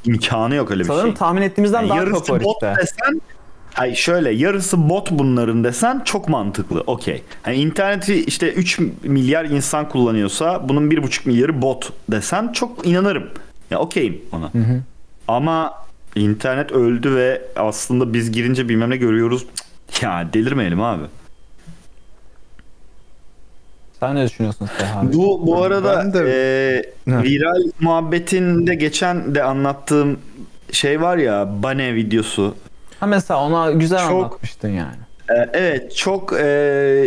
imkanı yok öyle bir Sanırım şey. tahmin ettiğimizden Yani daha yarısı çok var bot işte. desen Hayır şöyle yarısı bot bunların desen çok mantıklı. Okey. Yani interneti işte 3 milyar insan kullanıyorsa bunun 1,5 milyarı bot desen çok inanırım. Ya okeyim ona. Ama internet öldü ve aslında biz girince bilmem ne görüyoruz. Ya delirmeyelim abi. Sen ne düşünüyorsun Seha abi? Bu bu arada de- e, viral muhabbetinde geçen de anlattığım şey var ya Bane videosu. Ha mesela ona güzel Çok- anlatmıştın yani. E, evet çok e,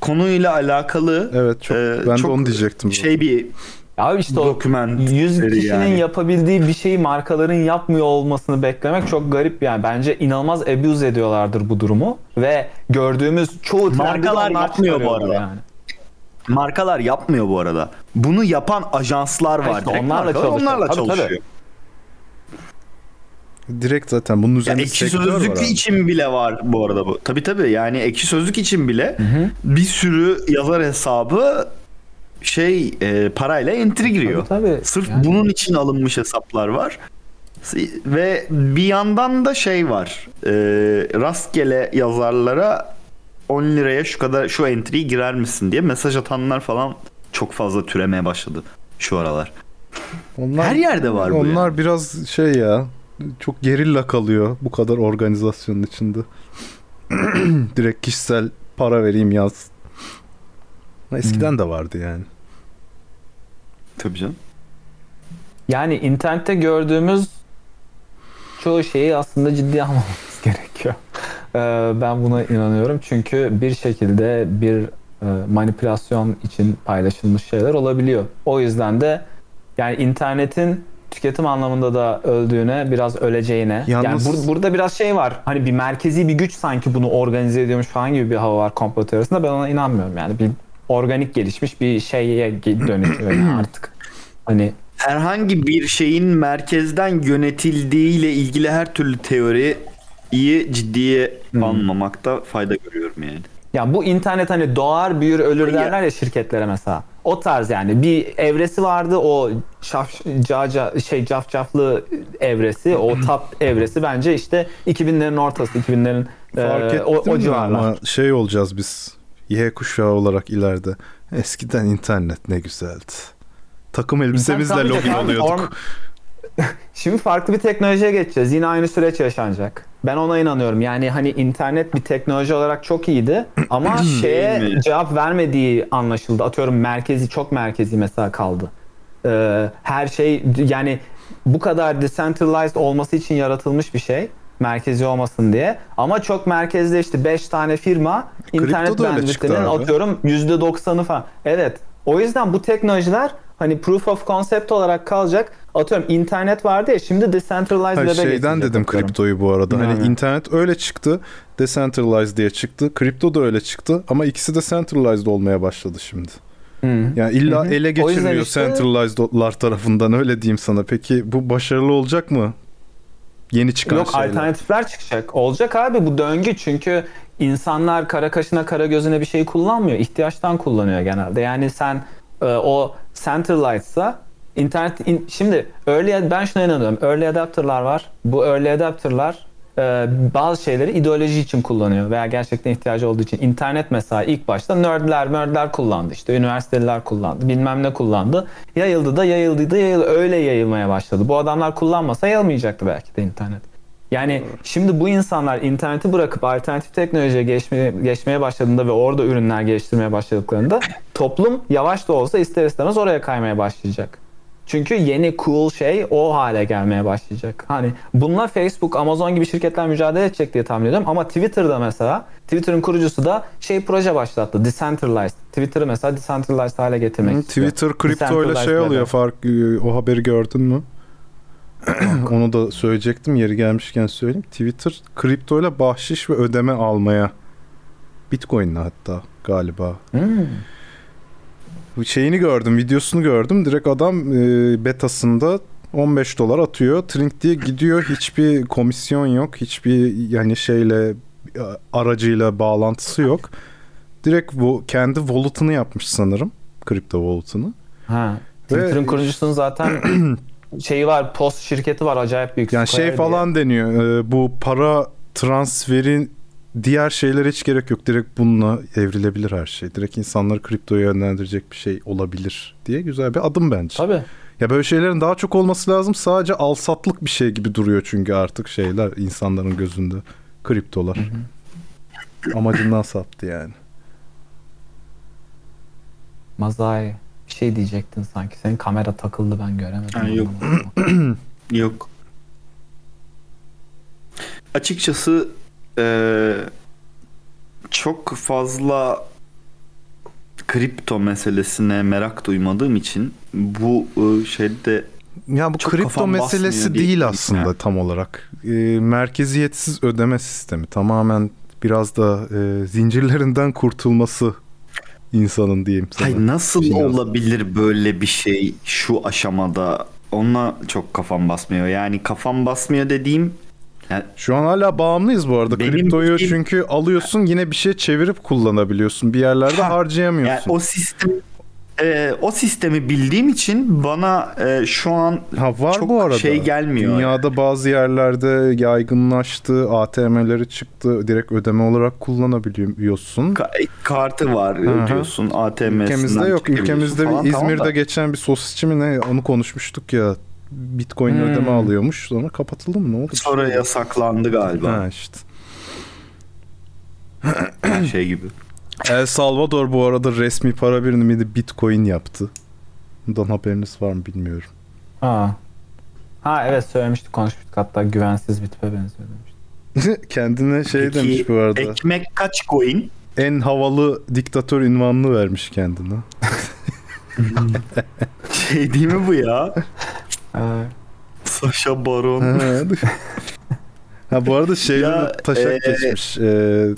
konuyla alakalı Evet çok e, ben çok de onu diyecektim. şey bir Ya işte o doküman 100 kişinin yani. yapabildiği bir şeyi markaların yapmıyor olmasını beklemek çok garip yani. Bence inanılmaz abuse ediyorlardır bu durumu ve gördüğümüz çoğu trendi Markalar onlar yapmıyor bu arada. Yani. Markalar yapmıyor bu arada. Bunu yapan ajanslar var. işte onlarla markalar çalışıyor. onlarla Tabii, tabii. çalışıyor. Direkt zaten bunun Ya üzerinde ekşi sektör var sözlük abi. için bile var bu arada bu. Tabii tabii yani ekşi sözlük için bile bir sürü yazar hesabı şey e, parayla entry giriyor. Tabii, tabii. Sırf Yani. bunun için alınmış hesaplar var. Ve bir yandan da şey var. E, rastgele yazarlara 10 liraya şu kadar şu entry'yi girer misin diye mesaj atanlar falan çok fazla türemeye başladı şu aralar. Onlar, Her yerde var bu Onlar yani. biraz şey ya çok gerilla kalıyor bu kadar organizasyonun içinde. Direkt kişisel para vereyim yaz. Eskiden Hmm. de vardı yani. Tabii canım. Yani internette gördüğümüz çoğu şeyi aslında ciddiye almamamız gerekiyor. Ee, ben buna inanıyorum. Çünkü bir şekilde bir e, manipülasyon için paylaşılmış şeyler olabiliyor. O yüzden de yani internetin tüketim anlamında da öldüğüne, biraz öleceğine. Yalnız- Yani bur- burada biraz şey var. Hani bir merkezi bir güç sanki bunu organize ediyormuş falan gibi bir hava var komplo teorisinde. Ben ona inanmıyorum. Yani bir organik gelişmiş bir şeye dönüşüyor yani artık. Hani herhangi bir şeyin merkezden yönetildiğiyle ilgili her türlü teoriyi ciddiye almamakta fayda görüyorum yani. Ya bu internet hani doğar büyür ölür Ya. derler ya şirketlere mesela. O tarz yani bir evresi vardı o şaf, caca, şey cafcaflı evresi o tap evresi bence işte 2000'lerin ortası 2000'lerin Fark e, o, o civarlar. ama şey olacağız biz Y kuşağı olarak ileride. Eskiden internet ne güzeldi. Takım elbisemizle İnternet login kalmayacak abi. Şimdi farklı bir teknolojiye geçeceğiz. Yine aynı süreç yaşanacak. Ben ona inanıyorum. Yani hani internet bir teknoloji olarak çok iyiydi ama şeye cevap vermediği anlaşıldı. Atıyorum merkezi çok merkezi mesela kaldı. Ee, her şey yani bu kadar decentralized olması için yaratılmış bir şey. Merkezi olmasın diye. Ama çok merkezde işte 5 tane firma internet öyle çıktı bandwidth'inin atıyorum %90'ı falan. Evet. O yüzden bu teknolojiler hani proof of concept olarak kalacak. Atıyorum internet vardı ya şimdi decentralized Hayır, şeyden dedim atıyorum. kriptoyu bu arada. Hani Yani. internet öyle çıktı. Decentralized diye çıktı. Kripto da öyle çıktı. Ama ikisi de centralized olmaya başladı şimdi. Hı. Yani illa hı. ele geçiriliyor işte- centralized'lar tarafından öyle diyeyim sana. Peki bu başarılı olacak mı? Yeni çıkan Yok şeyler. alternatifler çıkacak. Olacak abi bu döngü çünkü insanlar kara kaşına kara gözüne bir şey kullanmıyor. İhtiyaçtan kullanıyor genelde. Yani sen e, o centralized'sa internet in- şimdi early ben şuna inanıyorum. Early adapter'lar var. Bu early adapter'lar e, bazı şeyleri ideoloji için kullanıyor veya gerçekten ihtiyacı olduğu için. İnternet mesela ilk başta nerdler, nerdler kullandı. işte üniversiteliler kullandı. Bilmem ne kullandı. Yayıldı da yayıldı da yayıldı. Öyle yayılmaya başladı. Bu adamlar kullanmasa yayılmayacaktı belki de internet. Yani şimdi bu insanlar interneti bırakıp alternatif teknolojiye geçmeye, geçmeye başladığında ve orada ürünler geliştirmeye başladıklarında toplum yavaş da olsa ister istemez oraya kaymaya başlayacak. Çünkü yeni cool şey o hale gelmeye başlayacak. Hani bununla Facebook, Amazon gibi şirketler mücadele edecek diye tahmin ediyorum. Ama Twitter'da mesela, Twitter'ın kurucusu da şey proje başlattı. Decentralized. Twitter'ı mesela decentralized hale getirmek Hı, istiyor. Twitter kripto ile şey oluyor fark o haberi gördün mü? Onu da söyleyecektim yeri gelmişken söyleyeyim. Twitter kripto ile bahşiş ve ödeme almaya Bitcoin'le hatta galiba. Hmm. Şeyini gördüm, videosunu gördüm. Direkt adam e, betasında 15 dolar atıyor. Trink diye gidiyor. Hiçbir komisyon yok. Hiçbir yani şeyle aracıyla bağlantısı yok. Direkt bu kendi wallet'ını yapmış sanırım. Kripto wallet'ını. Ha. Ve- Twitter'ın kurucusunun zaten şeyi var, post şirketi var acayip büyük. Yani şey diye. falan deniyor. e, bu para transferin diğer şeylere hiç gerek yok. Direkt bununla evrilebilir her şey. Direkt insanları kriptoya yönlendirecek bir şey olabilir diye güzel bir adım bence. Tabii. Ya böyle şeylerin daha çok olması lazım. Sadece alsatlık bir şey gibi duruyor çünkü artık şeyler insanların gözünde. Kriptolar. Amacından saptı yani. Mazai bir şey diyecektin sanki. Senin kamera takıldı ben göremedim. Ha, yok. Yok. Açıkçası eee, çok fazla kripto meselesine merak duymadığım için bu e, şeyde Ya bu Çok kripto meselesi değil diyeyim aslında tam olarak. Ee, merkeziyetsiz ödeme sistemi. Tamamen biraz da e, zincirlerinden kurtulması insanın diyeyim sana. Hay nasıl Şey lazım. olabilir böyle bir şey şu aşamada? Onunla çok kafam basmıyor. Yani kafam basmıyor dediğim yani Şu an hala bağımlıyız bu arada. Benim Kriptoyu bildiğim- çünkü alıyorsun yine bir şey çevirip kullanabiliyorsun. Bir yerlerde Ha, harcayamıyorsun. yani o sistem e, o sistemi bildiğim için bana e, şu an Ha var çok bu arada. şey gelmiyor. Dünyada bazı yerlerde yaygınlaştı, ATM'leri çıktı, direkt ödeme olarak kullanabiliyorsun. Ka- kartı var Hı hı. diyorsun ATM'sinden Ülkemizde yok. Ülkemizde falan, bir tamam İzmir'de da. geçen bir sosisçi mi ne onu konuşmuştuk ya. Bitcoin Hmm. ödeme alıyormuş. Sonra kapatıldı mı? Ne oldu? sonra yasaklandı galiba Ha işte. şey gibi. El Salvador bu arada resmi para birimi de Bitcoin yaptı. Bundan haberiniz var mı bilmiyorum. Ha. Ha evet söylemiştik konuşmuştuk hatta güvensiz bir tipe benziyor demiştik. Kendine şey Peki, demiş bu arada. Ekmek kaç coin? En havalı diktatör ünvanını vermiş kendine. Şey değil mi bu ya? Evet. Sasha Baron. ha bu arada de taşak e, geçmiş. Ee,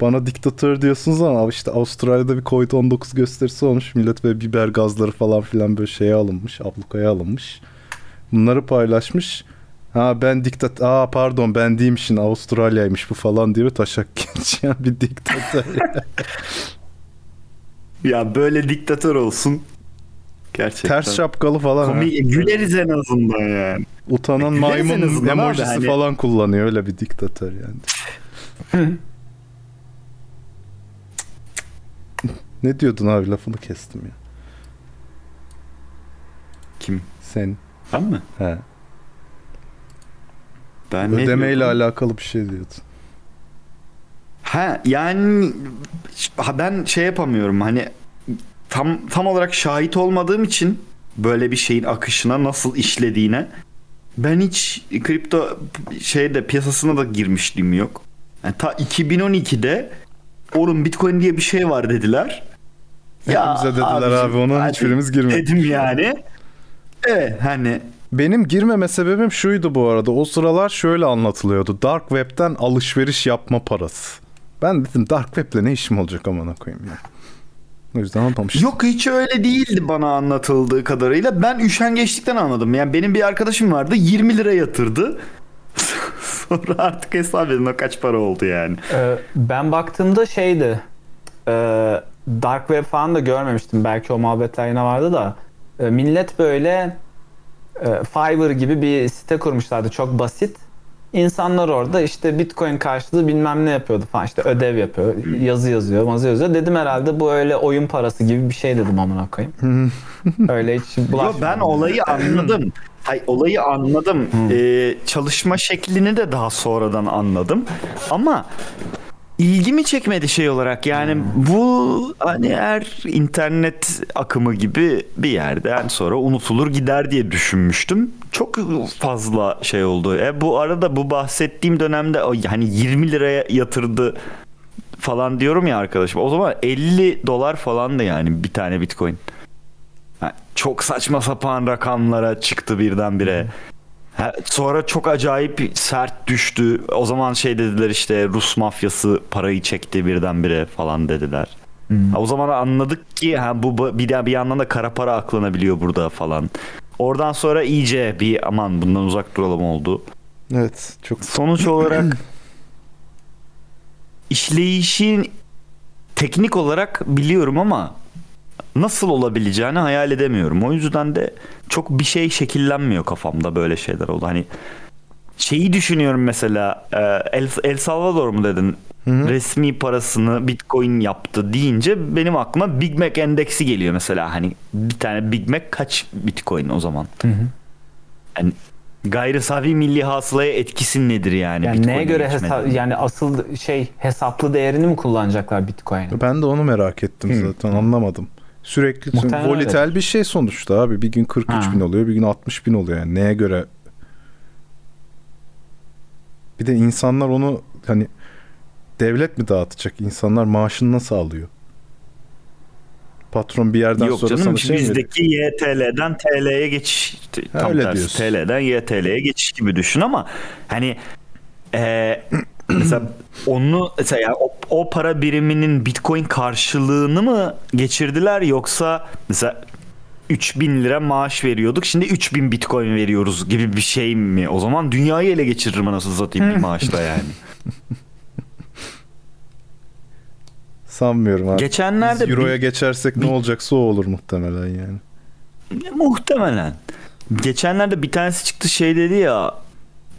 bana diktatör diyorsunuz ama işte Avustralya'da bir Covid-19 gösterisi olmuş. Millet böyle biber gazları falan filan böyle şeye alınmış. Ablukaya alınmış. Bunları paylaşmış. Ha ben diktat... Aa pardon ben değilmişim Avustralya'ymış bu falan diyor. Taşak geçen bir diktatör. Ya böyle diktatör olsun. Gerçekten. Ters şapkalı falan. ha. Komi güleriz en azından yani. Utanan Güleriz maymun emojisi hani- falan kullanıyor. Öyle bir diktatör yani. ne diyordun abi lafını kestim ya. Kim? Sen. Ben mi? He. Ben Ödemeyle alakalı bir şey diyordun. Ha yani ha, ben şey yapamıyorum hani tam tam olarak şahit olmadığım için böyle bir şeyin akışına nasıl işlediğine ben hiç kripto şeyde piyasasına da girmişliğim yok. Yani ta 2012'de oğlum Bitcoin diye bir şey var dediler. Hepimize dediler abi, ona hiçbirimiz girmedik. Dedim yani. Evet hani Benim girmeme sebebim şuydu bu arada. O sıralar şöyle anlatılıyordu. Dark Web'ten alışveriş yapma parası. Ben dedim Dark Web'le ne işim olacak amına koyayım ya. O yüzden anlamıştım. Yok hiç öyle değildi bana anlatıldığı kadarıyla. Ben üşengeçlikten anladım. Yani benim bir arkadaşım vardı 20 lira yatırdı. sonra artık hesap edin o kaç para oldu yani. Ee, ben baktığımda şeydi. e, Dark Web falan da görmemiştim. Belki o muhabbetler yine vardı da. e, millet böyle e, Fiverr gibi bir site kurmuşlardı. Çok basit. İnsanlar orada işte Bitcoin karşılığı bilmem ne yapıyordu falan. İşte ödev yapıyor. Yazı yazıyor, mazı yazıyor. Dedim herhalde bu öyle oyun parası gibi bir şey dedim amına koyayım. öyle hiç Yo, bulaşmadım. ben olayı anladım. Hay olayı anladım. Ee, çalışma şeklini de daha sonradan anladım. Ama ilgimi çekmedi şey olarak. Yani bu hani her internet akımı gibi bir yerden sonra unutulur gider diye düşünmüştüm. Çok fazla şey oldu. E, bu arada bu bahsettiğim dönemde hani 20 liraya yatırdı falan diyorum ya arkadaşım. O zaman 50 dolar falan da yani bir tane bitcoin. Ha, çok saçma sapan rakamlara çıktı birdenbire. Ha, sonra çok acayip sert düştü. O zaman şey dediler işte Rus mafyası parayı çekti birdenbire falan dediler. Ha, o zaman anladık ki ha, bu bu- bir, de bir yandan da kara para aklanabiliyor burada falan. Oradan sonra iyice bir aman bundan uzak duralım oldu. Evet çok Sonuç olarak işleyişin teknik olarak biliyorum ama nasıl olabileceğini hayal edemiyorum. O yüzden de çok bir şey şekillenmiyor kafamda böyle şeyler oldu. Hani şeyi düşünüyorum mesela e, El, El Salvador mu dedin? Resmi parasını Bitcoin yaptı deyince benim aklıma Big Mac endeksi geliyor mesela. Hani bir tane Big Mac kaç Bitcoin o zaman? Yani gayri safi milli hasılaya etkisi nedir yani? yani neye göre geçmenin? hesa- yani asıl şey hesaplı değerini mi kullanacaklar Bitcoin'in? Ben de onu merak ettim zaten anlamadım. Sürekli Muhtemelen volitel bir şey sonuçta abi. Bir gün 43 Ha. bin oluyor bir gün 60 bin oluyor yani. Neye göre? Bir de insanlar onu hani devlet mi dağıtacak? İnsanlar maaşını nasıl alıyor? Patron bir yerden Yok sonra canım sana şey mi bizdeki YTL'den TL'ye geçiş tam öyle tersi diyorsun. TL'den YTL'ye geçiş gibi düşün ama hani e, mesela onu mesela yani o, o para biriminin Bitcoin karşılığını mı geçirdiler yoksa mesela 3000 lira maaş veriyorduk şimdi 3000 Bitcoin veriyoruz gibi bir şey mi? O zaman dünyayı ele geçiririm anasını satayım bir maaşla yani. Sanmıyorum abi. Geçenlerde Biz Euro'ya bir- geçersek ne olacaksa o olur muhtemelen yani. Muhtemelen. Geçenlerde bir tanesi çıktı şey dedi ya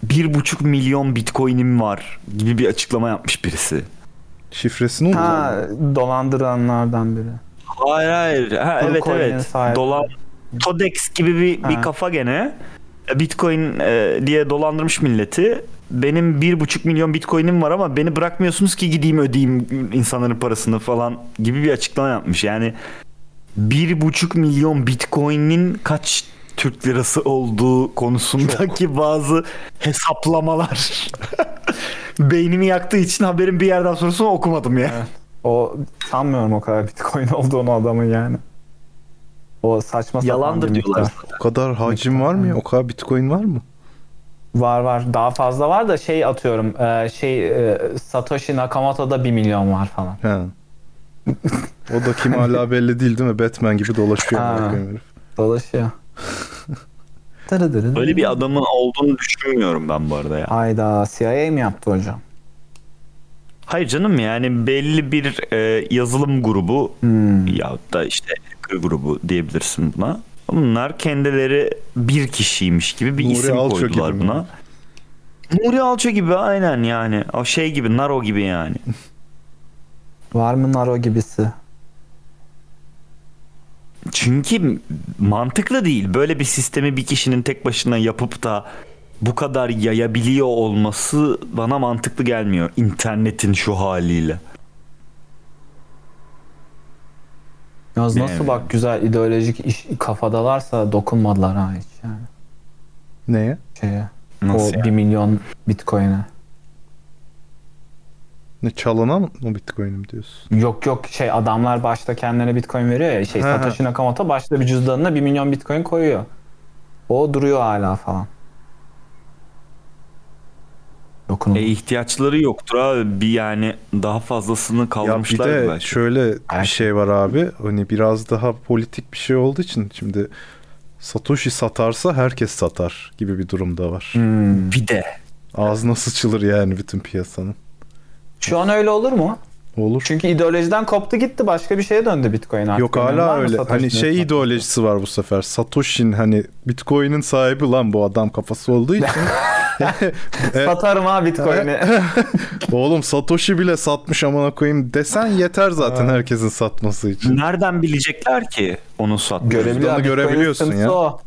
bir buçuk milyon bitcoin'im var gibi bir açıklama yapmış birisi. Şifresini unut. Ha, dolandıranlardan biri. Hayır hayır. Ha, Full evet evet. sahibi. Dolan Todex gibi bir, bir Ha. kafa gene. Bitcoin e, diye dolandırmış milleti. Benim bir buçuk milyon bitcoin'im var ama beni bırakmıyorsunuz ki gideyim ödeyeyim insanların parasını falan gibi bir açıklama yapmış. Yani bir buçuk milyon bitcoin'in kaç Türk lirası olduğu konusundaki bazı hesaplamalar beynimi yaktığı için haberin bir yerden sonrasını okumadım ya. O sanmıyorum o kadar Bitcoin olduğunu adamın yani. O saçma sapan Yalandır bir diyorlar. O kadar hacim var mı ya? O kadar bitcoin var mı? Var var. Daha fazla var da şey atıyorum. e, şey e, Satoshi Nakamoto'da 1 milyon var falan. He. O da kim hala belli değil değil mi? Batman gibi dolaşıyor. Ha. Dolaşıyor. Öyle bir adamın olduğunu düşünmüyorum ben bu arada ya. Hayda CIA mi yaptı hocam? Hayır canım yani belli bir e, yazılım grubu Hmm. ya da işte hacker grubu diyebilirsin buna. Bunlar kendileri bir kişiymiş gibi bir Nuri isim Alço koydular gibi mi? buna. Nuri Alço gibi aynen yani. O şey gibi Naro gibi yani. Var mı Naro gibisi? Çünkü mantıklı değil. Böyle bir sistemi bir kişinin tek başına yapıp da bu kadar yayabiliyor olması bana mantıklı gelmiyor. İnternetin şu haliyle. Yaz nasıl Evet. bak güzel ideolojik iş kafadalarsa dokunmadılar ha hiç yani Neye? şeye. Nasıl o yani? 1 milyon Bitcoin'e. Ne çalınan mı bitcoin'im diyorsun? Yok yok şey adamlar başta kendilerine Bitcoin veriyor ya şey. Satoshi Nakamoto başta bir cüzdanına 1 milyon Bitcoin koyuyor. O duruyor hala falan. Dokunulmaz. E ihtiyaçları yoktur abi. Bir yani daha fazlasını Ya bir de belki. şöyle bir Belki. şey var abi. Hani biraz daha politik bir şey olduğu için şimdi Satoshi satarsa herkes satar gibi bir durum da var. Hmm. Bir de Ağzına sıçılır yani bütün piyasanın. Şu an öyle olur mu? Olur. Çünkü ideolojiden koptu gitti başka bir şeye döndü Bitcoin artık. Yok Önemli hala öyle. Hani şey hesabı? ideolojisi var bu sefer. Satoshi'nin hani Bitcoin'in sahibi lan bu adam kafası olduğu için. Satarım ha Bitcoin'i. Oğlum Satoshi bile satmış amına koyayım desen yeter zaten herkesin satması için. Nereden bilecekler ki onu sattığını? Görebiliyor. Görebiliyorsun ya. O.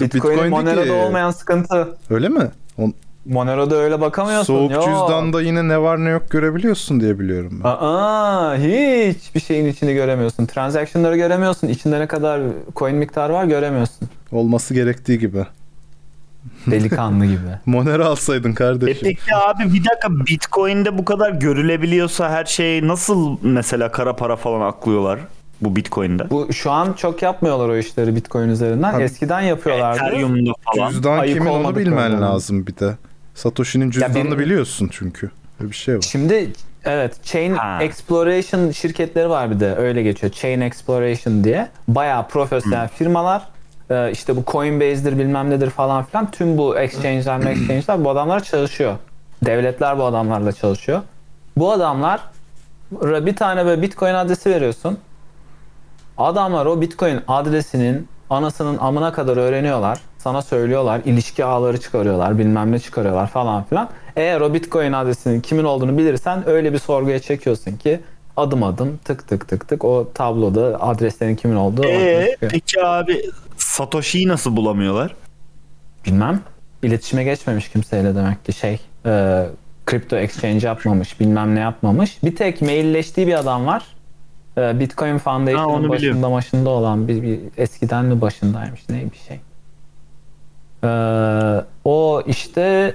Bitcoin'in Bitcoin Monero'da olmayan sıkıntı. Öyle mi? On- Monero'da öyle bakamıyorsun. Soğuk Yok. cüzdanda yine ne var ne yok görebiliyorsun diye biliyorum ben. Aa, hiçbir şeyin içini göremiyorsun. Transaction'ları göremiyorsun. İçinde ne kadar coin miktarı var göremiyorsun. Olması gerektiği gibi. Delikanlı gibi. Monero alsaydın E kardeşim. peki abi bir dakika Bitcoin'de bu kadar görülebiliyorsa her şey nasıl mesela kara para falan aklıyorlar bu Bitcoin'de? Bu şu an çok yapmıyorlar o işleri Bitcoin üzerinden. Tabii. Eskiden yapıyorlardı. Ethereum'da falan. Cüzdan ayık kimin onu bilmen lazım bir de. Satoshi'nin cüzdanını benim- biliyorsun çünkü. Öyle bir şey var. Şimdi evet Chain Ha. Exploration şirketleri var bir de öyle geçiyor. Chain Exploration diye. Bayağı profesyonel firmalar. Ee, işte bu Coinbase'dir bilmem nedir falan filan. Tüm bu exchange'ler exchange'ler bu adamlar çalışıyor. Devletler bu adamlarla çalışıyor. Bu adamlar bir tane böyle Bitcoin adresi veriyorsun. Adamlar o Bitcoin adresinin anasının amına kadar öğreniyorlar. Sana söylüyorlar. ilişki ağları çıkarıyorlar. Bilmem ne çıkarıyorlar falan filan. Eğer o Bitcoin adresinin kimin olduğunu bilirsen öyle bir sorguya çekiyorsun ki adım adım tık tık tık tık o tabloda adreslerin kimin olduğu Ee, peki abi Satoshi'yi nasıl bulamıyorlar? Bilmem. İletişime geçmemiş kimseyle demek ki şey. E, kripto exchange yapmamış. Bilmem ne yapmamış. Bir tek mailleştiği bir adam var. E, Bitcoin Ha, Foundation'ın onu başında biliyorum. başında olan bir, bir eskiden mi başındaymış ne bir şey. E, o işte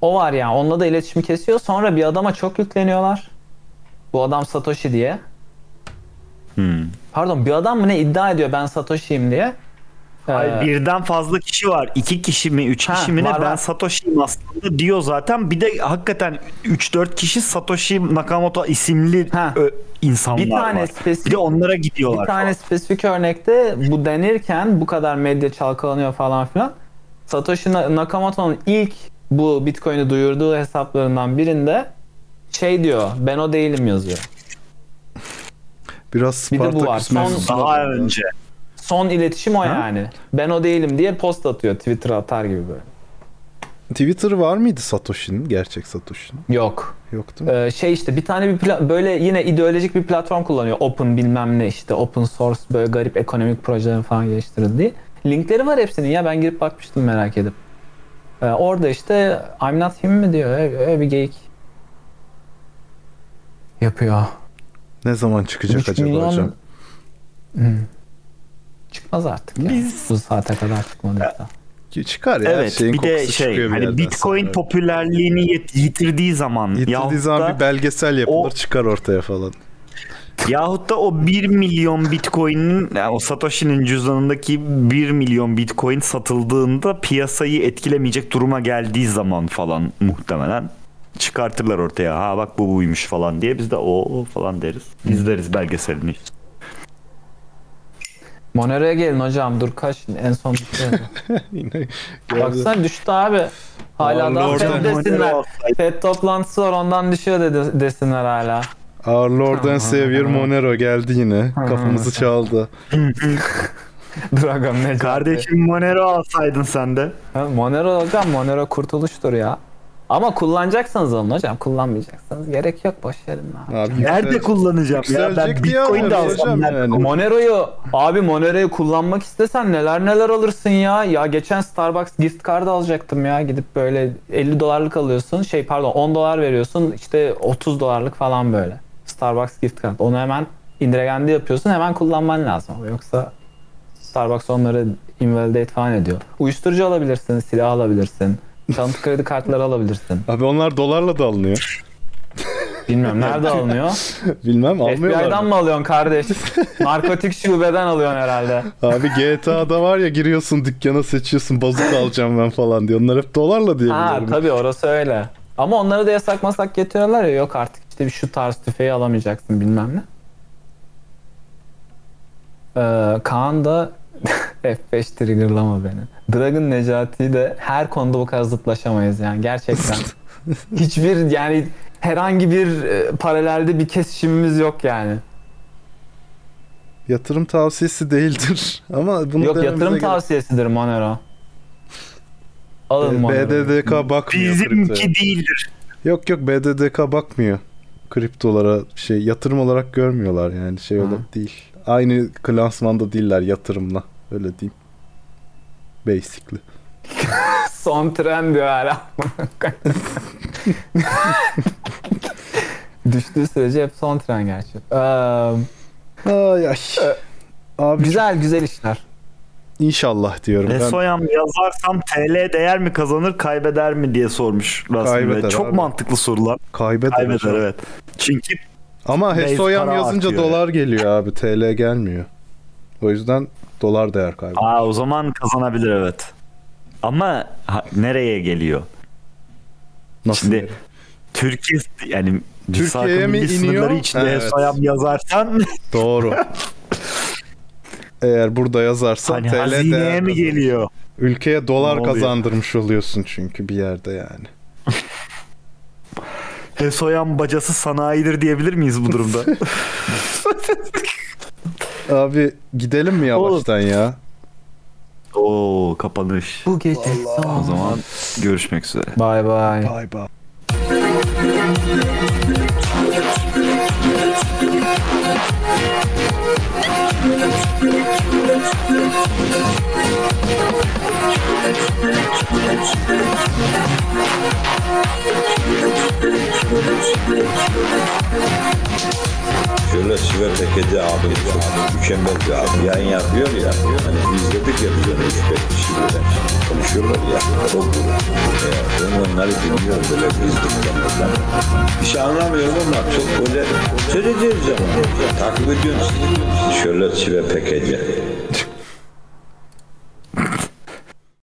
o var yani onunla da iletişimi kesiyor. Sonra bir adama çok yükleniyorlar. Bu adam Satoshi diye. Hmm. Pardon bir adam mı ne iddia ediyor ben Satoshi'yim diye. E, Hayır, birden fazla kişi var. İki kişi mi, üç Ha, kişi mi ne? var, Ben var. Satoshi'yim aslında diyor zaten. Bir de hakikaten 3-4 kişi Satoshi Nakamoto isimli Ha. ö, insanlar Bir tane var. spesifik- Bir de onlara gidiyorlar. Bir tane spesifik örnekte bu denirken bu kadar medya çalkalanıyor falan filan. Satoshi Na- Nakamoto'nun ilk bu Bitcoin'i duyurduğu hesaplarından birinde şey diyor ben o değilim yazıyor. Biraz Bir de bu var. Spartaküs Son- Daha önce. Son iletişim o yani. Ben o değilim diye post atıyor Twitter'a atar gibi böyle. Twitter var mıydı Satoshi'nin? Gerçek Satoshi'nin. Yok. Yok değil mi? Ee, şey işte bir tane bir pla- böyle yine ideolojik bir platform kullanıyor. Open bilmem ne işte open source böyle garip ekonomik projelerin falan geliştirildiği. Linkleri var hepsinin ya ben girip bakmıştım merak edip. Ee, orada işte I'm not him mi diyor öyle, bir geyik. Yapıyor. Ne zaman çıkacak acaba milyon- hocam? Hmm. Çıkmaz artık ya. Biz- Bu saate kadar çıkmadıysa. Ki Çıkar ya. Evet şeyin bir de şey bir hani Bitcoin sonra. popülerliğini yet- yitirdiği zaman Yitirdiği zaman da, bir belgesel yapılır o- çıkar ortaya falan. yahut da o 1 milyon Bitcoin'in yani o Satoshi'nin cüzdanındaki 1 milyon Bitcoin satıldığında piyasayı etkilemeyecek duruma geldiği zaman falan muhtemelen çıkartırlar ortaya. Ha bak bu buymuş falan diye biz de o falan deriz. İzleriz belgeselini. Monero'ya gelin hocam dur kaç en son düştü. Yine. Baksana düştü abi. Hala Vallahi daha oradan- FED desinler. FED toplantısı var ondan düşüyor dedi, desinler hala. Our Lord and Savior Monero geldi yine. Kafamızı çaldı. Dragon ne Kardeşim Monero alsaydın sen de. Ha, Monero hocam Monero kurtuluştur ya. Ama kullanacaksanız alın hocam. Kullanmayacaksanız gerek yok boş verin. abi. Abi Nerede kullanacağım ya? Ben Bitcoin de alsam yani. Monero'yu abi Monero'yu kullanmak istesen neler neler alırsın ya. Ya geçen Starbucks gift card alacaktım ya. Gidip böyle 50 dolarlık alıyorsun. Şey pardon 10 dolar veriyorsun. işte 30 dolarlık falan böyle. Starbucks gift card. Onu hemen indiregendi yapıyorsun. Hemen kullanman lazım. Yoksa Starbucks onları invalidate falan ediyor. Uyuşturucu alabilirsin, silah alabilirsin. Çalıntı kredi kartları alabilirsin. Abi onlar dolarla da alınıyor. Bilmiyorum nerede alınıyor? Bilmem almıyorlar. FBI'dan mı? mı alıyorsun kardeş? Narkotik şubeden alıyorsun herhalde. Abi GTA'da var ya giriyorsun dükkana seçiyorsun bazuka alacağım ben falan diye. Onlar hep dolarla diye Ha tabii orası öyle. Ama onları da yasak masak getiriyorlar ya yok artık işte bir şu tarz tüfeği alamayacaksın bilmem ne. Ee, Kaan da F5 triggerlama beni. Dragon Necati de her konuda bu kadar zıtlaşamayız yani gerçekten. Hiçbir yani herhangi bir e, paralelde bir kesişimimiz yok yani. Yatırım tavsiyesi değildir. Ama bunu yok yatırım gerek- tavsiyesidir Monero. Alın Monero. BDDK bakmıyor kriptoya. Bizimki değildir. Yok yok BDDK bakmıyor. Kriptolara şey yatırım olarak görmüyorlar yani şey olarak değil. Aynı klasmanda değiller yatırımla. Öyle diyeyim. Basically. Son tren diyor hala. Düştüğü sürece hep son tren gerçi. Ee, Ay ay. Abi güzel güzel işler. inşallah diyorum. Ben Lesoyam yazarsam TL değer mi kazanır kaybeder mi diye sormuş Rasim. Çok abi. mantıklı sorular. kaybeder. Kaybeder evet. Çünkü Ama Hesoyam yazınca artıyor dolar geliyor abi. TL gelmiyor. O yüzden dolar değer kaybeder. aa, o zaman kazanabilir evet. Ama ha- nereye geliyor? Nasıl? Şimdi? Türkiye yani Türkiye'ye mi iniyor? içinde Evet. Hesoyam yazarsan Doğru. Eğer burada yazarsan hani TL hazineye değer mi kazanır. geliyor? Ülkeye dolar Ne oluyor? kazandırmış oluyorsun çünkü bir yerde yani. Hesoyam bacası sanayidir diyebilir miyiz bu durumda? Abi gidelim mi yavaştan ya? Oo kapanış. Bu gece O zaman görüşmek üzere. Bye bye. Bay bay. Şöyle Siver Tekeci abi çok mükemmel bir abi. Yayın yapıyor ya. Hani izledik ya biz onu 3-5 kişi böyle konuşuyorlar ya. Çok güzel. Ben onları dinliyorum böyle izledikten. Bir şey anlamıyorum ama çok böyle söyleyeceğiz ama. Takip ediyorum sizi. Şöyle Siver Tekeci.